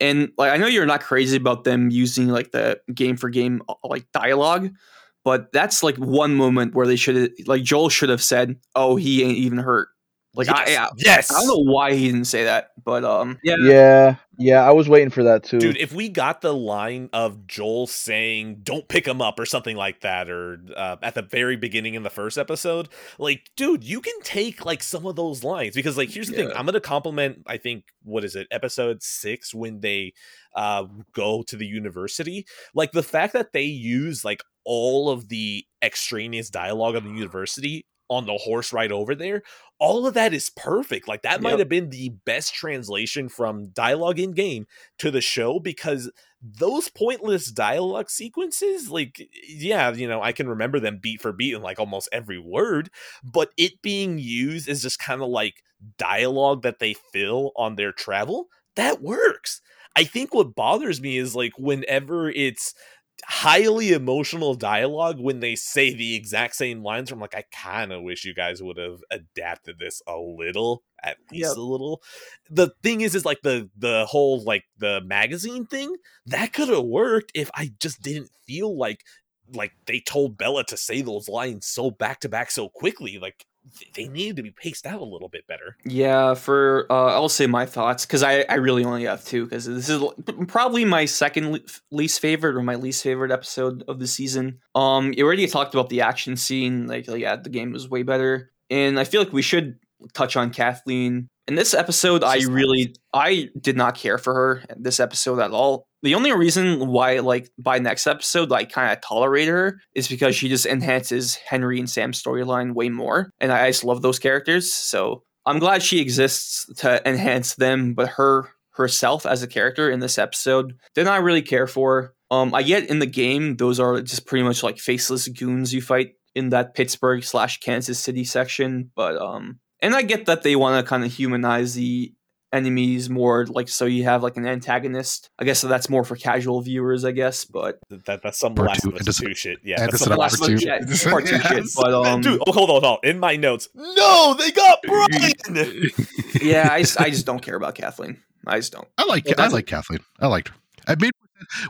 B: And like I know you're not crazy about them using like the game for game uh, like dialogue, but that's like one moment where they should like Joel should have said, "Oh, he ain't even hurt." Like I, I
A: yes.
B: I don't know why he didn't say that, but um yeah.
C: Yeah, yeah, I was waiting for that too.
A: Dude, if we got the line of Joel saying "Don't pick him up" or something like that, or uh, at the very beginning in the first episode, like, dude, you can take like some of those lines because, like, here's the thing: I'm gonna compliment. I think what is it, episode six, when they uh go to the university, like the fact that they use like all of the extraneous dialogue of the university on the horse right over there all of that is perfect like that might have been the best translation from dialogue in game to the show because those pointless dialogue sequences like yeah you know i can remember them beat for beat in like almost every word but it being used is just kind of like dialogue that they fill on their travel that works. I think what bothers me is like whenever it's highly emotional dialogue when they say the exact same lines. I'm like, I kind of wish you guys would have adapted this a little, at least
B: Yep.
A: a little. The thing is, is like the the whole like the magazine thing that could have worked if I just didn't feel like like they told Bella to say those lines so back to back so quickly. Like they needed to be paced out a little bit better.
B: Yeah, for uh, I'll say my thoughts because I, I really only have two because this is probably my second le- least favorite or my least favorite episode of the season. Um, you already talked about the action scene, like, like yeah, the game was way better, and I feel like we should touch on Kathleen. In this episode, I really I did not care for her this episode at all. The only reason why, like, by next episode, I kind of tolerate her is because she just enhances Henry and Sam's storyline way more, and I just love those characters. So I'm glad she exists to enhance them, but her herself as a character in this episode did not really care for. Um, I get in the game those are just pretty much like faceless goons you fight in that Pittsburgh slash Kansas City section, but um, and I get that they want to kind of humanize the enemies more, like so you have like an antagonist. I guess so that's more for casual viewers, I guess, but
A: That, that that's some
D: Part
A: last
D: two,
A: of Us two shit. Yeah, that's some last
D: two.
A: of Us
B: yeah, it's part two shit. But um,
A: Dude, oh, hold on, hold on. In my notes, no, they got Brian.
B: yeah, I just, I just don't care about Kathleen. I just don't.
D: I like
B: Well,
D: I like Kathleen. I liked her. I made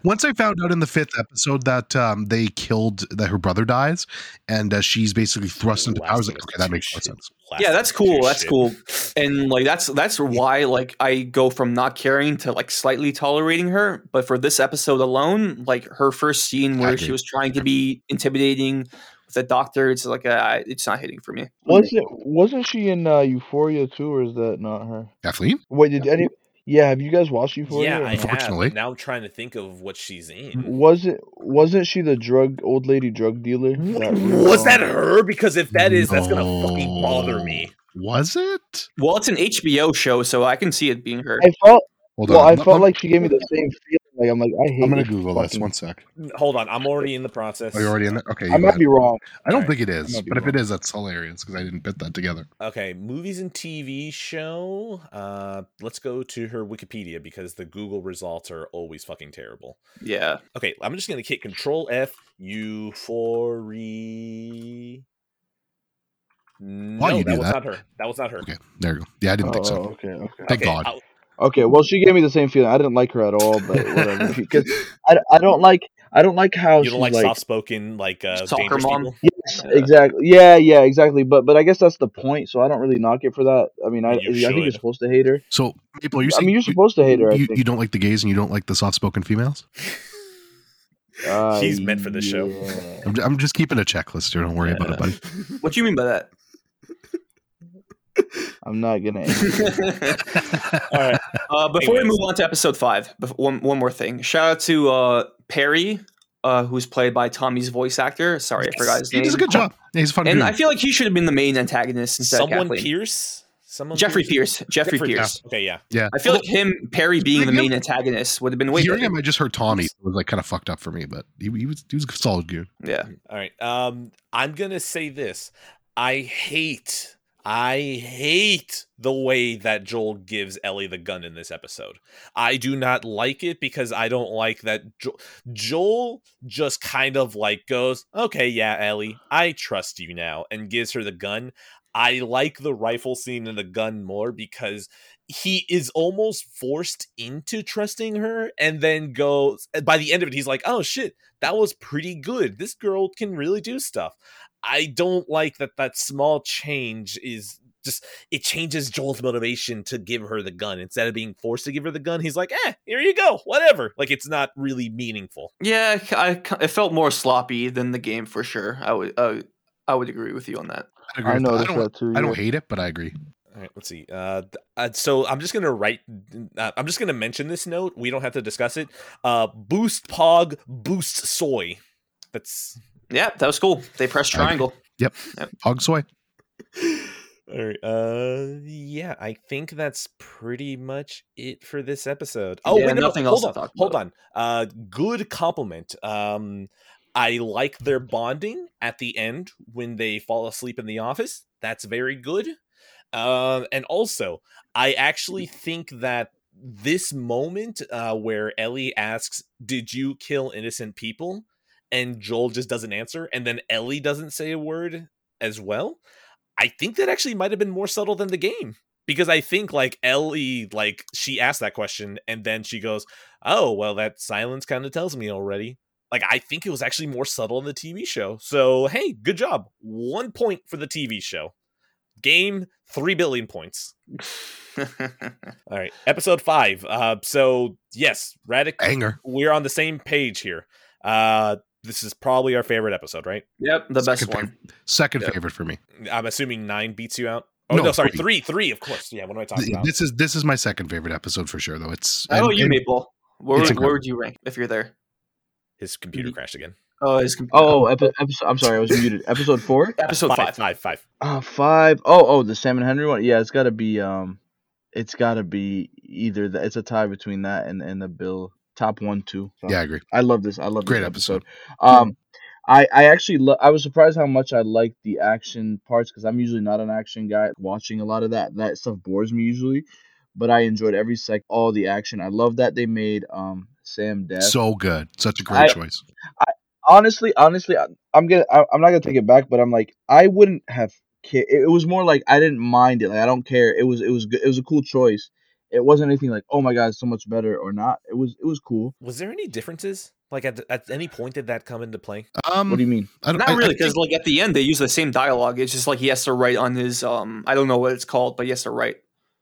D: once I found out in the fifth episode that um, they killed that her brother dies, and uh, she's basically thrust into power. I was like, okay, that makes more sense.
B: Yeah that's cool that's cool and like that's that's why like i go from not caring to like slightly tolerating her but for this episode alone like her first scene where she was trying to be intimidating with the doctor it's like a, it's not hitting for me
C: Wasn't wasn't she in uh, Euphoria too, or is that not her?
D: Kathleen,
C: Wait, did any? Yeah, have you guys watched Euphoria?
A: Yeah,
C: or
A: I
C: not?
A: have.
D: Unfortunately.
A: Now I'm trying to think of what she's in.
C: Was it wasn't she the drug old lady drug dealer? that
A: Was that her? Because if that is, that's gonna fucking bother me.
D: Was it?
B: well it's an hbo show so i can see it being her
C: I felt
D: Hold
C: well. I felt like she gave me the same feeling. Like I'm like I hate.
D: I'm gonna
C: this
D: Google this. One sec.
A: Hold on, I'm already in the process.
D: Are you already in it? Okay. you
C: I might
D: ahead.
C: be wrong.
D: I don't
A: Alright.
D: think it is,
C: I
D: is,
C: might be
D: but if it
C: wrong.
D: is, that's hilarious because I didn't put that together.
A: Okay, movies and TV show. Uh, let's go to her Wikipedia because the Google results are always fucking terrible.
B: yeah
A: Okay, I'm just gonna hit Control F. Euphoria. No,
D: you
A: that
D: do
A: was
D: that?
A: not her. That was not her.
D: Okay, there you go. Yeah, I didn't think
C: Oh,
D: so.
C: okay, okay.
D: Thank
A: Okay,
D: God.
A: I'll-
C: Okay, well, she gave me the same feeling. I didn't like her at all, but whatever. Because I, I don't like I don't like how
A: you don't like,
C: like,
A: soft-spoken, like uh,
B: Soccer mom?
A: people?
C: yes, exactly, yeah, yeah, exactly. But but I guess that's the point. So I don't really knock it for that. I mean, I I think you're supposed to hate her.
D: So, people, you're
C: I mean, you're
D: you-
C: supposed to hate her. I
D: you,
C: think
D: you don't like the gays and you don't like the soft-spoken females.
C: Uh,
A: She's meant for this show.
D: I'm, I'm just keeping a checklist here. Don't worry about it, buddy.
B: what do you mean by that
C: I'm not gonna.
A: All right.
B: Uh, before we move on to episode five, bef- one one more thing. Shout out to uh, Perry, uh, who's played by Tommy's voice actor. Sorry, I forgot his
D: He
B: name.
D: does a good job. Yeah, he's a fun.
B: And
D: dude.
B: I feel like he should have been the main antagonist instead
A: Someone
B: of Kathleen.
A: Pierce. Someone
B: Jeffrey Pierce. Jeffrey, Pierce.
A: Okay, yeah.
D: yeah,
B: I feel like him, Perry being the main
D: him-
B: antagonist would have been way
D: hearing
B: better.
D: him, I just heard Tommy it was like kind of fucked up for me, but he, he was he was a solid dude.
B: Yeah.
A: All right. Um, I'm gonna say this. I hate, I hate the way that Joel gives Ellie the gun in this episode. I do not like it because I don't like that jo- Joel just kind of like goes, "Okay, yeah, Ellie, I trust you now," and gives her the gun. I like the rifle scene and the gun more because he is almost forced into trusting her and then goes by the end of it he's like oh shit that was pretty good this girl can really do stuff i don't like that that small change is just it changes joel's motivation to give her the gun instead of being forced to give her the gun he's like eh here you go whatever like it's not really meaningful
B: Yeah, I, it felt more sloppy than the game for sure. I would, uh, I would agree with you on that.
D: I, agree
C: I
D: with that. I don't,
C: that too.
D: I
C: yeah.
D: don't hate it, but I agree.
A: All right, let's see. Uh, uh, so I'm just gonna write. Uh, I'm just gonna mention this note. We don't have to discuss it. Uh, boost pog, boost soy. That's
B: Yeah, that was cool. They pressed
D: I Yep.
B: triangle.
D: Hog soy.
A: all right. Uh, yeah, I think that's pretty much it for this episode. Oh,
B: Yeah,
A: wait, no, no,
B: nothing
A: hold
B: else to
A: on,
B: talk
A: hold
B: about.
A: on. Uh, good compliment. Um, I like their bonding at the end when they fall asleep in the office. That's very good. Um, and also, I actually think that this moment uh, where Ellie asks, "Did you kill innocent people?" and Joel just doesn't answer, and then Ellie doesn't say a word as well. I think that actually might have been more subtle than the game because I think like Ellie, like she asked that question and then she goes, "Oh, well, that silence kind of tells me already." Like I think it was actually more subtle in the TV show. So hey, good job. One point for the TV show. Game three billion points. All right, episode five. Uh, so yes, Radic,
D: Anger.
A: we're on the same page here. Uh, this is probably our favorite episode, right?
B: yep, the best
D: Second
B: one.
D: favorite. Second
E: Yep.
D: favorite for me.
A: I'm assuming nine beats you out. Oh no,
D: No,
A: sorry,
D: three.
A: three, three, of course. Yeah, what am I talking about?
D: This is this is my second favorite episode for sure, though. It's
B: Oh,
D: and-
B: you
D: and-
B: Maple. Where, would- where would you rank if you're there?
A: His computer
B: Mhm.
A: crashed again.
B: Oh, his computer.
C: Oh, epi- episode. I'm sorry, I was muted. Episode four.
B: episode
A: five,
B: five.
A: five, five.
C: Uh, five. Oh, oh, the Sam and Henry one. Yeah, it's got to be. Um, it's got to be either. The, it's a tie between that and and the Bill top one two. So,
D: yeah, I agree.
C: I love this. I love
D: Great
C: this
D: episode.
C: Um, I I actually lo- I was surprised how much I liked the action parts because I'm usually not an action guy. Watching a lot of that that stuff bores me usually, but I enjoyed every sec all the action. I love that they made um Sam deaf.
D: So good. Such a great
C: I-
D: choice.
C: Honestly, honestly, I, I'm gonna I, I'm not gonna take it back, but I'm like I wouldn't have. Ca- it, it was more like I didn't mind it. Like I don't care. It was it was good. It was a cool choice. It wasn't anything like oh my god, it's so much better or not. It was it was cool.
A: Was there any differences? Like at, at any point did that come into play?
D: Um,
C: What do you mean?
D: I don't,
B: Not
D: I- I
B: really, because like at the end they use the same dialogue. It's just like he has to write on his um I don't know what it's called, but he has to write.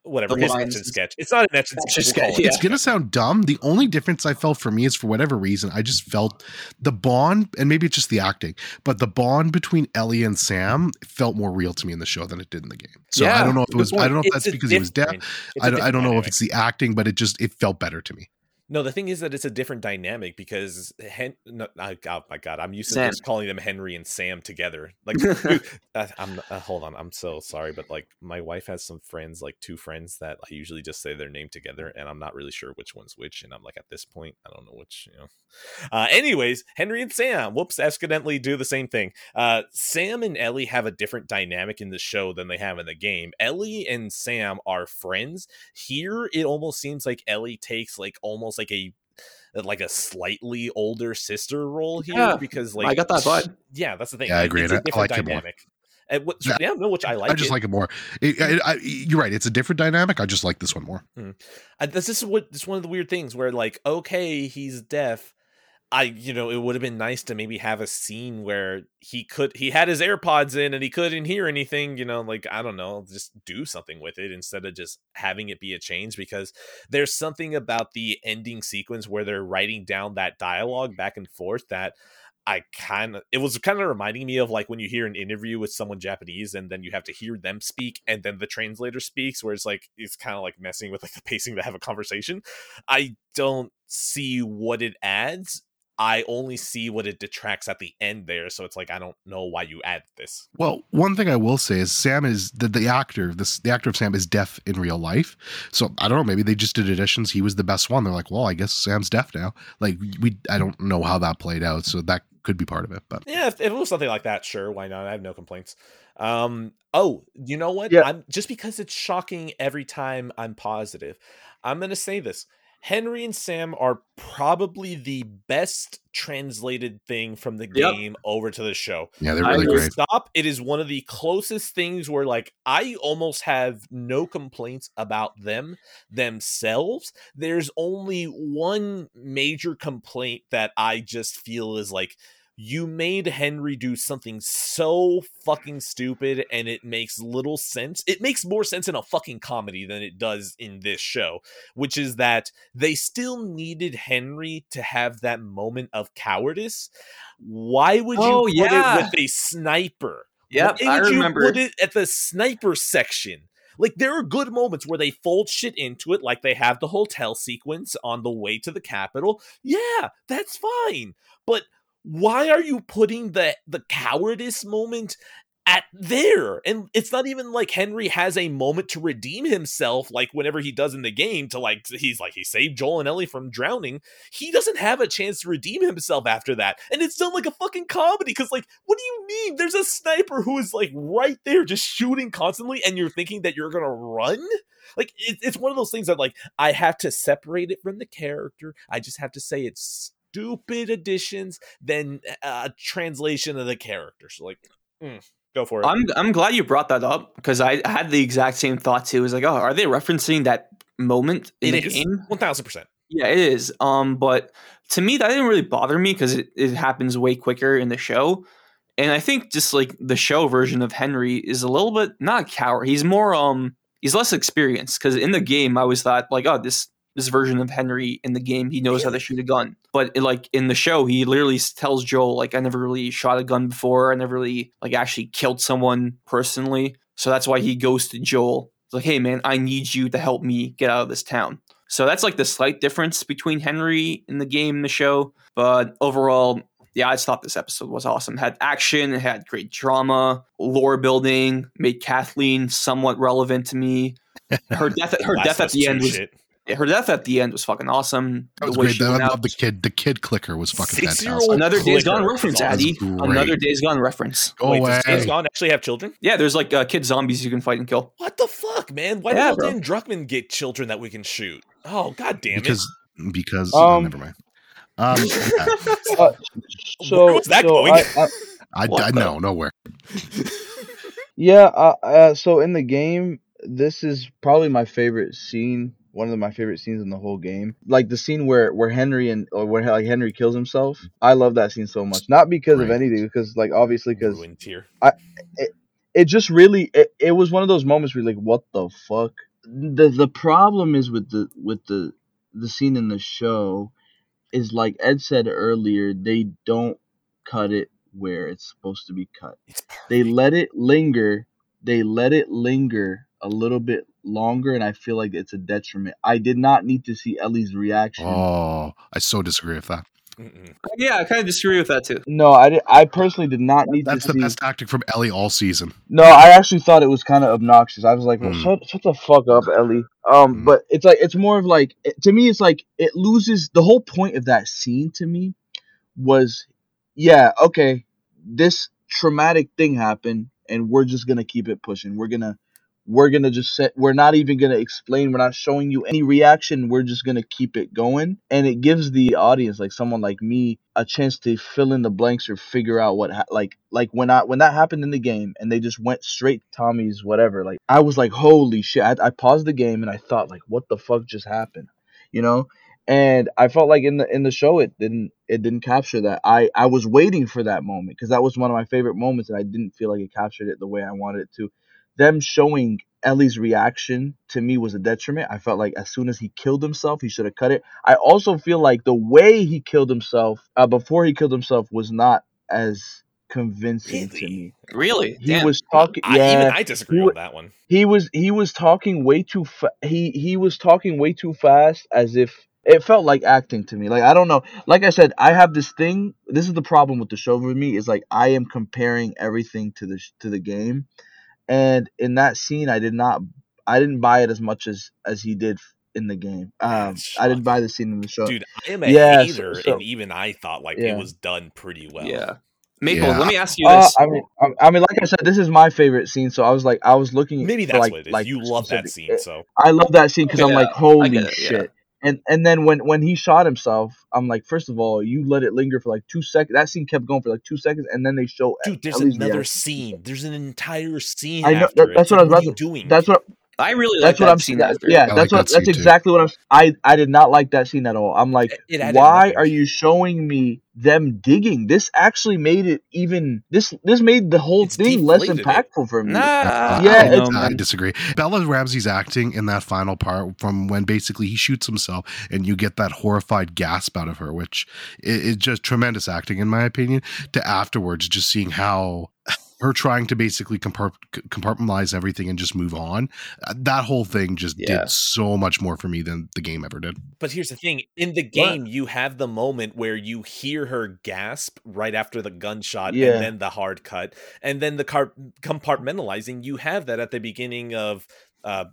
A: Whatever.
B: The
A: His
B: lines.
A: etch and sketch. It's not an etch and sketch.
B: and
A: we'll call
B: sketch,
A: it.
B: yeah.
D: it's gonna sound dumb. The only difference I felt for me is for whatever reason, I just felt the bond, and maybe it's just the acting, but the bond between Ellie and Sam felt more real to me in the show than it did in the game. So I don't know if it
B: good
D: was. I don't know if
A: It's
D: that's because he was deaf.
A: different- it's a
D: I don't, I don't know if it's the acting, but it just it felt better to me.
A: No, the thing is that it's a different dynamic because Hen- no, I, oh my god, I'm used to
B: Sam.
A: just calling them Henry and Sam together. Like, uh, I'm uh, hold on, I'm so sorry, but like my wife has some friends, like two friends that I usually just say their name together, and I'm not really sure which one's which. And I'm like, at this point, I don't know which. You know. Uh, anyways, Henry and Sam, whoops, accidentally do the same thing. Uh, Sam and Ellie have a different dynamic in the show than they have in the game. Ellie and Sam are friends. Here, it almost seems like Ellie takes like almost like a like a slightly older sister role here
B: Yeah,
A: because like
B: I got that vibe.
A: yeah, that's the thing.
D: Yeah, I agree,
A: It's
D: and
A: a
D: I- I
A: different
D: like
A: dynamic. And what,
D: Yeah.
A: yeah, no, which I like.
D: I just
A: it.
D: like it more. It, I, I, you're right. It's a different dynamic. I just like this one more. Mm.
A: I, this is what this is one of the weird things where like okay he's deaf i you know it would have been nice to maybe have a scene where he could he had his airpods in and he couldn't hear anything you know like i don't know just do something with it instead of just having it be a change because there's something about the ending sequence where they're writing down that dialogue back and forth that I kind of it was kind of reminding me of like when you hear an interview with someone Japanese and then you have to hear them speak and then the translator speaks where it's like it's kind of like messing with like the pacing to have a conversation. I don't see what it adds. I only see what it detracts at the end there. So it's like I don't know why you add this.
D: Well, one thing I will say is Sam is the, the actor. This the actor of Sam is deaf in real life. So I don't know. Maybe they just did additions. He was the best one. They're like, well, I guess Sam's deaf now. Like we, I don't know how that played out. So that could be part of it. But
A: Yeah, if, if it was something like that, sure, why not? I have no complaints. Um, oh, you know what?
C: Yeah.
A: I'm just because it's shocking every time I'm positive. I'm gonna say this. Henry and Sam are probably the best translated thing from the
B: Yep.
A: game over to the show.
D: yeah, they're
B: I
D: really
A: will
D: great.
A: Stop. It is one of the closest things where, like, I almost have no complaints about them themselves. There's only one major complaint that I just feel is like, you made Henry do something so fucking stupid and it makes little sense. It makes more sense in a fucking comedy than it does in this show, which is that they still needed Henry to have that moment of cowardice. Why would you
B: Oh,
A: put
B: yeah.
A: it with a sniper?
B: Yep,
A: Why
B: I
A: would you
B: remember.
A: put it at the sniper section? Like there are good moments where they fold shit into it, like they have the hotel sequence on the way to the Capitol. Yeah, that's fine. But why are you putting the the cowardice moment at there. And it's not even like Henry has a moment to redeem himself, like whenever he does in the game, to like, he's like, he saved Joel and Ellie from drowning. He doesn't have a chance to redeem himself after that. And it's done like a fucking comedy because, like, what do you mean? There's a sniper who is like right there just shooting constantly, and you're thinking that you're gonna run? Like, it, it's one of those things that, like, I have to separate it from the character. I just have to say it's stupid additions than a translation of the character. So, like, mm, go for it.
B: I'm I'm glad you brought that up because I had the exact same thought too. It was like, oh, are they referencing that moment in
A: It
B: the
A: is
B: game?
A: one thousand percent.
B: Yeah, it is. Um, but to me, that didn't really bother me because it, it happens way quicker in the show. And I think just like the show version of Henry is a little bit not a coward. He's more um he's less experienced because in the game I always thought like oh this this version of Henry in the game he knows how to shoot a gun, but it, like in the show he literally tells Joel like I never really shot a gun before. I never really like actually killed someone personally. So that's why he goes to Joel. It's like hey man, I need you to help me get out of this town. So that's like the slight difference between Henry in the game and the show. But overall, yeah, I just thought this episode was awesome. It had action, it had great drama, lore building, made Kathleen somewhat relevant to me. Her death, her death at the end was her death at the end was fucking awesome.
D: That was great.
B: she
D: I love the kid. The kid clicker was fucking
A: Six-year-old
D: fantastic.
B: Another Days Gone reference. Addy.
D: Great.
B: Another Days Gone reference.
D: Go
A: Wait,
D: away.
A: does Days Gone actually have children?
B: Yeah, there's like uh, kid zombies you can fight and kill.
A: What the fuck, man? Why
B: Yeah,
A: the hell didn't Druckmann get children that we can shoot? Oh, god damn
D: because
A: it.
D: because oh,
C: Um,
D: never mind. Um, yeah.
C: Uh, so,
A: Where was that
C: so
A: going?
C: I, I,
D: I,
B: What
D: I
B: the-
D: no nowhere.
C: yeah. Uh, uh, so in the game, this is probably my favorite scene. One of my favorite scenes in the whole game, like the scene where where Henry and or where like Henry kills himself. I love that scene so much. Not because of anything, because like obviously because
A: Ruined tier.
C: it just really it, it was one of those moments where you're like what the fuck the the problem is with the with the the scene in the show is like ed said earlier they don't cut it where it's supposed to be cut they let it linger they let it linger a little bit longer and i feel like it's a detriment i did not need to see ellie's reaction
D: Oh, I so disagree with that.
A: Mm-mm.
B: Yeah, I kind of disagree with that too.
C: no i did, i personally did not need
D: That's
C: to
D: the
C: see
D: best tactic from Ellie all season.
C: No, I actually thought it was kind of obnoxious. I was like, well,
D: Mm.
C: shut, shut the fuck up, Ellie. Um,
D: Mm.
C: but it's like it's more of like it- to me, it's like it loses the whole point of that scene. To me, was yeah, okay, this traumatic thing happened, and we're just gonna keep it pushing. We're gonna we're gonna just set. We're not even gonna explain. We're not showing you any reaction. We're just gonna keep it going, and it gives the audience, like someone like me, a chance to fill in the blanks or figure out what ha- like like when I when that happened in the game and they just went straight to Tommy's whatever like I was like holy shit I, I paused the game and I thought like what the fuck just happened you know and I felt like in the in the show it didn't it didn't capture that I I was waiting for that moment because that was one of my favorite moments and I didn't feel like it captured it the way I wanted it to them showing Ellie's reaction to me was a detriment. I felt like as soon as he killed himself, he should have cut it. I also feel like the way he killed himself uh, before he killed himself was not as convincing to
A: Really?
C: me.
B: Really?
C: He
B: Damn.
C: was talking.
A: I,
C: yeah,
A: even I disagree on that one.
C: he was he was talking way too fa- he he was talking way too fast as if it felt like acting to me like i don't know like i said i have this thing this is the problem with the show for me is like i am comparing everything to the sh- to the game and in that scene i did not i didn't buy it as much as as he did in the game um i didn't buy the scene in the show
A: Dude, I am a
C: Yeah,
A: hater,
C: so-
A: and even I thought like
C: Yeah.
A: it was done pretty well.
B: Yeah. Maple,
D: Yeah.
B: let me ask you
C: uh,
B: this.
C: I mean, I, I mean, like I said, this is my favorite scene. So I was like, I was looking.
A: Maybe
C: for,
A: that's
C: like,
A: what it is.
C: Like
A: you love that scene, so
C: I love that scene because I'm like, holy
B: get it, yeah.
C: shit. And and then when when he shot himself, I'm like, first of all, you let it linger for like two seconds. That scene kept going for like two seconds, and then they show
A: dude, there's another
C: reaction.
A: scene. There's an entire scene
C: I know that, that's
A: it.
C: what I was about to.
A: doing?
C: That's what
B: I really like
C: that's what
B: that
C: I'm
B: seeing.
C: that- Yeah,
D: I like
C: that's what
D: that
C: that's
D: scene too.
C: exactly what I'm. I I did not like that scene at all. I'm like,
A: It- it
C: why are you showing me them digging? This actually made it even. This this made the whole
A: It's
C: thing less
A: deflated it.
C: impactful for me.
B: Nah,
D: Uh,
C: Yeah,
B: I know,
D: I disagree. Bella Ramsey's acting in that final part, from when basically he shoots himself, and you get that horrified gasp out of her, which is, is just tremendous acting, in my opinion. To afterwards, just seeing how her trying to basically compart- compartmentalize everything and just move on. Uh, that whole thing just
C: Yeah.
D: did so much more for me than the game ever did.
A: But here's the thing: in the game, you have the moment where you hear her gasp right after the gunshot,
C: Yeah.
A: and then the hard cut, and then the car- compartmentalizing. You have that at the beginning of, uh,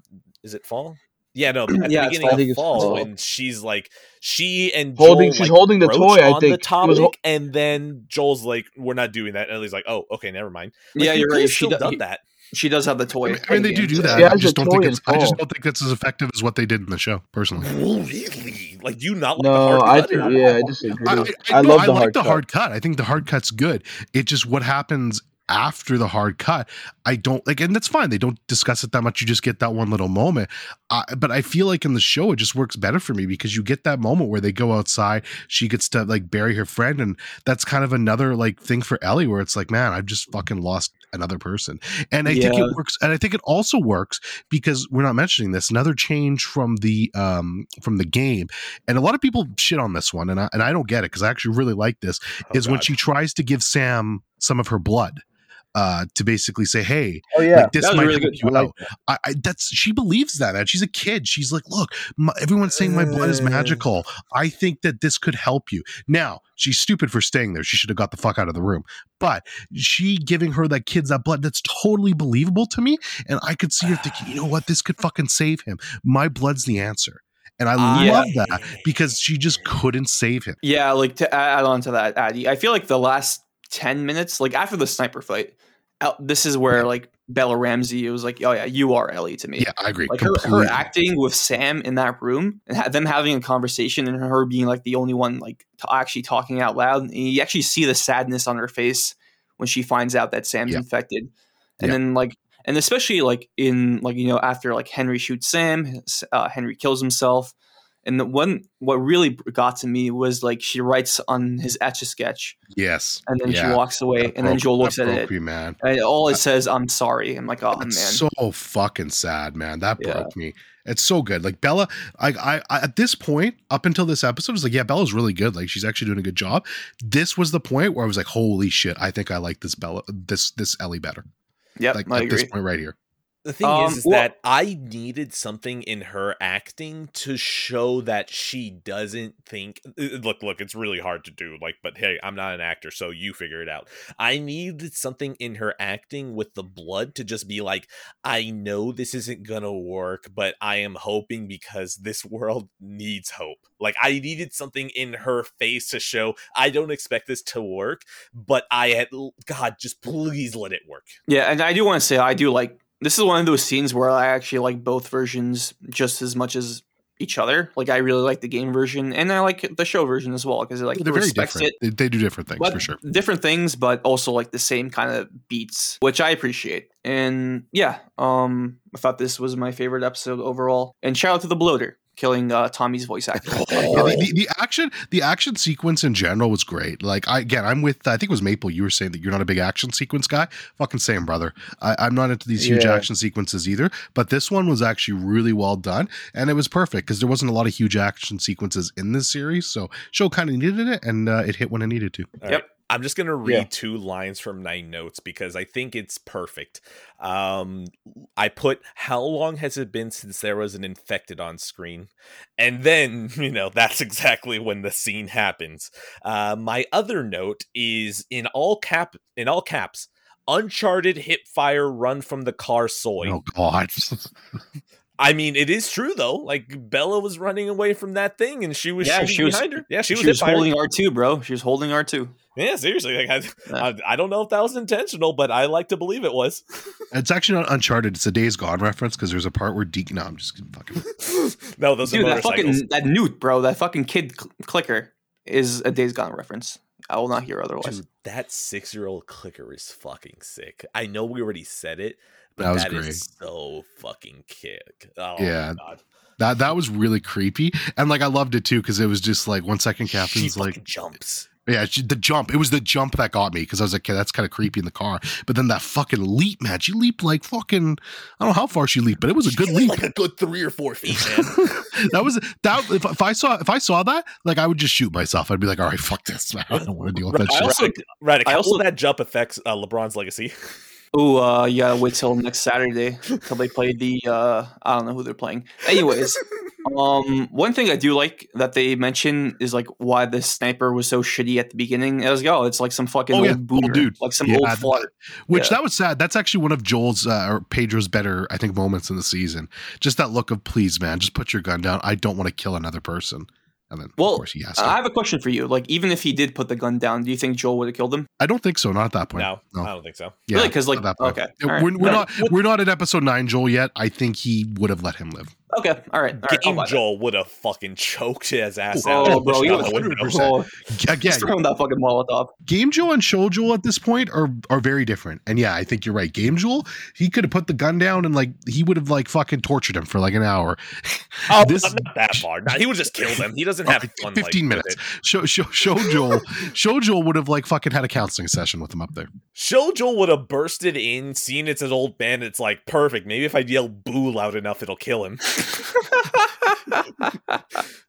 A: is it fall? Yeah, no, at the
B: Yeah,
A: beginning
C: Fall. I think
A: of
C: it's
A: fall,
C: Fall.
A: when she's like, she and
C: Holding-
A: Joel,
C: she's
A: like,
C: holding the
A: broach
C: toy, I
A: on
C: think.
A: the topic,
C: hol-
A: and then Joel's like, "We're not doing that," and Ellie's like, "Oh, okay, never mind." Like,
B: yeah,
A: you
B: you're right. She,
A: Still
B: do-
A: done
B: he-
A: that.
B: she does have the toy.
D: I mean, I mean, they do do that.
C: She
D: I just don't think
C: toy
D: it's.
C: in
D: I just don't think it's as effective as what they did in the show. Personally,
A: really? Like, do you not like
C: No,
A: the hard
C: I
A: cut?
C: think yeah, I disagree.
D: I,
C: I,
D: I, I, no,
C: love
D: I
C: the
D: like
C: hard
D: the hard cut. I think the hard cut's good. It just what happens after the hard cut. I don't like, and that's fine. They don't discuss it that much. You just get that one little moment. Uh, but I feel like in the show, it just works better for me because you get that moment where they go outside. She gets to like bury her friend, and that's kind of another like thing for Ellie where it's like, man, I've just fucking lost another person. And I think it works. And I think it also works because we're not mentioning this. Another change from the um from the game, and a lot of people shit on this one, and I, and I don't get it because I actually really like this
A: Oh,
D: is when she tries to give Sam some of her blood uh, to basically say, "Hey,
C: Oh yeah,
D: like, this might
B: really
D: help you out." I, I, that's she believes that, man. She's a kid. She's like, "Look, my, everyone's saying my blood is
A: Uh.
D: magical. I think that this could help you." Now she's stupid for staying there. She should have got the fuck out of the room. But she giving her that kid's that blood, that's totally believable to me. And I could see her thinking, you know what, this could fucking save him. My blood's the answer. And I
A: I-
D: love that because she just couldn't save him.
B: Yeah, like to add on to that, Addy, I feel like the last 10 minutes, like after the sniper fight, this is where like Bella Ramsey, it was like, oh yeah, you are Ellie to me.
D: Yeah, I agree.
B: Like her, her acting with Sam in that room and ha- them having a conversation and her being like the only one like t- actually talking out loud. And you actually see the sadness on her face when she finds out that Sam's
D: Yeah.
B: infected. And
D: Yeah.
B: then like, and especially like in like, you know, after like Henry shoots Sam, uh, Henry kills himself. And the one, what really got to me was like she writes on his etch a sketch
D: Yes.
B: and then
D: Yeah.
B: she walks away
D: That
B: and then Joel looks at it
D: me, man.
B: and all it uh, says, I'm sorry. I'm like, oh man.
D: So fucking sad, man. That
B: Yeah.
D: broke me. It's so good. Like Bella, I, I, I, at this point, up until this episode, I was like, yeah, Bella's really good. Like she's actually doing a good job. This was the point where I was like, holy shit, I think I like this Bella, this this Ellie better.
B: Yeah,
D: Like
B: I
D: at this point right here.
A: The thing
B: Um,
A: is, is
B: well-
A: that I needed something in her acting to show that she doesn't think. uh, Look, look, it's really hard to do. Like, but hey, I'm not an actor, so you figure it out. I needed something in her acting with the blood to just be like, I know this isn't gonna work, but I am hoping because this world needs hope. Like, I needed something in her face to show I don't expect this to work, but I had God, just please let it work.
B: Yeah, and I do want to say I do like this is one of those scenes where I actually like both versions just as much as each other. Like I really like the game version and I like the show version as well because like
D: They're very
B: respects
D: different.
B: it.
D: They, they do different things for sure.
B: different things, but also like the same kind of beats, which I appreciate. And yeah, um, I thought this was my favorite episode overall. And shout out to the bloater killing uh, Tommy's voice actor.
D: Yeah, the, the, the action, the action sequence in general was great. Like I again, I'm with. I think it was Maple. You were saying that you're not a big action sequence guy. Fucking same, brother. I, I'm not into these huge
C: Yeah.
D: action sequences either. But this one was actually really well done, and it was perfect because there wasn't a lot of huge action sequences in this series. So show kind of needed it, and uh, it hit when it needed to.
A: All
B: Yep.
A: right. I'm just gonna read
C: Yeah.
A: two lines from my notes because I think it's perfect. Um, I put how long has it been since there was an infected on screen, and then you know that's exactly when the scene happens. Uh, my other note is in all cap in all caps. Uncharted hip fire run from the car soy.
D: Oh God,
A: I mean, it is true though. Like Bella was running away from that thing, and she was
B: Yeah, she was-
A: behind her. Yeah, she
B: She
A: was,
B: was,
A: hip fired.
B: holding R two, bro. She was holding R two.
A: Yeah, seriously. Like, I,
B: Yeah.
A: I, I don't know if that was intentional, but I like to believe it was.
D: it's actually not Uncharted. It's a Days Gone reference because there's a part where Deacon. No, I'm just fucking.
A: no, those
B: Dude,
A: are
B: that fucking that newt, bro. That fucking kid cl- clicker is a Days Gone reference. I will not hear otherwise.
A: Dude, that six-year-old clicker is fucking sick. I know we already said it, but
D: That was
A: that is
D: great.
A: so fucking kick. Oh
D: Yeah.
A: my god.
D: That that was really creepy, and like I loved it too because it was just like one second
A: She
D: like,
A: jumps.
D: Yeah, she- the jump. It was the jump that got me because I was like, okay, that's kind of creepy in the car. But then that fucking leap, man. She leaped like fucking. I don't know how far she leaped, but it was a good leap.
A: like a good three or four feet, man.
D: that was that. If, if I saw if I saw that, like I would just shoot myself. I'd be like, all right, fuck this, man. I don't want to deal with that
B: I
D: shit.
B: also,
A: Radic,
B: I also-
A: that jump affects uh, LeBron's legacy?
B: ooh, uh, you gotta wait till next Saturday till they play the. Uh, I don't know who they're playing. Anyways, um, one thing I do like that they mention is like why the sniper was so shitty at the beginning. I was like, oh, it's like some fucking
D: Oh,
B: old
D: yeah,
B: boomer,
D: old dude.
B: like some
D: Yeah,
B: old
D: th-
B: fart.
D: Which
B: Yeah.
D: that was sad. That's actually one of Joel's uh, or Pedro's better, I think, moments in the season. Just that look of, please, man, just put your gun down. I don't want to kill another person. And then,
B: Well,
D: of course, he has to.
B: I have a question for you. Like, even if he did put the gun down, do you think Joel would have killed him?
D: I don't think so. Not at that point.
A: No,
D: No.
A: I don't think so.
D: Yeah,
B: really? Because like,
D: that point.
B: okay,
D: Yeah,
B: all right.
D: We're, we're
B: No,
D: not we're not at episode nine, Joel yet. I think he would have let him live.
B: Okay, all right. All right I'll
A: Game
B: buy.
A: Joel would have fucking choked his ass
D: Oh,
A: out.
B: Oh, bro,
A: pushed
B: he
A: out
B: was
A: the window.
D: 100%.
B: Oh,
D: Again,
B: throwing that fucking Molotov.
D: Game Joel and Show Joel at this point are are very different. And yeah, I think you're right. Game Joel, he could have put the gun down and like he would have like fucking tortured him for like an hour.
A: Oh,
D: This-
A: not that far. Nah, he would just kill them. He doesn't have fun.
D: 15
A: with
D: minutes.
A: it.
D: Show Show Show Joel, Show Joel would have like fucking had a counseling session with him up there.
A: Show Joel would have bursted in, seen it's an old man. It's like perfect. Maybe if I yell "boo" loud enough, it'll kill him.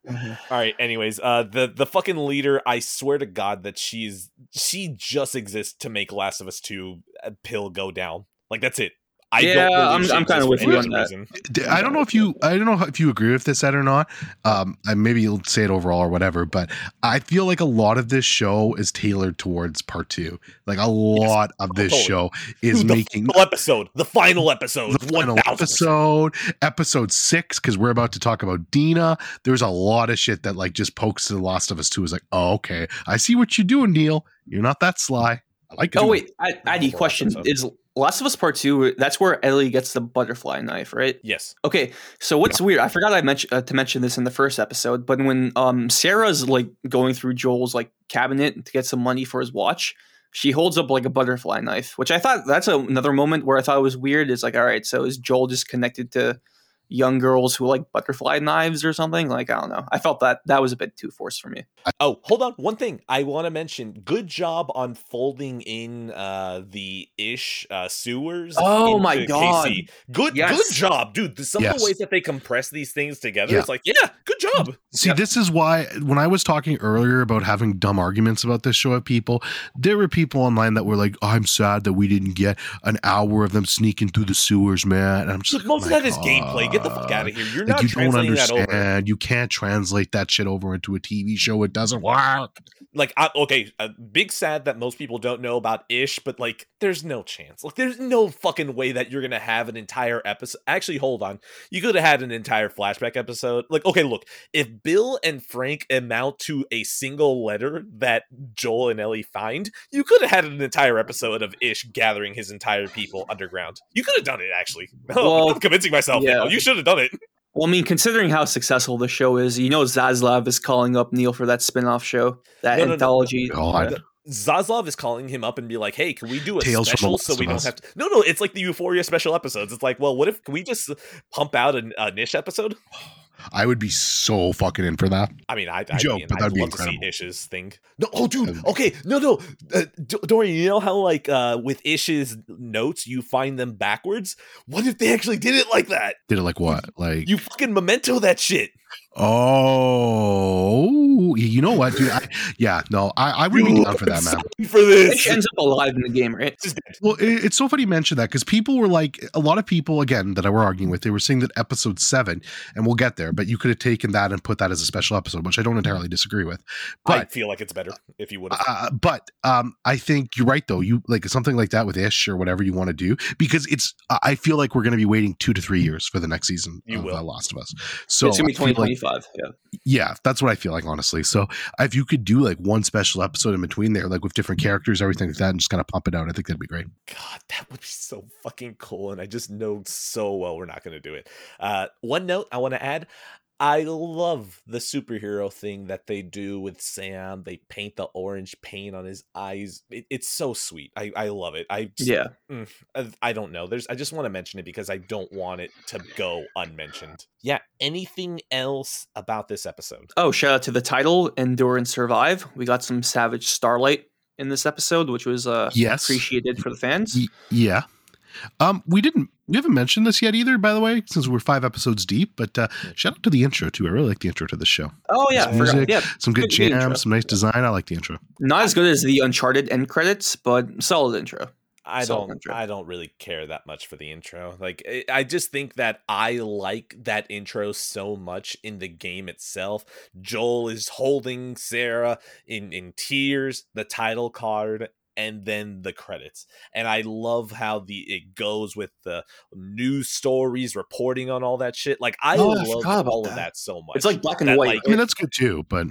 A: All right. Anyways, uh, the the fucking leader. I swear to God that she's she just exists to make Last of Us Two uh, pill go down. Like that's it. I
B: Yeah,
A: don't believe
B: I'm- I'm kinda with you on
A: other
B: that.
A: reason.
D: D- I don't know if you I don't know if you agree with this Ed or not. Um, maybe you'll say it overall or whatever, but I feel like a lot of this show is tailored towards part two. Like a lot of this
A: totally.
D: show is
A: the
D: making
A: final episode, the final episode,
D: the final
A: thousand.
D: episode, episode six, because we're about to talk about Dina. There's a lot of shit that like just pokes to the Last of Us Two. Is like, oh, okay, I see what you're doing, Neil. You're not that sly. I like it.
B: Oh wait, I, Addy,
A: Four
B: question
A: episodes.
B: is Last of Us Part Two. That's where Ellie gets the butterfly knife, right?
A: Yes.
B: Okay, so what's weird? I forgot I mentioned uh, to mention this in the first episode, but when um Sarah's like going through Joel's like cabinet to get some money for his watch, she holds up like a butterfly knife, which I thought that's a, another moment where I thought it was weird. It's like, all right, so is Joel just connected to young girls who like butterfly knives or something? Like, I don't know. I felt that that was a bit too forced for me.
A: Oh, hold on. One thing I want to mention. Good job on folding in uh the ish uh sewers.
B: Oh my God.
A: KC. Good
B: Yes.
A: good job, dude. Some of the ways that they compress these things together,
D: Yeah.
A: it's like, yeah, good job.
D: See, this is why when I was talking earlier about having dumb arguments about this show of people, there were people online that were like, "I'm sad that we didn't get an hour of them sneaking through the sewers, man." And I'm just
A: Look,
D: like,
A: most
D: "Oh
A: of
D: my
A: that is gameplay. Get the fuck out of here. You're
D: Like
A: not
D: you don't
A: translating that over.
D: understand. You can't translate that shit over into a TV show. It doesn't work.
A: like I, okay a big sad that most people don't know about ish but like there's no chance like there's no fucking way that you're gonna have an entire episode actually hold on you could have had an entire flashback episode like okay look if bill and frank amount to a single letter that joel and ellie find you could have had an entire episode of ish gathering his entire people underground you could have done it actually oh,
B: Well,
A: i'm convincing myself
B: yeah.
A: now. you should have done it
B: Well, I mean, considering how successful the show is, you know, Zaslav is calling up Neil for that spin-off show, that
A: No, no, no.
B: anthology.
D: God.
A: Zaslav is calling him up and be like, "Hey, can we do a
D: Tales
A: special so we don't
D: Us.
A: have to?" No, no, it's like the Euphoria special episodes. It's like, well, what if can we just pump out an, a niche episode?
D: I would be so fucking in for that.
A: I mean, I, I
D: Joke,
A: mean,
D: but
A: I'd
D: that'd be
A: love to see. Ish's thing. No, oh, dude, okay, no, no, uh, D- Dorian, you know how like uh with Ish's notes you find them backwards? What if they actually did it like that?
D: Did it like what? Like
A: You fucking memento that shit.
D: Oh, you know what, dude? I, yeah, no, I, I would be down for that,
A: I'm
D: man.
A: sorry For this,
B: Fish ends up alive in the game, right?
A: This is dead.
D: Well, it, it's so funny you mentioned that because people were like, a lot of people, again, that I were arguing with, they were saying that episode seven, and we'll get there, but you could have taken that and put that as a special episode, which I don't entirely disagree with.
A: I feel like it's better if you would
D: uh, but um, I think you're right, though. You like something like that with Ish or whatever you want to do, because it's, I I feel like we're going to be waiting two to three years for the next season
A: You
D: of
A: will.
D: uh, Last of Us. So
B: it's gonna be
D: I feel like-
B: 2025. yeah.
D: yeah, that's what I feel like, honestly. So if you could do like one special episode in between there, like with different characters, everything like that, and just kind of pump it out, I think that'd be great.
A: God, that would be so fucking cool. And I just know so well we're not going to do it. Uh, one note I want to add I love the superhero thing that they do with Sam. They paint the orange paint on his eyes. It, it's so sweet. I, I love it. I just,
B: Yeah.
A: mm, I- I don't know. There's I just want to mention it because I don't want it to go unmentioned. Yeah. Anything else about this episode?
B: Oh, shout out to the title, Endure and Survive. We got some Savage Starlight in this episode, which was uh,
D: Yes.
B: appreciated for the fans.
D: Y- yeah. Um, we didn't we haven't mentioned this yet either, by the way, since we're five episodes deep. But uh, shout out to the intro too. I really like the intro to the show.
B: Oh yeah,
D: Some music.
B: yeah.
D: Some good,
B: Good- good
D: jams, some nice design. I like the intro.
B: Not as good as the Uncharted end credits, but solid intro.
A: I
B: Solid
A: don't
B: intro.
A: I don't really care that much for the intro. Like I- I just think that I like that intro so much in the game itself. Joel is holding Sarah in in tears, the title card and then the credits. And I love how the it goes with the news stories reporting on all that shit. Like I
B: Oh, I
A: love
B: forgot about
A: all of
B: that.
A: that so much.
B: It's like black and
A: that,
B: white.
A: like,
D: I mean, that's good too, but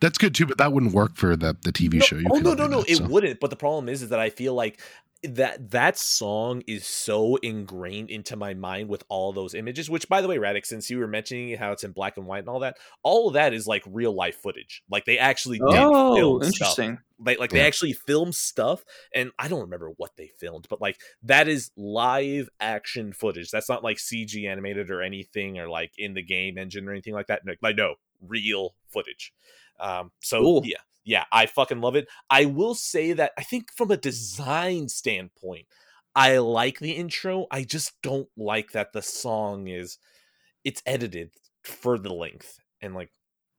D: that's good too. But that wouldn't work for the the TV
A: No-
D: show. You
A: oh no, no, no!
D: that,
A: It
D: so.
A: wouldn't. But the problem is, is that I feel like that that song is so ingrained into my mind with all those images. Which, by the way, Radix, since you were mentioning how it's in black and white and all that, all of that is like real life footage. Like they actually did
B: Oh,
A: film stuff.
B: interesting.
A: Like, like
D: Yeah.
A: they actually filmed stuff, and I don't remember what they filmed, but like that is live action footage. That's not like CG animated or anything, or like in the game engine or anything like that. Like no, real footage. Um, so
B: Cool.
A: yeah, yeah, I fucking love it. I will say that I think from a design standpoint, I like the intro. I just don't like that the song is it's edited for the length and like.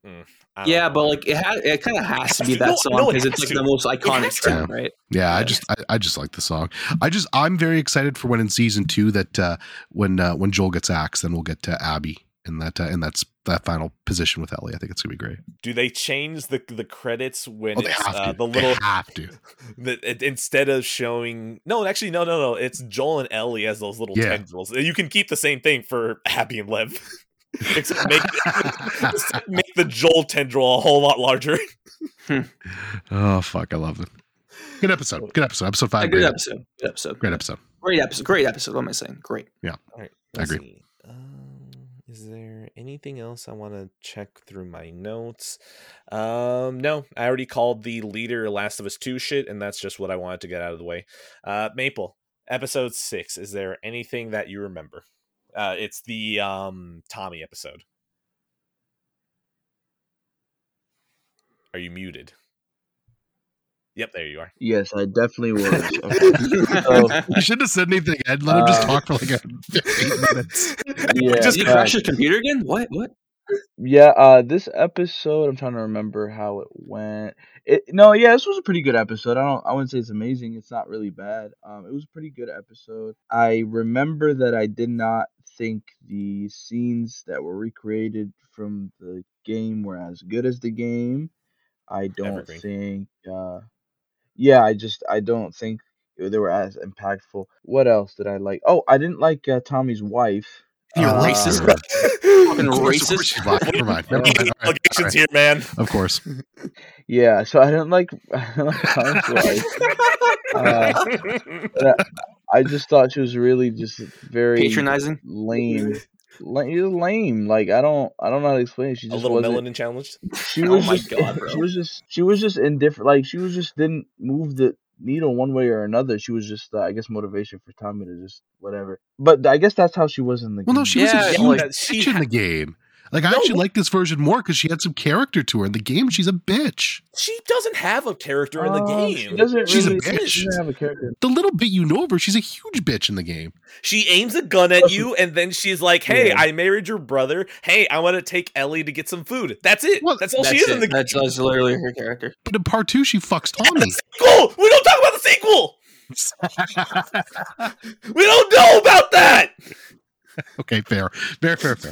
A: mm,
B: Yeah,
A: know.
B: but like it had, it kind of has to be that
A: No,
B: song
A: no, it
B: because it's like
A: to.
B: the most iconic
A: to.
B: track, right?
D: Yeah, I just I, I just like the song. I just I'm very excited for when in season two that uh, when uh, when Joel gets axed, then we'll get to Abby in that uh, in that's that final position with Ellie. I think it's gonna be great.
A: do they change the the credits when
D: Oh, they
A: it's
D: have
A: uh,
D: to.
A: the little
D: they have to.
A: the, it, instead of showing no actually no no no it's joel and ellie as those little
D: Yeah.
A: tendrils you can keep the same thing for abby and lev except make, make the joel tendril a whole lot larger
D: Oh fuck, I love it. Good episode. Good episode. Episode
B: A
D: five.
B: good
D: Great,
B: episode. Good episode.
D: great episode.
B: Great episode. Great episode. What am I saying? Great. Yeah.
A: All right
D: I agree.
A: see. Is there anything else i want to check through my notes? Um no i already called the leader last of us 2 shit and that's just what i wanted to get out of the way. Uh maple episode 6 is there anything that you remember? Uh it's the um tommy episode. Are you muted yep there you are
C: Yes, I definitely was. Okay. So,
D: You shouldn't have said anything. I'd let him just
C: Uh,
D: talk for like a 15 minutes.
C: yeah,
B: Did you
C: uh,
B: crash your computer again? What? What?
C: Yeah, uh this episode I'm trying to remember how it went. It no, yeah, this was a pretty good episode. I don't I wouldn't say it's amazing. It's not really bad. Um it was a pretty good episode. I remember that I did not think the scenes that were recreated from the game were as good as the game. I don't
A: Evergreen.
C: think uh yeah, I just I don't think they were as impactful. What else did I like? Oh, I didn't like uh, Tommy's wife.
B: You're
C: Uh,
B: racist.
A: Fucking
D: Of course, of
B: racist.
D: course you lied. Never mind. Never mind. All right.
A: Allegations
D: right.
A: here man
D: Of course.
C: Yeah, so I didn't like I didn't like Tommy's wife. Uh, I just thought she was really just very
B: Patronizing.
C: lame. Lame, lame. Like I don't, I don't know how to explain it. She
A: a
C: just
A: little
C: wasn't.
A: melanin challenged
C: She
B: Oh
C: was
B: my
C: just,
B: God, bro.
C: she was just, she was just indifferent. Like she was just didn't move the needle one way or another. She was just, uh, I guess, motivation for Tommy to just whatever. But I guess that's how she was in the.
D: Well, no,
C: game.
D: she was
B: Yeah,
D: a
B: yeah,
D: huge
A: like, she
D: in the game. Like I
A: No,
D: actually like this version more because she had some character to her. In the game, she's a bitch.
A: she doesn't have a character in the
C: Uh, She
A: game
C: doesn't
D: She's a bitch.
C: She doesn't have a character.
D: The little bit you know of her, she's a huge bitch in the game.
A: She aims a gun at you, and then she's like, "Hey,
C: Yeah.
A: I married your brother. Hey, I want to take Ellie to get some food." That's it.
D: Well,
A: that's all
B: That's
A: she is
B: it.
A: in the
B: That's, that's literally her character.
D: But in part two, she fucks Tommy.
A: sequel. We don't talk about the sequel. We don't know about that.
D: okay, fair, fair, fair, fair.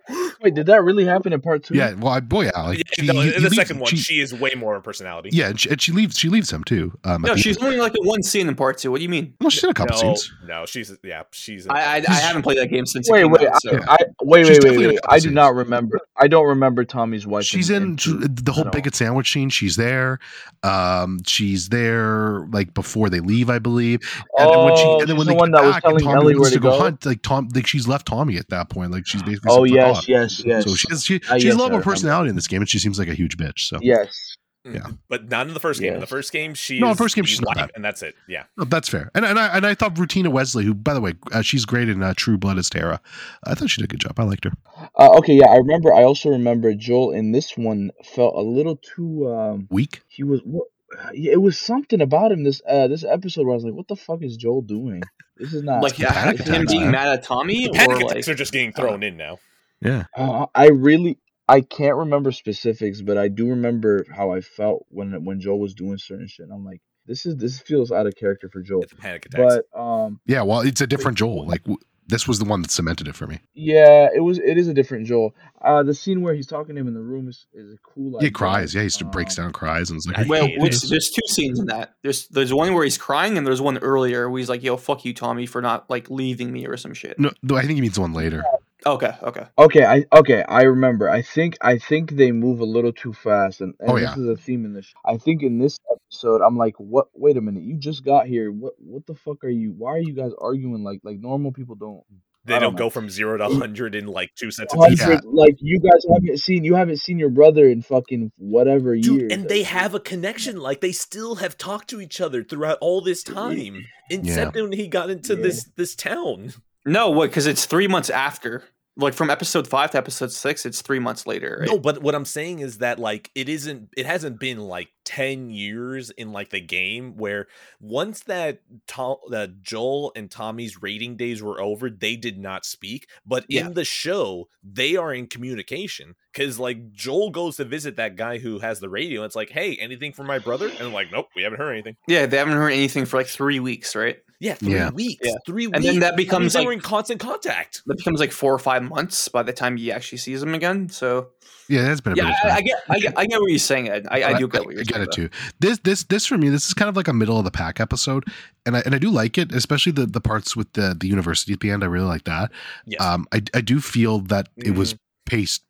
C: Wait, did that really happen in part two?
D: Yeah, well, I, boy, yeah, like
A: Yeah,
D: she-
A: no,
D: he-
A: in
D: he
A: the
D: leaves-
A: second one,
D: she-
A: she is way more of a personality.
D: yeah, and she, and she leaves. She leaves him too. Um,
B: No, she's only like in one scene in part two. What do you mean?
D: well, she's in a couple
A: no,
D: scenes.
A: no, she's yeah, she's. in-
B: I I, I haven't played that game since
C: Wait, wait,
B: out. So.
C: I, I wait,
D: She's
C: wait, wait, wait. I do not remember. I don't remember Tommy's wife.
D: She's
C: in,
D: in
C: two
D: the whole
C: at
D: big
C: all.
D: sandwich scene. She's there. Um, she's there like before they leave, I believe. And then when she,
C: Oh,
D: and then
C: she's
D: when
C: the
D: they
C: one that was
D: back and
C: telling
D: Tommy
C: Ellie
D: wants
C: where
D: to
C: to
D: go
C: go?
D: hunt, like Tom, like she's left Tommy at that point. Like she's basically.
C: Oh
D: said, "Fuck
C: yes, yes, yes.
D: So she has she, she
C: yes,
D: has a lot more personality in this game, and she seems like a huge bitch. So
C: Yes.
D: Yeah.
A: but not in the first game. In the first game, she
D: No, in
A: is
D: first game, she's not bad.
A: and that's it. Yeah,
D: No, that's fair. And and I and I thought Rutina Wesley, who by the way, uh, she's great in uh, True Blood as Tara. I thought she did a good job. I liked her.
C: Uh, okay, yeah, I remember. I also remember Joel in this one felt a little too. Um,
D: Weak.
C: he was. What, it was something about him this uh this episode where I was like, "What the fuck is Joel doing? This is not
B: like
D: yeah,
B: yeah, him being mad at Tommy,
A: the panic
B: or
A: attacks
B: like
A: are just getting thrown in now.
D: Yeah.
C: Uh, I really, I can't remember specifics, but I do remember how I felt when when Joel was doing certain shit. And I'm like, this is this feels out of character for Joel.
A: It's the panic attacks.
C: But um,
D: Yeah. Well, it's a different Joel. Like w- this was the one that cemented it for me.
C: yeah, it was it is a different Joel. Uh, the scene where he's talking to him in the room is, is a cool.
D: He cries. Yeah, he just
C: Um,
D: breaks down, cries, and it's like,
A: I
D: "Are you
B: Well, which, there's two scenes in that. There's there's one where he's crying, and there's one earlier where he's like, "Yo, fuck you, Tommy, for not like leaving me or some shit."
D: no, no, I think he means the one later.
B: Okay, okay.
C: Okay, I okay, I remember. I think I think they move a little too fast, and, and
D: Oh,
C: this is a theme in this. I think in this episode, I'm like, what? Wait a minute, you just got here. What? What the fuck are you? Why are you guys arguing like like normal people don't?
A: they don't
C: don't
A: go from zero to hundred in like two sentences.
C: Hundred, like you guys haven't seen you haven't seen your brother in fucking whatever
A: Dude,
C: years.
A: and they have a connection. Like they still have talked to each other throughout all this time, except when he got into
C: Yeah.
A: this this town.
B: No, what? Because it's three months after. Like from episode five to episode six, it's three months later. Right?
A: No, but what I'm saying is that like it isn't. It hasn't been like ten years in like the game where once that Tom, that Joel and Tommy's rating days were over, they did not speak. But
B: Yeah.
A: in the show, they are in communication because like Joel goes to visit that guy who has the radio. And it's like, hey, anything for my brother? And like, nope, we haven't heard anything.
B: Yeah, they haven't heard anything for like three weeks, right?
A: Yeah, three
D: Yeah.
A: weeks.
B: Yeah.
A: Three weeks.
B: And then that becomes,
A: they
B: like-
A: were in constant contact.
B: That becomes like four or five months by the time he actually sees him again. So
D: Yeah, that's been a
B: yeah,
D: bit of
B: I,
D: time.
B: I get, I get, I get what you're saying, Ed. I, I do get what you're
D: I
B: saying.
D: get it
B: though.
D: too. This this this for me, this is kind of like a middle of the pack episode, and I and I do like it, especially the the parts with the the university at the end. I really like that.
A: Yes.
D: Um, I I do feel that it was paced.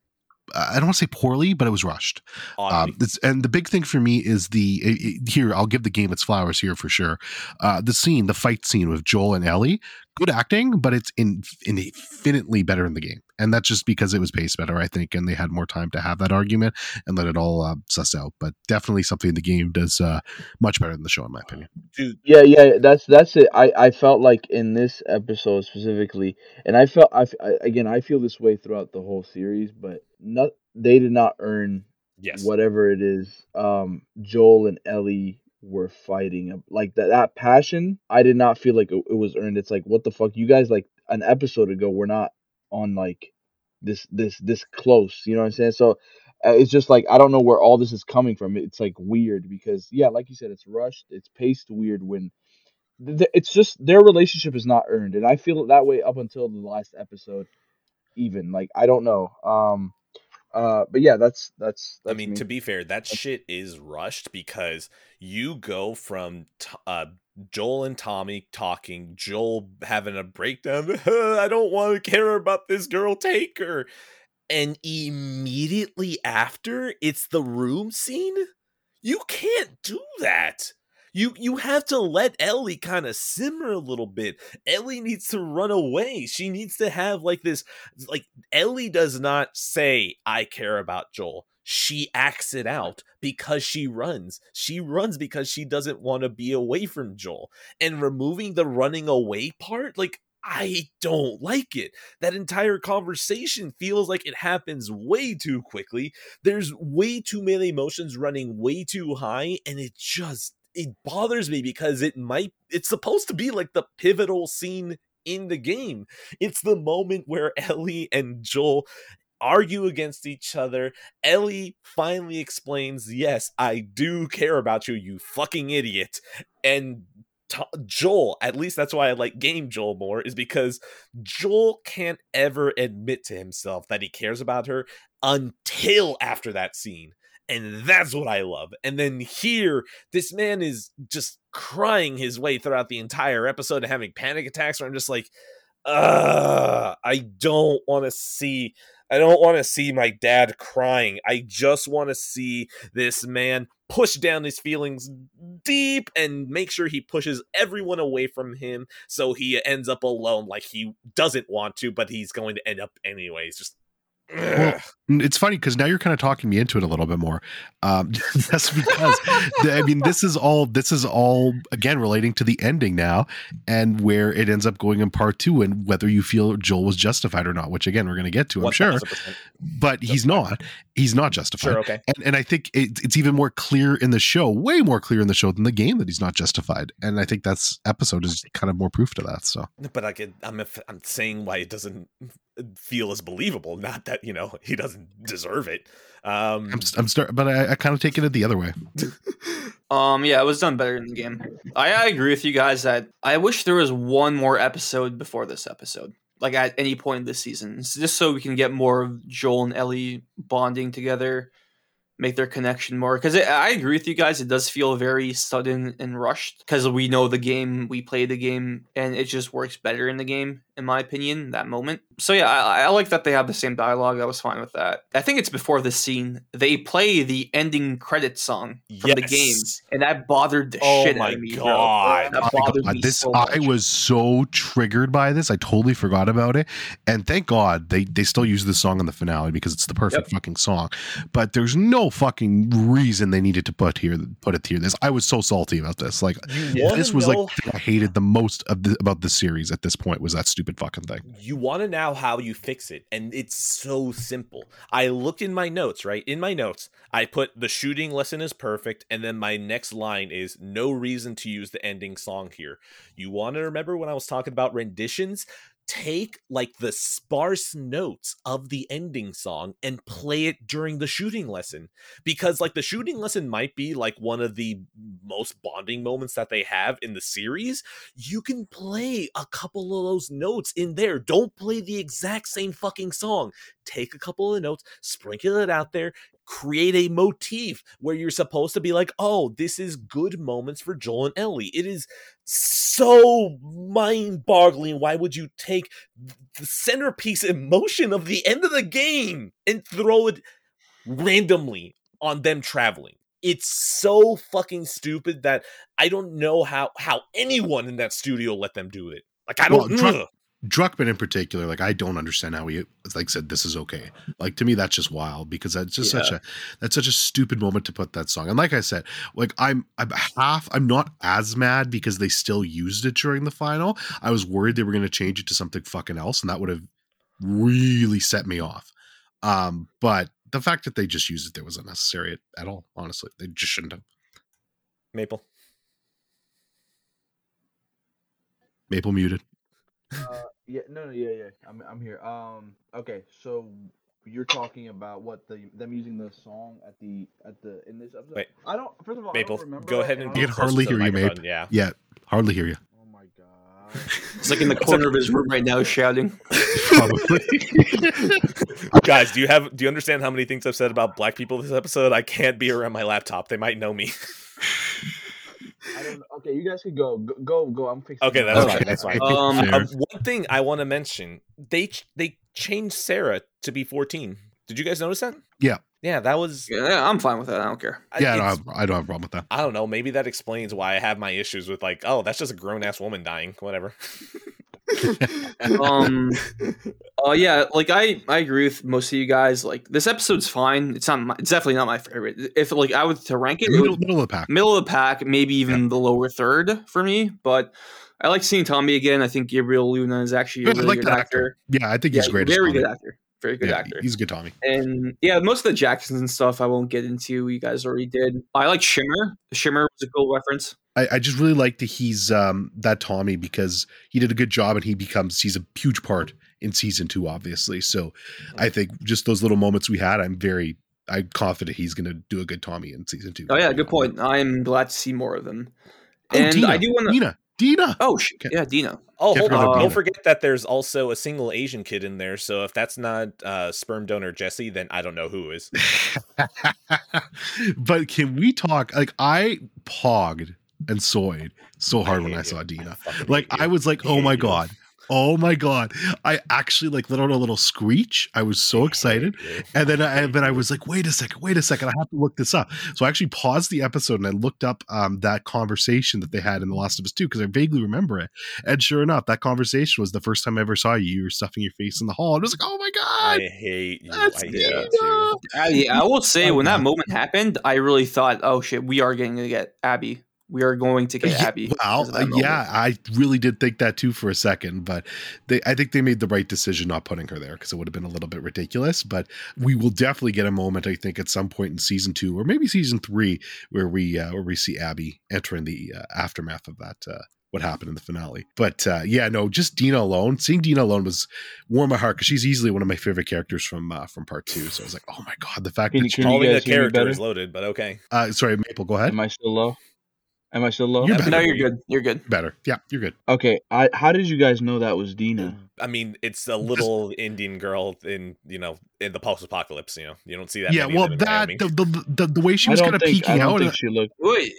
D: I don't want to say poorly, but it was rushed. Um, and the big thing for me is the it- it- here. I'll give the game its flowers here for sure. Uh, the scene, the fight scene with Joel and Ellie, good acting, but it's in, infinitely better in the game, and that's just because it was paced better, I think, and they had more time to have that argument and let it all uh, suss out. But definitely something the game does uh, much better than the show, in my opinion.
A: Dude,
C: Yeah, yeah, that's that's it. I I felt like in this episode specifically, and I felt I again I feel this way throughout the whole series, but not they did not earn
A: yes.
C: whatever it is. Um, Joel and Ellie were fighting like that that passion. I did not feel like it, it was earned. It's like what the fuck, you guys like an episode ago we're not on like this this this close. You know what I'm saying? So. Uh, it's just like I don't know where all this is coming from. It's like weird because yeah, like you said, it's rushed. It's paced weird when th- it's just their relationship is not earned, and I feel it that way up until the last episode. Even like I don't know. Um, uh, but yeah, that's that's.
A: I mean,
C: me.
A: to be fair, that shit is rushed because you go from t- uh, Joel and Tommy talking, Joel having a breakdown. I don't want to care about this girl. Take her. And immediately after, it's the room scene. You can't do that. You you have to let Ellie kind of simmer a little bit. Ellie needs to run away. She needs to have like this like Ellie does not say I care about Joel. She acts it out because she runs. She runs because she doesn't want to be away from Joel. And removing the running away part, like I don't like it. That entire conversation feels like it happens way too quickly. There's way too many emotions running way too high and it just it bothers me because it might it's supposed to be like the pivotal scene in the game. It's the moment where Ellie and Joel argue against each other. Ellie finally explains, "Yes, I do care about you, you fucking idiot." And To- Joel, at least that's why I like game Joel more, is because Joel can't ever admit to himself that he cares about her until after that scene. And that's what I love. And then here, this man is just crying his way throughout the entire episode and having panic attacks where I'm just like, uh, I don't want to see I don't want to see my dad crying. I just want to see this man push down his feelings deep and make sure he pushes everyone away from him so he ends up alone like he doesn't want to, but he's going to end up anyways. Just
D: Well, it's funny because now you're kind of talking me into it a little bit more. Um, that's because I mean this is all this is all again relating to the ending now and where it ends up going in part two and whether you feel Joel was justified or not, which again we're going to get to, I'm sure,
A: 1000%.
D: but he's not. He's not justified.
A: Sure, okay.
D: And, and I think it, it's even more clear in the show, way more clear in the show than the game that he's not justified. And I think that's episode is kind of more proof to that. So
A: But I could, I'm I'm saying why it doesn't feel as believable. Not that you know he doesn't deserve it. Um,
D: I'm, I'm start, but I, I kind of take it the other way.
B: Um, yeah, it was done better in the game. I, I agree with you guys that I wish there was one more episode before this episode, like at any point this season, s- just so we can get more of Joel and Ellie bonding together, make their connection more. Because I agree with you guys, it does feel very sudden and rushed because we know the game, we play the game, and it just works better in the game, in my opinion, that moment. So yeah, I, I like that they have the same dialogue. I was fine with that. I think it's before this scene they play the ending credit song from the game and that bothered the
A: Oh
B: shit
A: my
B: out of me. bro.
A: God.
B: That
D: Oh my
B: bothered
D: God,
B: me
D: this
B: so
D: I was so triggered by this. I totally forgot about it. And thank God they they still use this song in the finale because it's the perfect fucking song. But there's no fucking reason they needed to put here put it here. This I was so salty about this. Like this was
A: know-
D: like I hated the most of the, about the series at this point was that stupid fucking thing.
A: you want to know how you fix it and it's so simple. I looked in my notes right? In my notes i put the shooting lesson is perfect and then my next line is no reason to use the ending song here. You want to remember when i was talking about renditions take like the sparse notes of the ending song and play it during the shooting lesson because like the shooting lesson might be like one of the most bonding moments that they have in the series you can play a couple of those notes in there. Don't play the exact same fucking song. Take a couple of notes, sprinkle it out there, create a motif where you're supposed to be like, oh, this is good moments for Joel and Ellie. It is so mind boggling. Why would you take the centerpiece emotion of the end of the game and throw it randomly on them traveling? It's so fucking stupid that I don't know how how anyone in that studio let them do it. Like I don't. Ugh.
D: Druckmann in particular, like I don't understand how he like said this is okay. Like to me, that's just wild because that's just such a that's such a stupid moment to put that song. And like I said, like I'm I'm half I'm not as mad because they still used it during the final. I was worried they were going to change it to something fucking else, and that would have really set me off. Um, but the fact that they just used it there was unnecessary at all. Honestly, they just shouldn't have.
A: Maple.
D: Maple muted.
C: Uh, yeah, no, no, yeah, yeah. I'm, I'm here. Um, okay, so you're talking about what the them using the song at the at the in this episode.
A: Wait.
C: I don't. First of all, I
A: Maple.
C: don't remember.
A: Go ahead
C: and
A: and
D: You can hardly
A: closer to the
D: hear you, Mape.
A: microphone, Yeah.
D: Yeah, hardly hear you.
C: Oh my god.
B: It's like in the corner of his room right now, shouting.
D: Probably.
A: Guys, do you have do you understand how many things I've said about black people this episode? I can't be around my laptop. They might know me.
C: I don't. Okay, you guys can go. Go, go. go. I'm fixing.
A: Okay, that's
D: Okay.
A: fine. That's fine.
B: Um,
D: Fair.
A: Um, one thing I want to mention: they ch- they changed Sarah to be 14. Did you guys notice that?
D: Yeah.
A: Yeah, that was.
B: Yeah, I'm fine with that. I don't care.
D: Yeah, I don't, have, I don't have a problem with that.
A: I don't know. Maybe that explains why I have my issues with like, oh, that's just a grown ass woman dying. Whatever.
B: Um, uh, yeah, like I, I agree with most of you guys. Like this episode's fine. It's not. My, it's definitely not my favorite. If like I was to rank it, it
D: Middle,
B: would,
D: middle of the pack.
B: middle of the pack, maybe even the lower third for me. But I like seeing Tommy again. I think Gabriel Luna is actually a
D: Yeah,
B: really
D: like
B: good
D: that
B: actor.
D: Yeah, I think
B: Yeah,
D: he's great. as
B: very good actor. Very good
D: Yeah,
B: actor.
D: He's a good Tommy.
B: And yeah, most of the Jacksons and stuff I won't get into. You guys already did. I like Shimmer. Shimmer was a cool reference.
D: I, I just really like that he's um that Tommy because he did a good job and he becomes he's a huge part in season two, obviously. So I think just those little moments we had, I'm very I'm confident he's gonna do a good Tommy in season two.
B: Oh yeah, good point. I'm glad to see more of them.
D: Oh,
B: and
D: Tina,
B: I do want to.
D: Tina, Dina.
B: Oh, sh-
D: Okay.
B: yeah, Dina.
A: Oh, hold on!
B: about
A: Don't forget that there's also a single Asian kid in there. So if that's not uh, sperm donor Jesse, then I don't know who is.
D: but can we talk? Like I pogged and soyed so hard when
A: hate
D: I
A: you.
D: saw Dina.
A: fucking
D: Like I was like, oh my
A: you.
D: god. Oh my god! I actually like let out a little screech. I was so excited, and then I, then I was like, "Wait a second, wait a second! I have to look this up." So I actually paused the episode and I looked up um, that conversation that they had in The Last of Us Two because I vaguely remember it. And sure enough, that conversation was the first time I ever saw you. You were stuffing your face in the hall. and I was like, "Oh my god!"
A: I hate you.
D: that's
A: I hate
D: Dina!"
A: you.
B: I, I will say,
D: Love
B: when that
D: that.
B: moment happened, I really thought, oh shit, we are going to get Abby. We are going to get
D: Yeah,
B: Abby.
D: Well,
B: because of that moment.
D: yeah, I really did think that too for a second, but they, I think they made the right decision not putting her there because it would have been a little bit ridiculous. But we will definitely get a moment, I think, at some point in season two or maybe season three where we uh, where we see Abby entering the uh, aftermath of that. Uh, what happened in the finale? But uh, yeah, no, just Dina alone. Seeing Dina alone was warm my heart because she's easily one of my favorite characters from uh, from part two. So I was like, oh my god, the fact
C: Can
D: that
C: you-
D: she,
C: can you
A: a
C: guys hear me
A: character is loaded, but okay.
D: uh, sorry, Maple, go ahead.
C: Am I still low? Am I still low?
D: You're
B: No, you're good. You're good.
D: Better, yeah, you're good.
C: Okay. I how did you guys know that was Dina?
A: I mean, it's a little Indian girl in you know in the post-apocalypse. You know, you don't see that.
D: yeah, well, that the, the the the way she was kind of
C: think I
D: peeking
C: don't
D: out.
C: think she looked.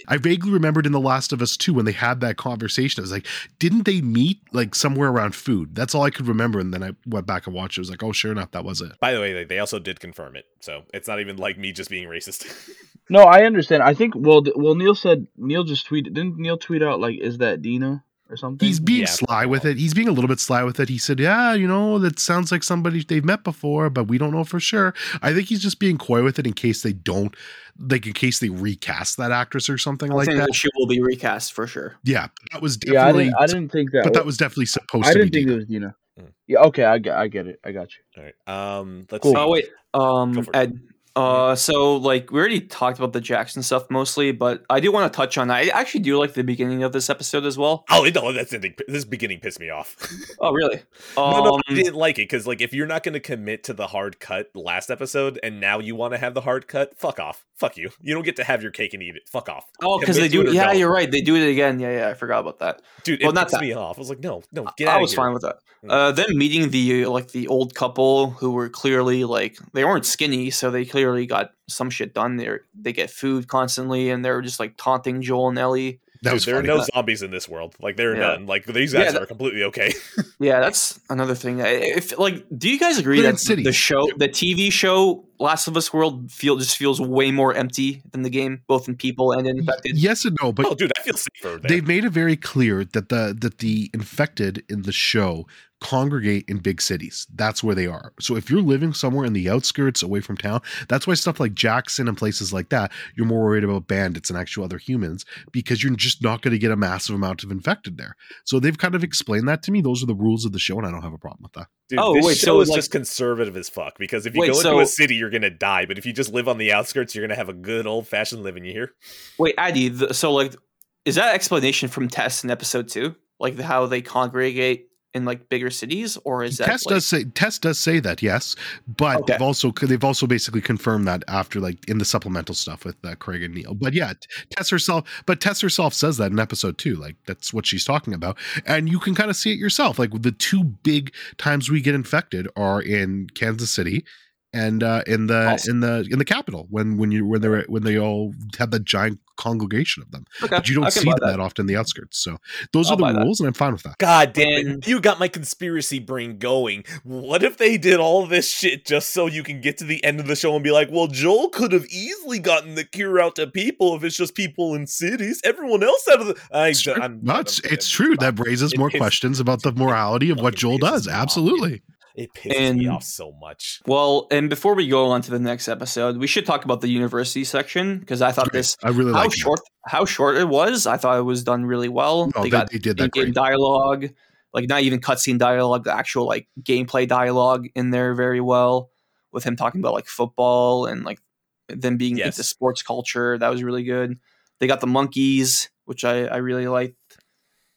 D: I vaguely remembered in The Last of Us 2 when they had that conversation. I was like, didn't they meet like somewhere around food? That's all I could remember. And then I went back and watched it. I was like, oh, sure enough, that was it.
A: By the way, they- they also did confirm it, so it's not even like me just being racist.
C: No, I understand. I think well, th- well, Neil said Neil just tweeted. Didn't Neil tweet out like, "Is that Dina?" or something?
D: He's being
A: Yeah,
D: sly with it. He's being a little bit sly with it. He said, yeah, you know, that sounds like somebody they've met before, but we don't know for sure. I think he's just being coy with it in case they don't, like, in case they recast that actress or something
B: I
D: like that.
B: that she will be recast for sure.
D: Yeah, that was
C: yeah, I
D: definitely,
C: didn't. I didn't think that.
D: but that was definitely supposed
C: I didn't
D: be.
C: think
D: Dina.
C: it was Dina.
A: Mm.
C: Yeah. Okay. I get. I get it. I got you.
A: All right. Um. Let's
C: Cool.
A: see.
B: Oh wait, um,
A: Go for it.
B: Ed. Uh, so like we already talked about the Jackson stuff mostly, but I do want to touch on. I actually do like the beginning of this episode as well.
A: Oh no, that's ending. This beginning pissed me off.
B: Oh really?
A: no, no,
B: Um,
A: I didn't like it because like if you're not going to commit to the hard cut last episode and now you want to have the hard cut, fuck off, fuck you. You don't get to have your cake and eat it. Fuck off,
B: Oh, because they do.
A: it
B: Yeah,
A: don't.
B: you're right. They do it again. Yeah, yeah. I forgot about that.
A: dude.
B: Well,
A: it
B: not
A: pissed
B: that.
A: me off. I was like, no, no, get
B: I
A: out.
B: was
A: of here.
B: fine with that.
A: Mm.
B: Uh, them meeting the like the old couple who were clearly like they weren't skinny, so they clearly got some shit done. They they get food constantly, and they're just like taunting Joel and Ellie.
D: That was
A: there are no zombies in this world. Like they're
B: Yeah.
A: done. Like these
B: Yeah,
A: guys
B: that-
A: are completely okay.
B: Yeah, that's another thing. If like, do you guys agree
D: They're
B: that
D: cities.
B: the show, the TV show, Last of Us World, feel just feels way more empty than the game, both in people and in infected?
D: Yes and no, but
A: oh, dude, I feel safer there.
D: they've made it very clear that the that the infected in the show congregate in big cities. That's where they are. So if you're living somewhere in the outskirts away from town, that's why stuff like Jackson and places like that, you're more worried about bandits and actual other humans because you're just not going to get a massive amount of infected there. So they've kind of explained that to me. Those are the rules of the show, and I don't have a problem with that.
A: Dude,
B: Oh,
A: this
B: wait,
A: show
B: so,
A: is
B: like-
A: just conservative as fuck. Because if you
B: Wait,
A: go into
B: so-
A: a city, you're gonna die. But if you just live on the outskirts, you're gonna have a good old fashioned living. You hear?
B: Wait, Addy, the, so like, is that explanation from Tess in episode two, like how they congregate in like bigger cities, or is that
D: Tess
B: like,
D: does say Tess does say that, yes, but
B: Okay.
D: they've also they've also basically confirmed that after like in the supplemental stuff with uh, Craig and Neil. But yeah, Tess herself, but Tess herself says that in episode two, like that's what she's talking about, and you can kind of see it yourself. Like the two big times we get infected are in Kansas City. And uh, in the
B: Awesome.
D: in the in the capital when when you when they were when they all had that giant congregation of them,
B: Okay,
D: but you don't see them that. often in the outskirts. So those
B: I'll
D: are the
B: buy that.
D: rules, and I'm fine with that.
A: God damn You got my conspiracy brain going. What if they did all this shit just so you can get to the end of the show and be like, "Well, Joel could have easily gotten the cure out to people if it's just people in cities. Everyone else out of the." I,
D: It's true.
A: I'm,
D: No,
A: I'm-
D: it's,
A: I'm-
D: it's true. That raises
A: It
D: more
A: pisses-
D: questions about the morality of what Joel does.
A: me off.
D: Absolutely.
A: It pisses me off so much.
B: Well, and before we go on to the next episode, we should talk about the university section because I thought this
D: I really
B: how short how short it was. I thought it was done really well.
D: No,
B: they
D: they,
B: got
D: they did that
B: in-game dialogue, like not even cutscene dialogue, the actual like gameplay dialogue in there very well with him talking about like football and like them being
A: Yes.
B: into sports culture. That was really good. They got the monkeys, which I, I really liked.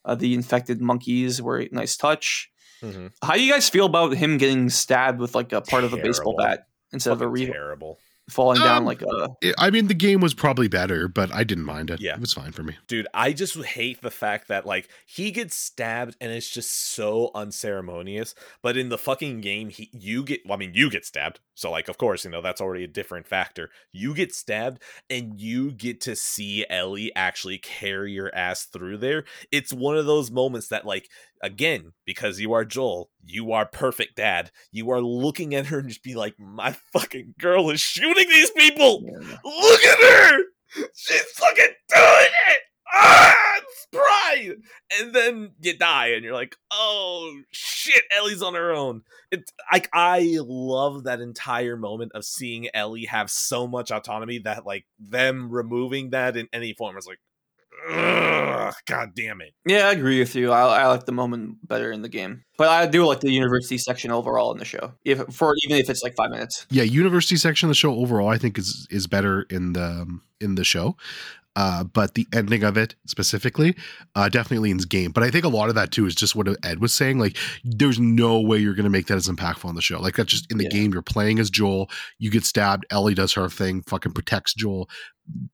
B: Uh, the infected monkeys were a nice touch.
A: Mhm.
B: How do you guys feel about him getting stabbed with like a part of a baseball bat instead of a
A: Fucking
B: real?
A: terrible.
B: falling down
D: Um,
B: like a.
D: It- I mean, the game was probably better, but I didn't mind it.
A: Yeah.
D: it was fine for me.
A: Dude, I just hate the fact that like he gets stabbed and it's just so unceremonious. But in the fucking game, he you get I mean you get stabbed. So like of course, you know, that's already a different factor. You get stabbed and you get to see Ellie actually carry your ass through there. It's one of those moments that like again, because you are Joel, you are perfect dad. You are looking at her and just be like, My fucking girl is shooting these people. Look at her! She's fucking doing it! Ah, it's pride! And then you die, and you're like, oh shit, Ellie's on her own. It's like I love that entire moment of seeing Ellie have so much autonomy that like them removing that in any form is like, ugh, god damn it.
B: Yeah, I agree with you. I, I like the moment better in the game, but I do like the university section overall in the show. If for even if it's like five minutes.
D: Yeah, university section of the show overall, I think is is better in the um, in the show. Uh, but the ending of it specifically uh, definitely leans game. But I think a lot of that too is just what Ed was saying. Like, there's no way you're going to make that as impactful on the show. Like, that's just in the
B: Yeah.
D: game. You're playing as Joel. You get stabbed. Ellie does her thing. Fucking protects Joel.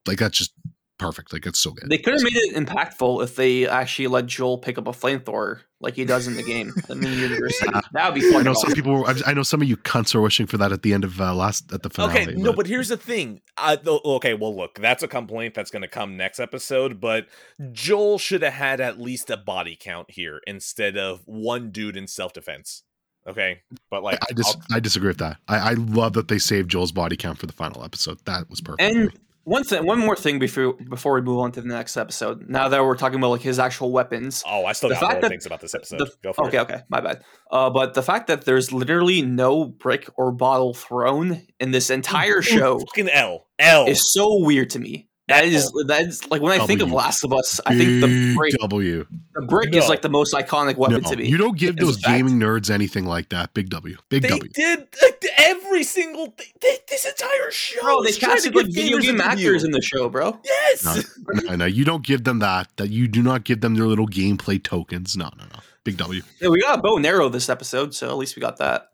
D: Like, that's just perfect. Like, it's so good.
B: They could have made it impactful if they actually let Joel pick up a flamethrower like he does in the game. I mean, university. That would be
D: I know some people. Were, I know some of you cunts are wishing for that at the end of uh, last at the finale.
A: Okay, no, but here's the thing. Uh, okay, well, look, that's a complaint that's going to come next episode, but Joel should have had at least a body count here instead of one dude in self defense. Okay, but like,
D: I, dis-
A: I'll-
D: I disagree with that. I, I love that they saved Joel's body count for the final episode. That was perfect.
B: And one thing, one more thing before before we move on to the next episode. Now that we're talking about like his actual weapons.
A: oh, I still
B: the
A: got more
B: that-
A: things about this episode.
B: the-
A: Go for
B: Okay,
A: it.
B: okay, my bad. Uh, but the fact that there's literally no brick or bottle thrown in this entire show
A: Fucking L. L.
B: is so weird to me. That is oh. that is like when I think of Last of Us, I think the brick,
D: W.
B: the brick is like the most iconic weapon
D: No,
B: to me.
D: you don't give those
B: fact.
D: gaming nerds anything like that. Big W. Big
A: they
D: W.
A: did like, every single thing. They, this entire show.
B: Bro, they
A: is trying to
B: casted like video game actors
A: review.
B: in the show, bro.
A: Yes.
D: No. No, no, you don't give them that. That you do not give them their little gameplay tokens. No, no, no. Big W.
B: Yeah, we got a bow and arrow this episode, so at least we got that.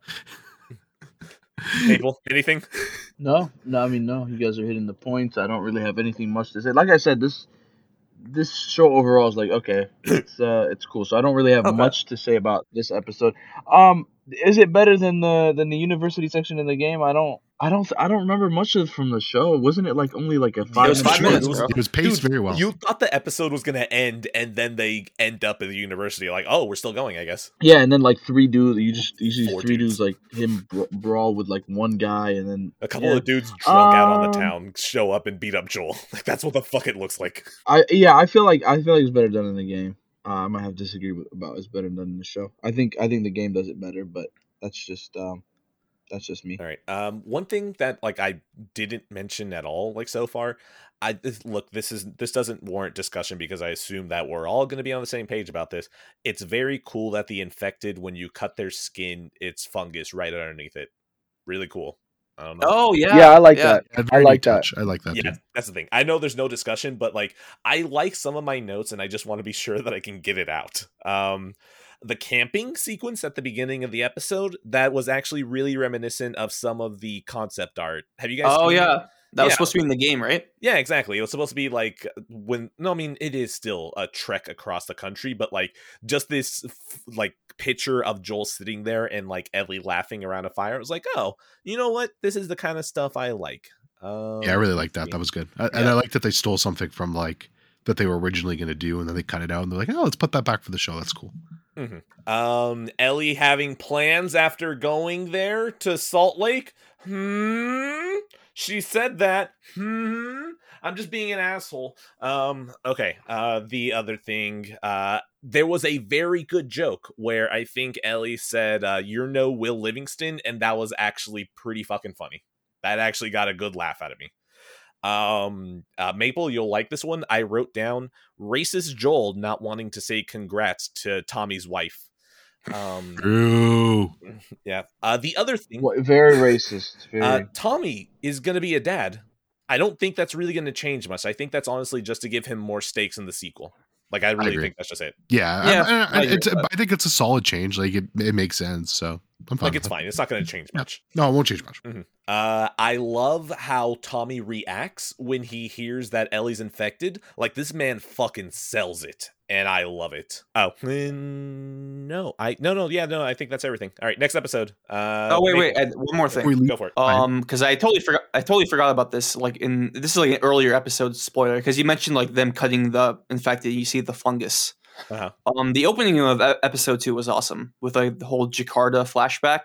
A: Mabel, anything?
C: No, no, I mean no. You guys are hitting the points. I don't really have anything much to say. Like I said, this this show overall is like okay, it's uh, it's cool. So I don't really have
B: Okay.
C: much to say about this episode. Um, is it better than the than the university section in the game? I don't, I don't, I don't remember much of from the show. Wasn't it like only like a five?
B: was
C: minute
B: five
C: show?
B: minutes,
A: It was-
B: bro.
D: It was paced
A: Dude,
D: very well.
A: You thought the episode was gonna end, and then they end up at the university. Like, oh, we're still going, I guess.
C: Yeah, and then like three dudes. You just you see
A: Four
C: three
A: dudes.
C: dudes, like him bra- brawl with like one guy, and then
A: A couple
C: yeah.
A: of dudes drunk out on the
C: Um,
A: town show up and beat up Joel. Like that's what the fuck it looks like.
C: I yeah, I feel like I feel like it's better done in the game. Uh, I might have disagreed with, about it's better done in the show. I think I think the game does it better, but that's just um that's just me.
A: All right. Um, one thing that like I didn't mention at all, like so far, I this- look. This is this doesn't warrant discussion because I assume that we're all going to be on the same page about this. It's very cool that the infected, when you cut their skin, it's fungus right underneath it. Really cool. I don't know.
B: Oh yeah,
C: Yeah, I like
B: yeah.
C: that. I like
D: neat
C: that.
D: touch. I like that.
A: yeah,
D: too.
A: that's the thing. I know there's no discussion, but like I like some of my notes, and I just want to be sure that I can get it out. Um, the camping sequence at the beginning of the episode that was actually really reminiscent of some of the concept art. Have you guys?
B: Oh
A: seen that?
B: yeah, that was
A: Yeah.
B: supposed to be in the game, right?
A: Yeah, exactly. It was supposed to be like when no, I mean it is still a trek across the country, but like just this f- like picture of Joel sitting there and like Ellie laughing around a fire. It was like, oh, you know what? This is the kind of stuff I like. Um,
D: Yeah, I really like that. That was good. I, And I like that they stole something from like that they were originally going to do, and then they cut it out, and they're like, "Oh, let's put that back for the show." That's cool.
A: Um, Ellie having plans after going there to Salt Lake. Hmm. She said that. Hmm. I'm just being an asshole. Um. Okay. Uh. The other thing. Uh. There was a very good joke where I think Ellie said, uh, "You're no Will Livingston," and that was actually pretty fucking funny. That actually got a good laugh out of me. Um. Uh, Maple, you'll like this one. I wrote down racist Joel not wanting to say congrats to Tommy's wife. Um,
D: True.
A: yeah. Uh, the other thing,
C: What, very racist. Very.
A: uh, Tommy is going to be a dad. I don't think that's really going to change much. I think that's honestly just to give him more stakes in the sequel. Like I really
D: agree.
A: think that's just it.
D: Yeah,
B: Yeah,
D: I, I-
B: I agree
D: it's,
B: with.
D: I think it's a solid change. Like it, it makes sense. So I'm fine.
A: Like it's fine. It's not going to change much.
D: it. No, it won't change much.
A: Uh, I love how Tommy reacts when he hears that Ellie's infected. Like this man fucking sells it, and I love it. Oh, no, I no no yeah no. I think that's everything. All right, next episode. Uh,
B: oh wait,
A: Maple.
B: wait, and one more thing.
D: Before we leave-
A: go for it.
B: Um, because I totally forgot. I totally forgot about this. Like in this is like an earlier episode spoiler because you mentioned like them cutting the infected. You see the fungus.
A: Uh-huh.
B: Um, the opening of episode two was awesome with like the whole Jakarta flashback.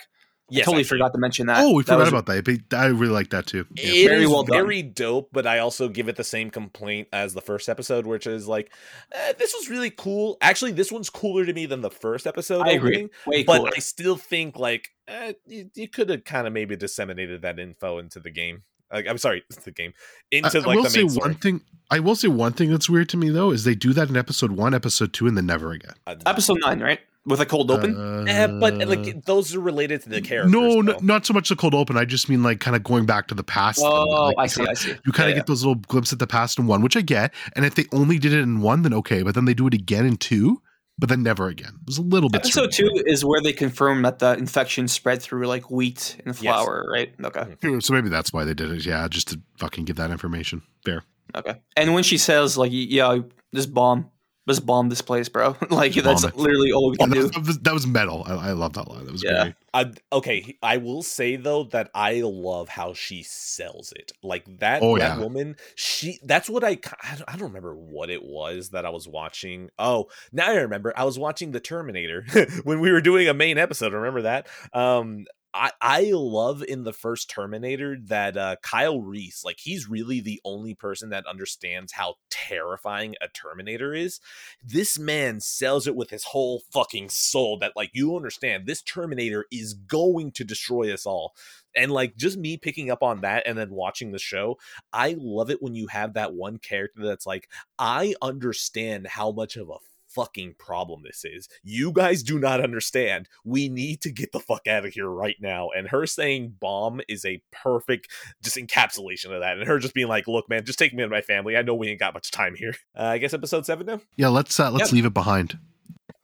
A: Yes,
B: I totally
A: actually.
B: forgot to mention that.
D: oh, we
B: That
D: forgot
B: was-
D: about that. But I really like that too. Yeah.
A: It
B: Very
A: is
B: well
A: very dope, but I also give it the same complaint as the first episode, which is like, eh, this was really cool. Actually, this one's cooler to me than the first episode.
B: I agree.
A: opening,
B: Way
A: but
B: cooler.
A: I still think like eh, you, you could have kind of maybe disseminated that info into the game. Like, I'm sorry, it's the game
D: I,
A: into
D: I
A: like
D: will
A: the
D: say
A: main
D: one thing. I will say one thing that's weird to me though is they do that in episode one, episode two, and then never again.
A: Uh,
B: episode nine, right? With a cold open.
D: Uh,
A: eh, but like those are related to the characters.
D: no, no, not so much the cold open. I just mean like kind of going back to the past.
B: oh,
D: Like,
B: I
D: you
B: see.
D: kinda-
B: I see.
D: You kind of
B: Yeah,
D: get those little glimpses at the past in one, which I get. And if they only did it in one, then okay. But then they do it again in two, but then never again. It was a little bit.
B: Episode
D: strange.
B: two is where they confirm that the infection spread through like wheat and flour, right? Okay, mm-hmm.
D: Yeah, So maybe that's why they did it. Yeah, just to fucking give that information. Fair.
B: okay. And when she says like, "Yeah, this bomb, just bomb this place, bro," like
D: Just
B: that's literally all we
D: Oh,
B: can
D: that,
B: do.
D: was, that was- that was metal. I, I love that line. That was
B: Yeah.
D: great.
A: I, okay, I will say though that I love how she sells it. Like that,
D: Oh,
A: that
D: yeah.
A: woman, she that's what I, I don't, I don't remember what it was that I was watching. Oh, now I remember. I was watching The Terminator when we were doing a main episode. Remember that? Um I, I love in the first Terminator that uh, Kyle Reese, like he's really the only person that understands how terrifying a Terminator is. This man sells it with his whole fucking soul that like you understand this Terminator is going to destroy us all. And like just me picking up on that and then watching the show, I love it when you have that one character that's like, I understand how much of a fucking problem this is. You guys do not understand. We need to get the fuck out of here right now. And her saying bomb is a perfect just encapsulation of that. And her just being like, look, man, just take me and my family. I know we ain't got much time here. Uh, I guess episode seven now.
D: Yeah, let's uh, let's
B: Yep.
D: leave it behind.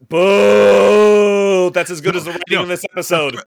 A: Boo! That's as good as the writing
D: No.
A: in this episode.